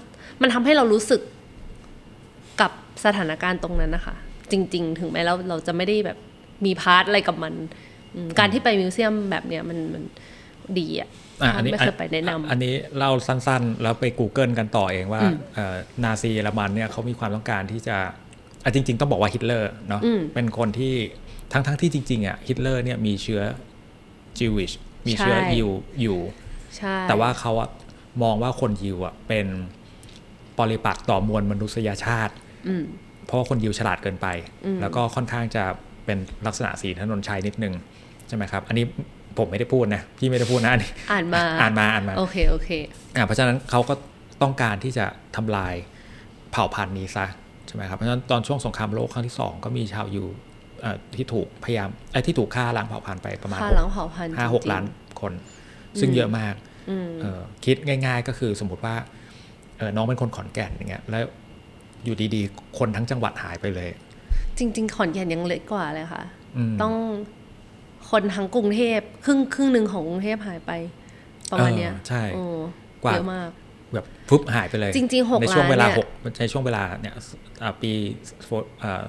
มันทำให้เรารู้สึกกับ สถานการณ์ตรงนั้นนะคะ จริง ๆ ถึงแม้เราเราจะไม่ได้แบบมี part อะไรกับมันอืมการที่ไป museum แบบเนี้ยมันมันดีอะอะอันนี้ไม่เคยไปแนะนำอันนี้เล่าสั้นๆ แล้วไป Google กันต่อเองว่าเอ่อนาซีเยอรมันเนี่ยเขามีความต้องการที่จะอะจริง ๆ ต้องบอกว่าฮิตเลอร์เนาะอืมเป็นคนที่ทั้งๆที่จริงๆอะฮิตเลอร์เนี่ยมีเชื้อจิวิชมีเชื้อใช่ยิวอยู่ใช่แต่ว่าเขาอะมองว่าคนยิวอะเป็นปริปักษ์ต่อมวลมนุษยชาติอืม เพราะว่าคนยิวฉลาดเกินไปอืมแล้วก็ค่อนข้างจะเป็นลักษณะสีถนนชัยนิดนึงใช่ไหมครับ อันนี้ผมไม่ได้พูดนะ พี่ไม่ได้พูดนะอันนี้อ่านมาอ่านมาอ่านมาโอเคโอเคอ่าเพราะฉะนั้นเขาก็ต้องการที่จะทำลายเผ่าพันธุ์นี้ซะใช่ไหมครับเพราะฉะนั้นตอนช่วงสงครามโลกครั้งที่สองก็มีชาวยิวเอ่อที่ถูกพยายามไอ้ยที่ถูกฆ่าล้างเผ่าพันธุ์ไปประมาณค่าหกหลังเผ่าพันธุ์ห้าหกจริงๆล้านคน ซึ่งเยอะมากอืมเออคิดง่าย ๆ ก็คือสมมติว่าเออน้องเป็นคนขอนแก่นอย่างเงี้ยแล้ว อยู่ดีๆ คนทั้งจังหวัดหายไปเลย จริง ๆ ขอนแก่นยังเล็กกว่าเลยค่ะอืมต้องคนทั้งกรุงเทพครึ่งครึ่งหนึ่งของกรุงเทพหายไป ประมาณเนี้ยเออใช่โอ้กว่าเยอะมากแบบฟุบหายไปเลย จริงๆหกในช่วงเวลาล้านเนี่ยหกในช่วงเวลาเนี่ยอ่าปี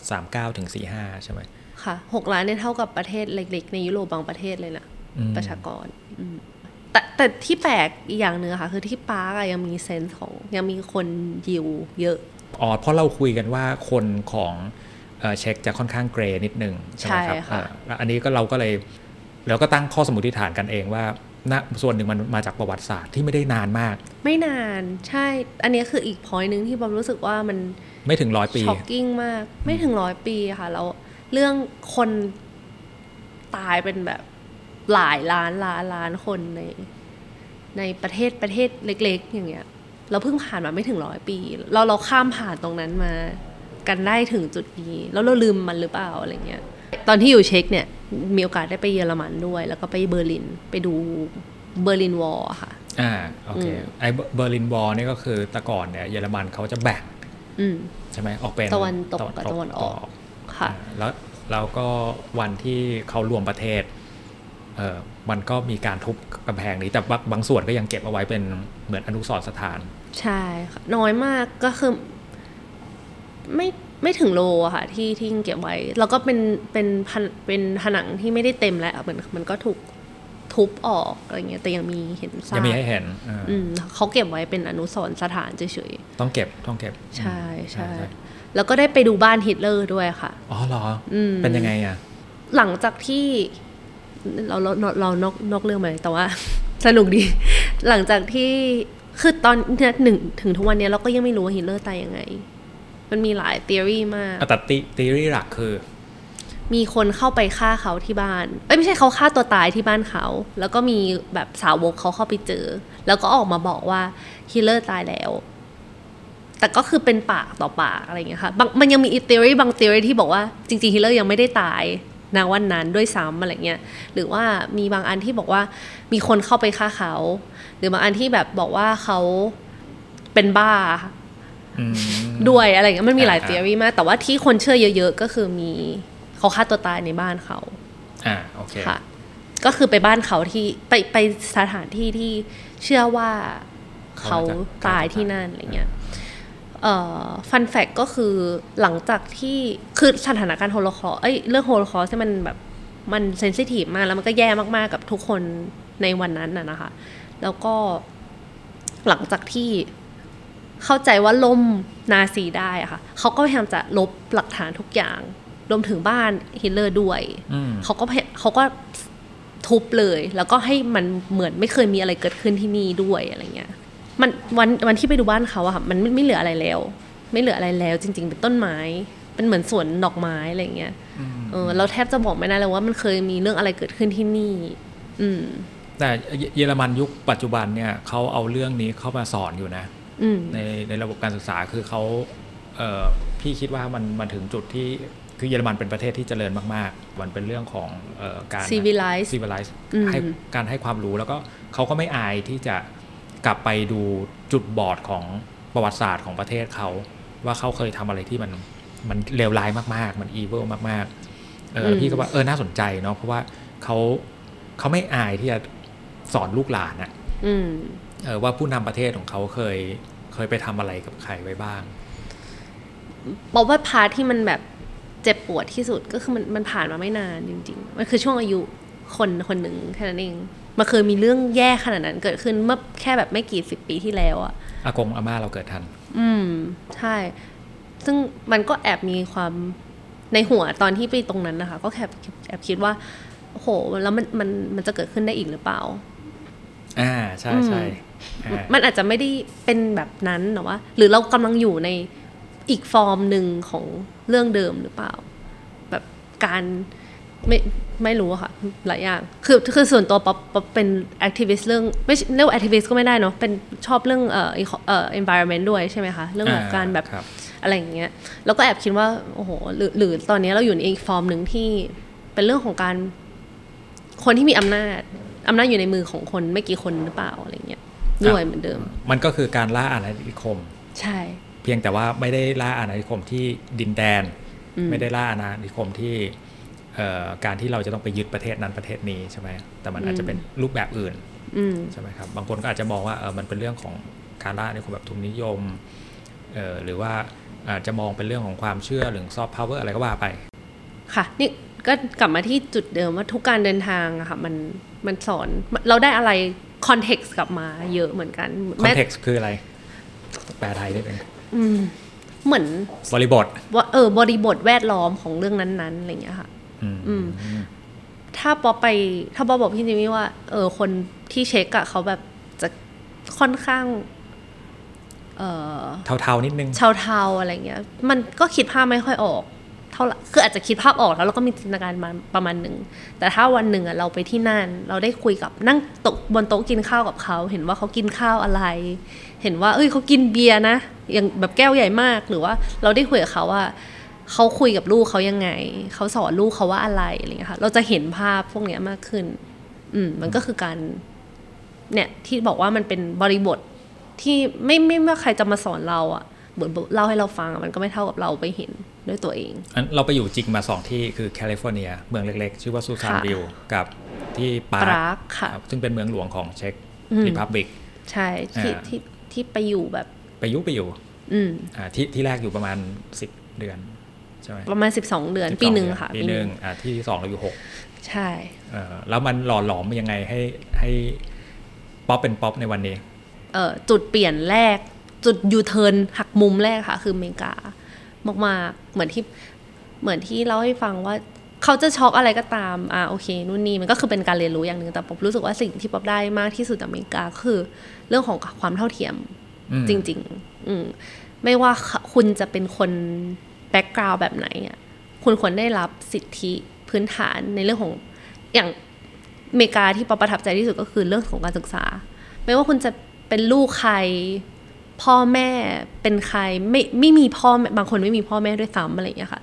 สามเก้าถึงสี่ห้าใช่ไหมค่ะหกล้านเนี่ยเท่ากับประเทศเล็ก ๆ ในยุโรปบางประเทศเลยนะอืมประชากรอืมแต่แต่ที่แปลกอีกอย่างหนึ่งอะค่ะ คือที่ปาร์กอะยังมีเซนส์ของยังมีคนยิวเยอะ อ๋อเพราะเราคุยกันว่าคนของเอ่อเช็คจะค่อนข้างเกรย์นิดนึงใช่ไหมครับใช่ค่ะอ่าแล้วอันนี้ก็เราก็เลยเราก็ตั้งข้อสมมติฐานกันเองว่าณส่วนหนึ่งมันมาจากประวัติศาสตร์ที่ไม่ได้นานมาก ไม่นานใช่ อันนี้คืออีกพอยหนึ่งที่บอมรู้สึกว่ามันไม่ถึงร้อยปีช็อกกิ้งมาก ไม่ถึงร้อยปีค่ะแล้วเรื่องคนตายเป็นแบบหลายล้านล้านล้านคนในในประเทศประเทศเล็ก ๆ อย่างเงี้ย เราเพิ่งผ่านมาไม่ถึงร้อยปี เราเราข้ามผ่านตรงนั้นมากันได้ถึงจุดนี้ แล้วเราลืมมันหรือเปล่าอะไรเงี้ยตอนที่อยู่เช็คเนี่ยมีโอกาสได้ไปเยอรมันด้วย แล้วก็ไปเบอร์ลินไปดูเบอร์ลินวอลค่ะอ่าโอเคอืมไอ้เบอร์ลินวอลนี่ก็คือแต่ก่อนเนี่ยเยอรมันเขาจะแบ่งอืมใช่ไหมออกเป็นตะวันตกกับตะวันออกค่ะาแล้วแล้วก็วันที่เขารวมประเทศเออ มันก็มีการทุบกำแพงนี้แต่บางบางส่วนก็ยังเก็บเอาไว้เป็นเหมือนอนุสรณ์สถาน ใช่ค่ะน้อยมากก็คือไม่ไม่ถึงโลอะค่ะที่ที่เก็บไว้ แล้วก็เป็นเป็นผนเป็นผนังที่ไม่ได้เต็มแล้วเหมือนมันก็ถูกทุบออกอะไรเงี้ยแต่ยังมีเห็นซากยังมีให้เห็นเออออืมเขาเก็บไว้เป็นอนุสรณ์สถานเฉยต้องเก็บต้องเก็บๆใช่ใช่แล้วก็ได้ไปดูบ้านฮิตเลอร์ด้วยค่ะ อ๋อเหรออมเป็นยังไงอะหลังจากที่ เราเราเราเรานอกนอกเรื่องไปแต่ว่า สนุกดี หลังจากที่คือตอนเนี้ยหนึ่งถึงทุกวันเนี้ยเราก็ยังไม่รู้ว่าฮิตเลอร์ตายยังไง มันมีหลายทฤษฎีมากแต่ตีตีรี่หลักคือ มีคนเข้าไปฆ่าเขาที่บ้าน เอ้ยไม่ใช่เขาฆ่าตัวตายที่บ้านเขา แล้วก็มีแบบสาวกเขาเข้าไปเจอ แล้วก็ออกมาบอกว่าฮิตเลอร์ตายแล้วแต่ก็คือเป็นปากต่อปากอะไรอย่างเงี้ยค่ะบางมันยังมีอีกทฤษฎีบางทฤษฎีที่บอกว่าจริงๆฮิตเลอร์ยังไม่ได้ตาย ณวันนั้นด้วยซ้ำอะไรเงี้ยหรือว่ามีบางอันที่บอกว่ามีคนเข้าไปฆ่าเขา หรือบางอันที่แบบบอกว่าเขาเป็นบ้าอืมด้วยอะไรเงี้ยมันมีหลายอ่าทฤษฎีมาก แต่ว่าที่คนเชื่อเยอะ ๆ ก็คือมีเขาฆ่าตัวตายในบ้านเขาอ่าโอเคค่ะ ก็คือไปบ้านเขาที่ไปไปสถานที่ที่เชื่อว่าเขาตายที่นั่นอะไรเงี้ยเอ่อ fun fact ก็คือหลังจากที่คือสถานการณ์โฮโลคอสต์เอ้ยเรื่องโฮโลคอสต์ที่มันแบบมัน sensitive มากแล้วมันก็แย่มาก ๆ กับทุกคนในวันนั้นน่ะนะคะ แล้วก็หลังจากที่เข้าใจว่าล่มนาซีได้อะค่ะเขาก็พยายามจะลบหลักฐานทุกอย่าง รวมถึงบ้านฮิตเลอร์ด้วยอืมเขาก็พยเขาก็ทุบเลย แล้วก็ให้มันเหมือนไม่เคยมีอะไรเกิดขึ้นที่นี่ด้วยอะไรเงี้ย มันวันวันที่ไปดูบ้านเขาอะค่ะมันไม่ไม่เหลืออะไรแล้ว ไม่เหลืออะไรแล้ว จริง ๆ เป็นต้นไม้ เป็นเหมือนสวนดอกไม้อะไรเงี้ยเออเราแทบจะบอกไม่ได้เลยว่ามันเคยมีเรื่องอะไรเกิดขึ้นที่นี่ อืม แต่เยอรมันยุคปัจจุบันเนี่ยเขาเอาเรื่องนี้เข้ามาสอนอยู่นะอืมในในระบบการศึกษาคือเขาเอ่อพี่คิดว่ามันมันถึงจุดที่คือเยอรมันเป็นประเทศที่เจริญมาก ๆ มันเป็นเรื่องของเอ่อการ Civilize civilize อืมให้การให้ความรู้แล้วก็เขาก็ไม่อายที่จะ กลับไปดูจุดบอดของประวัติศาสตร์ของประเทศเขา ว่าเขาเคยทำอะไรที่มันมันเลวร้ายมากๆ มัน evil มากๆเออแล้วพี่ก็ว่าเออน่าสนใจเนาะเพราะว่าเขาเขาไม่อายที่จะสอนลูกหลานอะอืมเออว่าผู้นำประเทศของเขาเคยเคยไปทำอะไรกับใครไว้บ้างบอกว่าพาร์ทที่มันแบบเจ็บปวดที่สุดก็คือมันมันผ่านมาไม่นานจริง ๆ มันคือช่วงอายุคนคนหนึ่งแค่นั้นเอง มันเคยมีเรื่องแย่ขนาดนั้นเกิดขึ้นเมื่อแค่แบบไม่กี่สิบปีที่แล้วอะอากงอาม่าเราเกิดทัน อืม ใช่ ซึ่งมันก็แอบมีความในหัวตอนที่ไปตรงนั้นนะคะ ก็แอบแอบคิดว่าโอ้โหแล้วมันมันมันจะเกิดขึ้นได้อีกหรือเปล่า อ่าใช่ใช่อ่ามันอาจจะไม่ได้เป็นแบบนั้นหรอว่า หรือเรากำลังอยู่ในอีกฟอร์มหนึ่งของเรื่องเดิมหรือเปล่า แบบการ ไม่ไม่รู้อะค่ะ หลายอย่าง คือคือส่วนตัวป๊อปป๊อปเป็นactivist เรื่องไม่ใช่เรียกว่า activist ก็ไม่ได้เนาะเป็นชอบเรื่องเอ่อเอ่อ environment ด้วยใช่ไหมคะ เรื่องของการแบบครับอะไรอย่างเงี้ยแล้วก็แอบคิดว่า โอ้โหหรือหรือตอนนี้เราอยู่ในอีกฟอร์มหนึ่งที่เป็นเรื่องของการคนที่มีอำนาจอำนาจอยู่ในมือของคนไม่กี่คนหรือเปล่าอะไรเงี้ยด้วยเหมือนเดิม มันก็คือการล่าอาณานิคม ใช่ เพียงแต่ว่าไม่ได้ล่าอาณานิคมที่ดินแดนอืมไม่ได้ล่าอาณานิคมที่เอ่อ การที่เราจะต้องไปยึดประเทศนั้นประเทศนี้ใช่ไหมแต่มันอาจจะเป็นรูปแบบอื่นอืมใช่ไหมครับบางคนก็อาจจะมองว่าเออมันเป็นเรื่องของการล่าอาณานิคมแบบทุนนิยมเออหรือว่าอาจจะมองเป็นเรื่องของความเชื่อหรือซอฟต์พาวเวอร์อะไรก็ว่าไป ค่ะนี่ก็กลับมาที่จุดเดิมว่าทุกการเดินทางอะค่ะมันมันสอนเราได้อะไร context กลับมาเยอะเหมือนกัน contextซ์คืออะไร แปลไทยได้เป็นไงอืมเหมือนบริบทว่าเออบริบทแวดล้อมของเรื่องนั้นๆอะไรอย่างเงี้ยค่ะ อืมอืมถ้าป๊อปไป ถ้าป๊อปบอกพี่จิมมี่ว่า เออ คนที่เช็คอะเขาแบบจะค่อนข้าง เออเทาๆนิดนึงเทาๆอะไรเงี้ย มันก็คิดภาพไม่ค่อยออก เท่าไหร่คืออาจจะคิดภาพออกแล้วเราก็มีจินตนาการมาประมาณหนึ่ง แต่ถ้าวันหนึ่งอะเราไปที่นั่น เราได้คุยกับนั่งโต๊ะบนโต๊ะกินข้าวกับเขา เห็นว่าเขากินข้าวอะไร เห็นว่า เอ้ยเขากินเบียร์นะ อย่างแบบแก้วใหญ่มาก หรือว่า เราได้คุยกับเขาว่า เขาคุยกับลูกเขายังไง เขาสอนลูกเขาว่าอะไรอะไรเงี้ยค่ะ เราจะเห็นภาพพวกเนี้ยมากขึ้น อืม มันก็คือการ เนี่ย ที่บอกว่ามันเป็นบริบทที่ไม่ไม่ว่าใครจะมาสอนเราอะบทเล่าให้เราฟังอะมันก็ไม่เท่ากับเราไปเห็นด้วยตัวเองอันเราไปอยู่จริงมาสองที่คือแคลิฟอร์เนีย เมืองเล็ก ๆ ชื่อว่าซูซานค่ะวิลกับที่ปาปร์รากค่ะครับซึ่งเป็นเมืองหลวงของเช็กอืม Republic ใช่ที่อ่าที่ที่ไปอยู่แบบ ไปยุไปอยู่ อืมอ่าที่ที่แรกอยู่ประมาณสิบเดือน ใช่ไหมประมาณ 12 เดือน12ปีหนึ่งเดือค่ะ ปีหนึ่งอ่าที่สองเราอยู่หกใช่เอ่อแล้วมันหล่อหลอมยังไงให้ให้ป๊อปเป็นป๊อปในวันนี้เอ่อจุดเปลี่ยนแรก จุดยูเทิร์นหักมุมแรกค่ะ คืออเมริกามากๆเหมือนที่เหมือนที่เล่าให้ฟังว่าเขาจะช็อกอะไรก็ตาม อ่าโอเค นู่นนี่มันก็คือเป็นการเรียนรู้อย่างหนึ่งแต่ผมรู้สึกว่าสิ่งที่ป๊อปได้มากที่สุดจากอเมริกาก็คือ เรื่องของความเท่าเทียมอืมจริง ๆ อืมไม่ว่าคุณจะเป็นคน แบ็กกราวด์แบบไหนอะคุณควรได้รับสิทธิพื้นฐานในเรื่องของอย่างอเมริกาที่ปอประทับใจที่สุดก็คือเรื่องของการศึกษา ไม่ว่าคุณจะเป็นลูกใครพ่อแม่เป็นใครไม่ไม่มีพ่อแม่บางคนไม่มีพ่อแม่ด้วยซ้ำอะไรอย่างเงี้ยค่ะ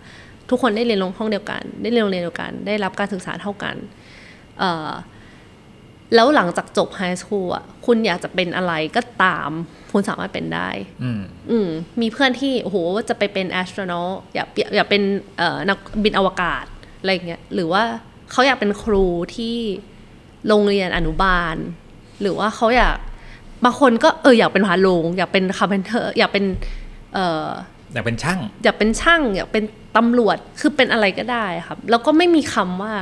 ทุกคนได้เรียนโรงห้องเดียวกัน ได้เรียนโรงเรียนเดียวกัน ได้รับการศึกษาเท่ากัน เอ่อ แล้วหลังจากจบ high school อะคุณอยากจะเป็นอะไรก็ตาม คุณสามารถเป็นได้ อืมอืมมีเพื่อนที่โอ้โหจะไปเป็น astronaut อยากอยากเป็นเอ่อนักบินอวกาศอะไรอย่างเงี้ยหรือว่าเขาอยากเป็นครูที่โรงเรียนอนุบาล หรือว่าเขาอยากบางคนก็เอออยากเป็นภารโรงอยากเป็น carpenter อยากเป็นเอ่ออยากเป็นช่าง อยากเป็นช่าง อยากเป็นตำรวจคือเป็นอะไรก็ได้ครับ แล้วก็ไม่มีคำว่า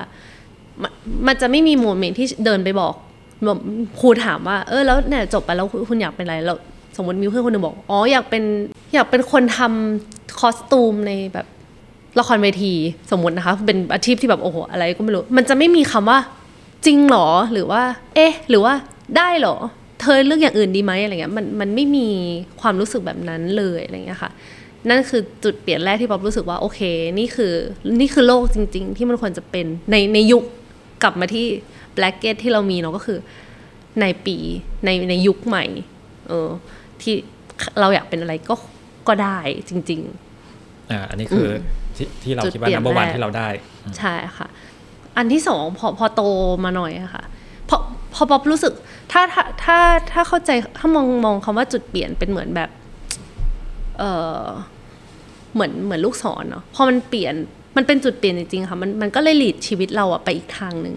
มันจะไม่มีโมเมนต์ที่เดินไปบอกครูถามว่า เออแล้วเนี่ยจบไปแล้วคุณอยากเป็นอะไรแล้วสมมติมีเพื่อนคนหนึ่งบอก อ๋ออยากเป็นอยากเป็นคนทำคอสตูมในแบบละครเวทีสมมตินะคะ เป็นอาชีพที่แบบโอ้โหอะไรก็ไม่รู้ มันจะไม่มีคำว่าจริงเหรอหรือว่า เอ๊ะ หรือว่าได้เหรอ เธอเลือกอย่างอื่นดีไหมอะไรเงี้ยมันมันไม่มีความรู้สึกแบบนั้นเลยอะไรเงี้ยค่ะ นั่นคือจุดเปลี่ยนแรกที่ป๊อปรู้สึกว่าโอเค นี่คือนี่คือโลกจริง ๆ ที่มันควรจะเป็นในในยุค กลับมาที่ black g a t ที่เรามีเนาะก็คือในปีในในยุคใหม่ เออ ที่เราอยากเป็นอะไรก็ก็ได้จริงอ่า อันนี้คืออที่ที่เราจุดคิดว่าเปลี่ยน number one แรกที่เราได้ๆใช่ค่ะ อันที่สองพอพอโตมาหน่อยอะค่ะพอพอป๊อปรู้สึก ถ้าถ้าถ้าถ้าเข้าใจถ้ามองมองคำว่าจุดเปลี่ยนเป็นเหมือนแบบ เออเหมือนเหมือนลูกศรเนาะพอมันเปลี่ยน มันเป็นจุดเปลี่ยนจริงๆค่ะมันมันก็เลย lead ชีวิตเราอะไปอีกทางหนึ่ง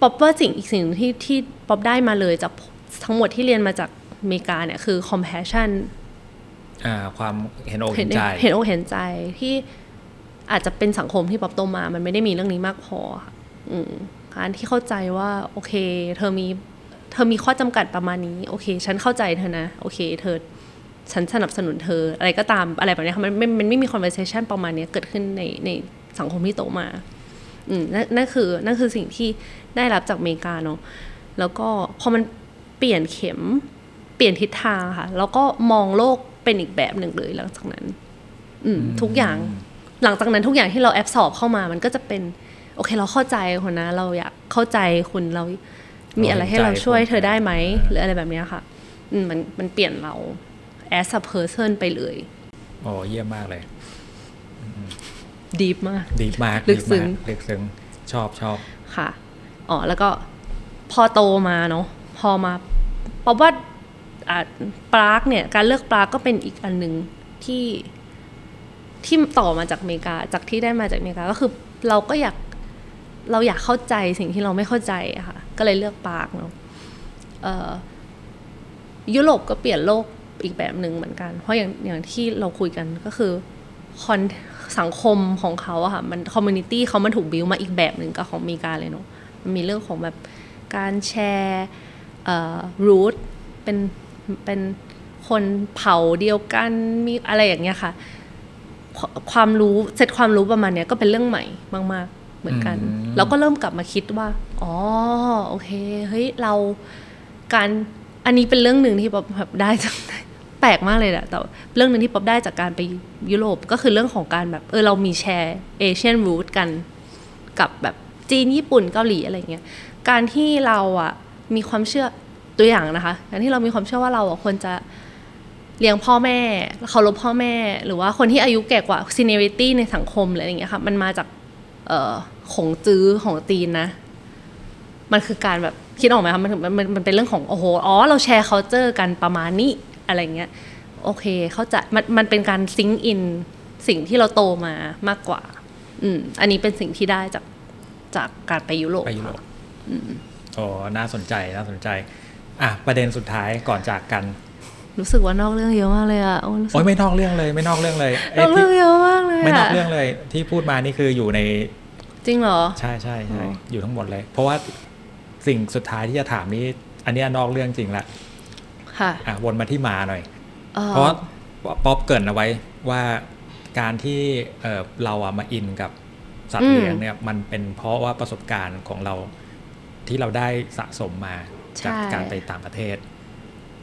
ป๊อปว่าสิ่งอีกสิ่งที่ที่ป๊อปได้มาเลยจากทั้งหมดที่เรียนมาจากอเมริกาเนี่ยคือ compassion อ่าความเห็นอกเห็นใจเห็นอกเห็นใจที่อาจจะเป็นสังคมที่ป๊อปโตมา มันไม่ได้มีเรื่องนี้มากพอค่ะอืมการที่เข้าใจว่าโอเค เธอมีเธอมีข้อจำกัดประมาณนี้ โอเค ฉันเข้าใจเธอนะ โอเค เธอ ฉันสนับสนุนเธออะไรก็ตามอะไรแบบเนี้ยค่ะมันไม่มันไม่มี conversation ประมาณเนี้ยเกิดขึ้นในในสังคมที่โตมาอืมนั่นนั่นคือนั่นคือสิ่งที่ได้รับจากอเมริกาเนาะแล้วก็พอมันเปลี่ยนเข็มเปลี่ยนทิศทางค่ะ แล้วก็มองโลกเป็นอีกแบบหนึ่งเลยหลังจากนั้น อืมทุกอย่างหลังจากนั้นทุกอย่างที่เราแอบสอบเข้ามามันก็จะเป็น โอเคเราเข้าใจคนนะ เราอยากเข้าใจคุณเรามีอะไรให้เราช่วยเธอได้ไหมหรืออะไรแบบเนี้ยค่ะอืมมันมันเปลี่ยนเรา as a person ไปเลยโอ้เยี่ยมมากเลยดีมากดีมากลึกซึ้งดีมาลึกซึ้งชอบชอบค่ะอ๋อแล้วก็พอโตมาเนาะพอมาป๊อบว่าอ่าปรากเนี่ย การเลือกปรากก็เป็นอีกอันหนึ่งที่ที่ต่อมาจากอเมริกา จากที่ได้มาจากอเมริกาก็คือเราก็อยากเราอยากเข้าใจสิ่งที่เราไม่เข้าใจอะค่ะ ก็เลยเลือกปรากเนาะเอ่อยุโรปก็เปลี่ยนโลก อีกแบบหนึ่งเหมือนกัน เพราะอย่างอย่างที่เราคุยกันก็คือคอนสังคมของเขาอะค่ะมัน community เขามันถูกบิวมาอีกแบบหนึ่งกับของอเมริกาเลยเนาะมันมีเรื่องของแบบการแชร์เอ่อ root เป็นเป็นคนเผ่าเดียวกันมีอะไรอย่างเงี้ยค่ะ ควความรู้เสร็จความรู้ประมาณเนี้ยก็เป็นเรื่องใหม่มาก ๆ เหมือนกันอืมแล้วก็เริ่มกลับมาคิดว่า อ๋อโอเคเฮ้ยเราการ อันนี้เป็นเรื่องหนึ่งที่ป๊อปแบบได้จากแปลกมากเลยแหละแต่เรื่องหนึ่งที่ป๊อปได้จากการไปยุโรปก็คือเรื่องของการแบบเออเรามีแชร์ Asian root กันกับแบบจีนญี่ปุ่นเกาหลีอะไรเงี้ยการที่เราอะมีความเชื่อตัวอย่างนะคะการที่เรามีความเชื่อว่าเราอะควรจะเลี้ยงพ่อแม่เคารพพ่อแม่ หรือว่าคนที่อายุแก่กว่า seniority ในสังคมอะไรอย่างเงี้ยค่ะมันมาจากเออของจื้อของจีนนะ มันคือการแบบ คิดออกไหมคะมันมันมันมันเป็นเรื่องของโอ้โหอ๋อเราแชร์ culture กันประมาณนี้อะไรเงี้ยโอเคเข้าใจมันมันเป็นการซิงอินสิ่งที่เราโตมามากกว่า อืมอันนี้เป็นสิ่งที่ได้จากจากการไปยุโรปไปยุโรปค่ะโอ้น่าสนใจน่าสนใจ อะประเด็นสุดท้ายก่อนจากกัน รู้สึกว่านอกเรื่องเยอะมากเลยอะโอ้รู้สึโอ้กยไม่นอกเรื่องเลยไม่นอกเรื่องเลยนไอ้อกที่เรื่องเยอะมากเลยไม่นอกอะเรื่องเลย ที่พูดมานี่คืออยู่ในจริงเหรอ ใช่ใช่ใช่อ๋ออยู่ทั้งหมดเลย เพราะว่า สิ่งสุดท้ายที่จะถามนี้ อันเนี้ยนอกเรื่องจริงละค่ะอะวนมาที่หมาหน่อยอ่อเพราะว่าป๊อปเกรินเอาไว้ว่าการที่เอ่อเราอะมาอินกับสัตว์เลี้ยงเนี่ยมันเป็นเพราะว่าประสบการณ์ของเราที่เราได้สะสมมาจากการไปต่างประเทศ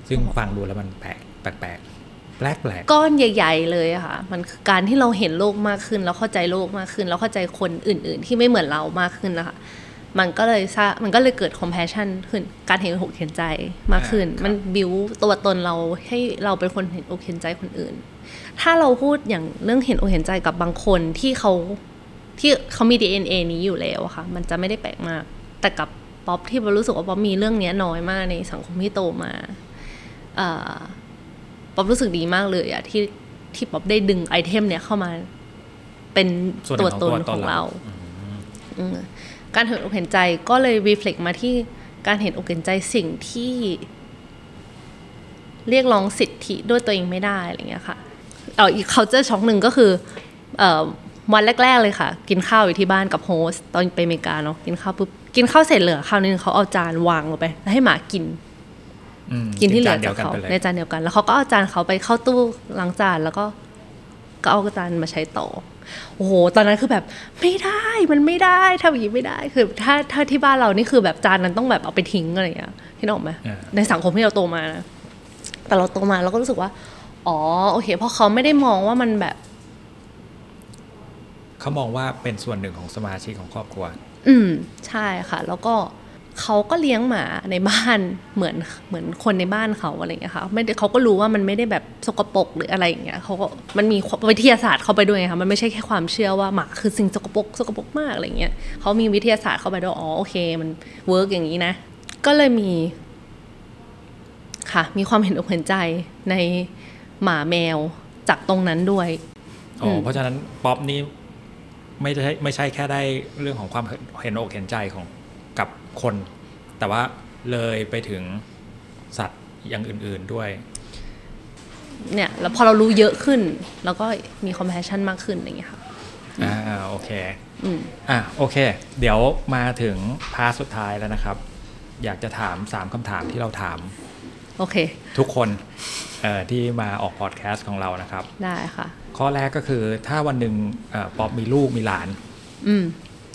ซึ่งฟังดูแล้วมันแปลกแปลกแปลกแปลกแปลกก้อนใหญ่ ๆ เลยอะค่ะ มันคือการที่เราเห็นโลกมากขึ้น แล้วเข้าใจโลกมากขึ้น แล้วเข้าใจคนอื่น ๆ ที่ไม่เหมือนเรามากขึ้นนะคะ มันก็เลยซะมันก็เลยเกิด compassion ขึ้นการเห็นอกเห็นใจมากขึ้น มันบิวตัวตนเราให้เราเป็นคนเห็นอกเห็นใจคนอื่น ถ้าเราพูดอย่างเรื่องเห็นอกเห็นใจกับบางคนที่เขาที่เขามี DNA นี้อยู่แล้วอะค่ะมันจะไม่ได้แปลกมาก แต่กับป๊อปที่ป๊อปรู้สึกว่าป๊อปมีเรื่องเนี้ยน้อยมากในสังคมที่โตมาเอ่อป๊อปรู้สึกดีมากเลยอะที่ที่ป๊อปได้ดึง item เนี่ยเข้ามาเป็นส่วนหนึ่ตัวงของตนตัวตนของเราเราอืม การเห็นอกเห็นใจก็เลยรีเฟล็กมาที่การเห็นอกเห็นใจสิ่งที่ เรียกร้องสิทธิด้วยตัวเองไม่ได้อะไรเงี้ยค่ะเอาอีก culture shock หนึ่งก็คือเอ่อวันแรก ๆ เลยค่ะ กินข้าวอยู่ที่บ้านกับโฮสต์ตอนไปอเมริกาเนาะกินข้าวปุ๊บกินข้าวเสร็จเหลือข้าวนึงเขาเอาจานวางลงไป แล้วให้หมากินอืมกินที่เหลือจเดีจายกวกันเขาไปเลยในจานเดียวกัน แล้วเขาก็เอาจานเขาไปเข้าตู้ล้างจานแล้วก็ก็เอาจานมาใช้ต่อ โอ้โห ตอนนั้นคือแบบไม่ได้มันไม่ได้ทำอย่างนี้ไม่ได้ คือถ้าถ้าที่บ้านเรานี่คือแบบจานนั้นต้องแบบเอาไปทิ้งอะไรอย่างเงี้ยพี่นึกออกไหมอ่าในสังคมที่เราโตมานะแต่เราโตมาเราก็รู้สึกว่า อ๋อโอเค เพราะเขาไม่ได้มองว่ามันแบบ เขามองว่าเป็นส่วนหนึ่งของสมาชิกของครอบครัว อืม ใช่ค่ะ แล้วก็ เขาก็เลี้ยงหมาในบ้านเหมือนเหมือนคนในบ้านเขาอะไรอย่างเงี้ยค่ะไม่ได้เขาก็รู้ว่ามันไม่ได้แบบสกปรกหรืออะไรอย่างเงี้ยเขาก็มันมีวิทยาศาสตร์เข้าไปด้วยไงค่ะมันไม่ใช่แค่ความเชื่อว่าหมาคือสิ่งสกปรกสกปรกมากอะไรอย่างเงี้ยเขามีวิทยาศาสตร์เข้าไปด้วยอ๋อโอเค มัน work อย่างนี้นะ ก็เลยมี ค่ะ มีความเห็นอกเห็นใจในหมาแมวจากตรงนั้นด้วยอ๋อมเพราะฉะนั้นป๊อปนี่ไม่ใช่ไม่ใช่แค่ได้เรื่องของความเห็นอกเห็นใจของกับ คน แต่ว่าเลยไปถึงสัตว์อย่างอื่น ๆด้วย เนี่ย แล้วพอเรารู้เยอะขึ้น แล้วก็มี compassion มากขึ้นอย่างเงี้ยค่ะอ่าโอเคอืมอะโอเค เดี๋ยวมาถึง part สุดท้ายแล้วนะครับ อยากจะถามสามคำถามที่เราถาม โอเค ทุกคนเอ่อที่มาออกพอดแคสต์ของเรานะครับ ได้ค่ะ ข้อแรกก็คือถ้าวันหนึ่งเอ่อป๊อปมีลูกมีหลาน อืม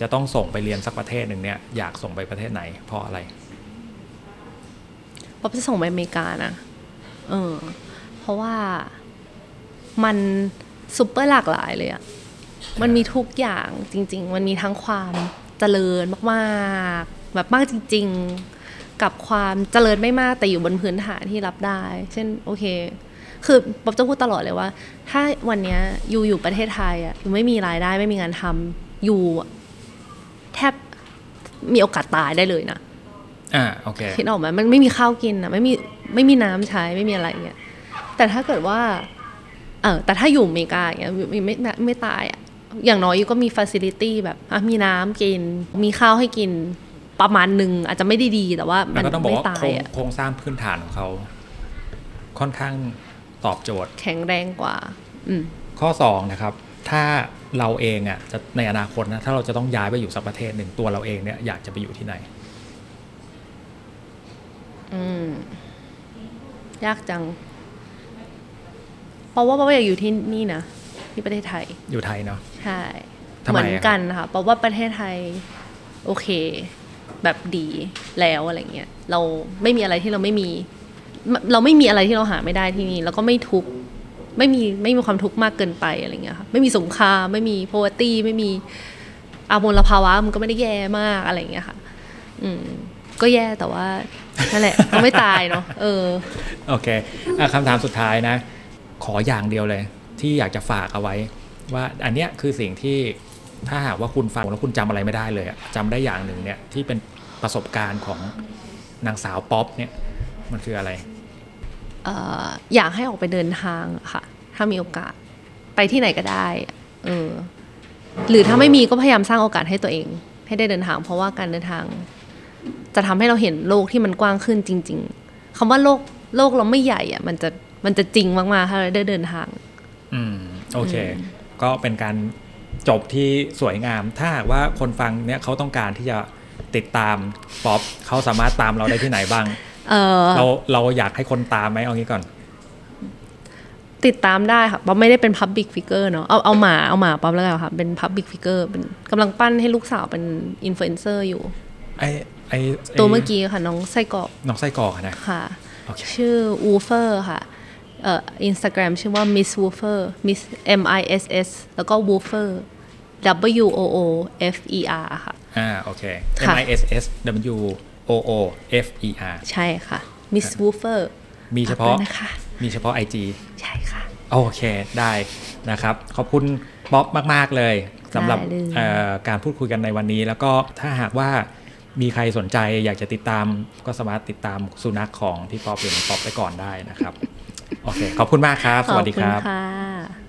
จะต้องส่งไปเรียนสักประเทศหนึ่งเนี่ยอยากส่งไปประเทศไหน เพราะอะไรป๊อปจะส่งไปอเมริกานะเออเพราะว่ามันซุปเปอร์หลากหลายเลยอะมันมีทุกอย่างจริง ๆ มันมีทั้งความเจริญมากๆ แบบมากจริง ๆ กับความเจริญไม่มากแต่อยู่บนพื้นฐานที่รับได้ เช่นโอเค คือป๊อปจะพูดตลอดเลยว่า ถ้าวันนี้ยอยู่อยู่ประเทศไทยอะอยู่ไม่มีรายได้ไม่มีงานทำอยู่ มีโอกาสตายได้เลยนะอ่าโอเคคิดออกไหมมันไม่มีข้าวกินอะไม่มีไม่มีน้ำใช้ไม่มีอะไรเงี้ยแต่ถ้าเกิดว่า เออแต่ถ้าอยู่อเมริกาอย่างเงี้ยไม่ไม่ไม่ไม่ตายอะอย่างน้อยอยู่ก็มีฟ a ซิลิตี้แบบอะมีน้ำกิน มีข้าวให้กินประมาณหนึ่งอาจจะไม่ได้ดีแต่ว่ามัแล้วนก็ต้องบอกไม่ว่าตาโครยงอะโครงสร้างพื้นฐานของเขา ค่อนข้างตอบโจทย์ แข็งแรงกว่าอืมข้อ2นะครับ ถ้า เราเองอะจะในอนาคตนะถ้าเราจะต้องย้ายไปอยู่สักประเทศหนึ่งตัวเราเองเนี่ยอยากจะไปอยู่ที่ไหน อืมยากจังเพราะว่าเพราะว่าอยากอยู่ที่นี่นะที่ประเทศไทย อยู่ไทยเนาะใช่ทำไมเหมือนอะกันค่ะเพราะว่าประเทศไทย โอเค แบบดีแล้วอะไรเงี้ยเราไม่มีอะไรที่เราไม่มี เราไม่มีอะไรที่เราหาไม่ได้ที่นี่แล้วก็ไม่ทุกข์ ไม่มีไม่มีความทุกข์มากเกินไปอะไรเงี้ยค่ะไม่มีสงครามไม่มีโพวตี้ไม่มีอามลภาวะมันก็ไม่ได้แย่มากอะไรเงี้ยค่ะ อืม ก็แย่แต่ว่านั่นแหละก็ไม่ตายเนาะเออ โอเคอคำถามสุดท้ายนะ ขออย่างเดียวเลย ที่อยากจะฝากเอาไว้ ว่าอันเนี้ยคือสิ่งที่ถ้าหากว่าคุณฟังแล้วคุณจำอะไรไม่ได้เลยอะจำได้อย่างหนึ่งเนี่ยที่เป็นประสบการณ์ของนางสาวป๊อปเนี่ย มันคืออะไร อ่ออยากให้ออกไปเดินทางอะค่ะ ถ้ามีโอกาสไปที่ไหนก็ได้อะเออหรือถ้าไม่มีก็พยายามสร้างโอกาสให้ตัวเอง ให้ได้เดินทาง เพราะว่าการเดินทาง จะทำให้เราเห็นโลกที่มันกว้างขึ้นจริง ๆคำว่าโลกโลกเราไม่ใหญ่อะมันจะมันจะจริงมากๆถ้าเราได้เดินทาง อืมโอเค ก็เป็นการจบที่สวยงาม ถ้าหากว่าคนฟังเนี่ยเขาต้องการที่จะติดตามป๊อปเขาสามารถตามเราได้ที่ไหนบ้าง เออเราเราอยากให้คนตามไหมเอางี้ก่อน ติดตามได้ค่ะป๊อปไม่ได้เป็น Public Figure เนาะเอาเอาหมาเอาหมาป๊อปแล้วกันค่ะ เป็น Public Figure เป็นกำลังปั้นให้ลูกสาวเป็นอินฟลูเอนเซอร์อยู่ ไอ้ไอ้ตัวเมื่อกี้ค่ะ น้องไส้กรอกน้องไส้กรอกอะนะค่ะโอเคชื่อ Woofer ค่ะเอ่ออินสตาแกรมชื่อว่า Miss Woofer Miss M I S S แล้วก็ Woofer W O O F E R ค่ะ อ่า โอเค M ค่ะ I S S W O O F E R ใช่ค่ะ Miss Woofer มีเฉพาะ IG ด้วยนะคะมีเฉพาะ IG ใช่ค่ะ โอเคได้นะครับ ขอบคุณป๊อปมาก ๆ เลยสำหรับได้เลยเอ่อการพูดคุยกันในวันนี้ แล้วก็ถ้าหากว่ามีใครสนใจอยากจะติดตามก็สามารถติดตามสุนัขของพี่ป๊อปหรือน้องป๊อปไปก่อนได้นะครับ โอเค ขอบคุณมากครับ สวัสดีครับขอบคุณค่ะ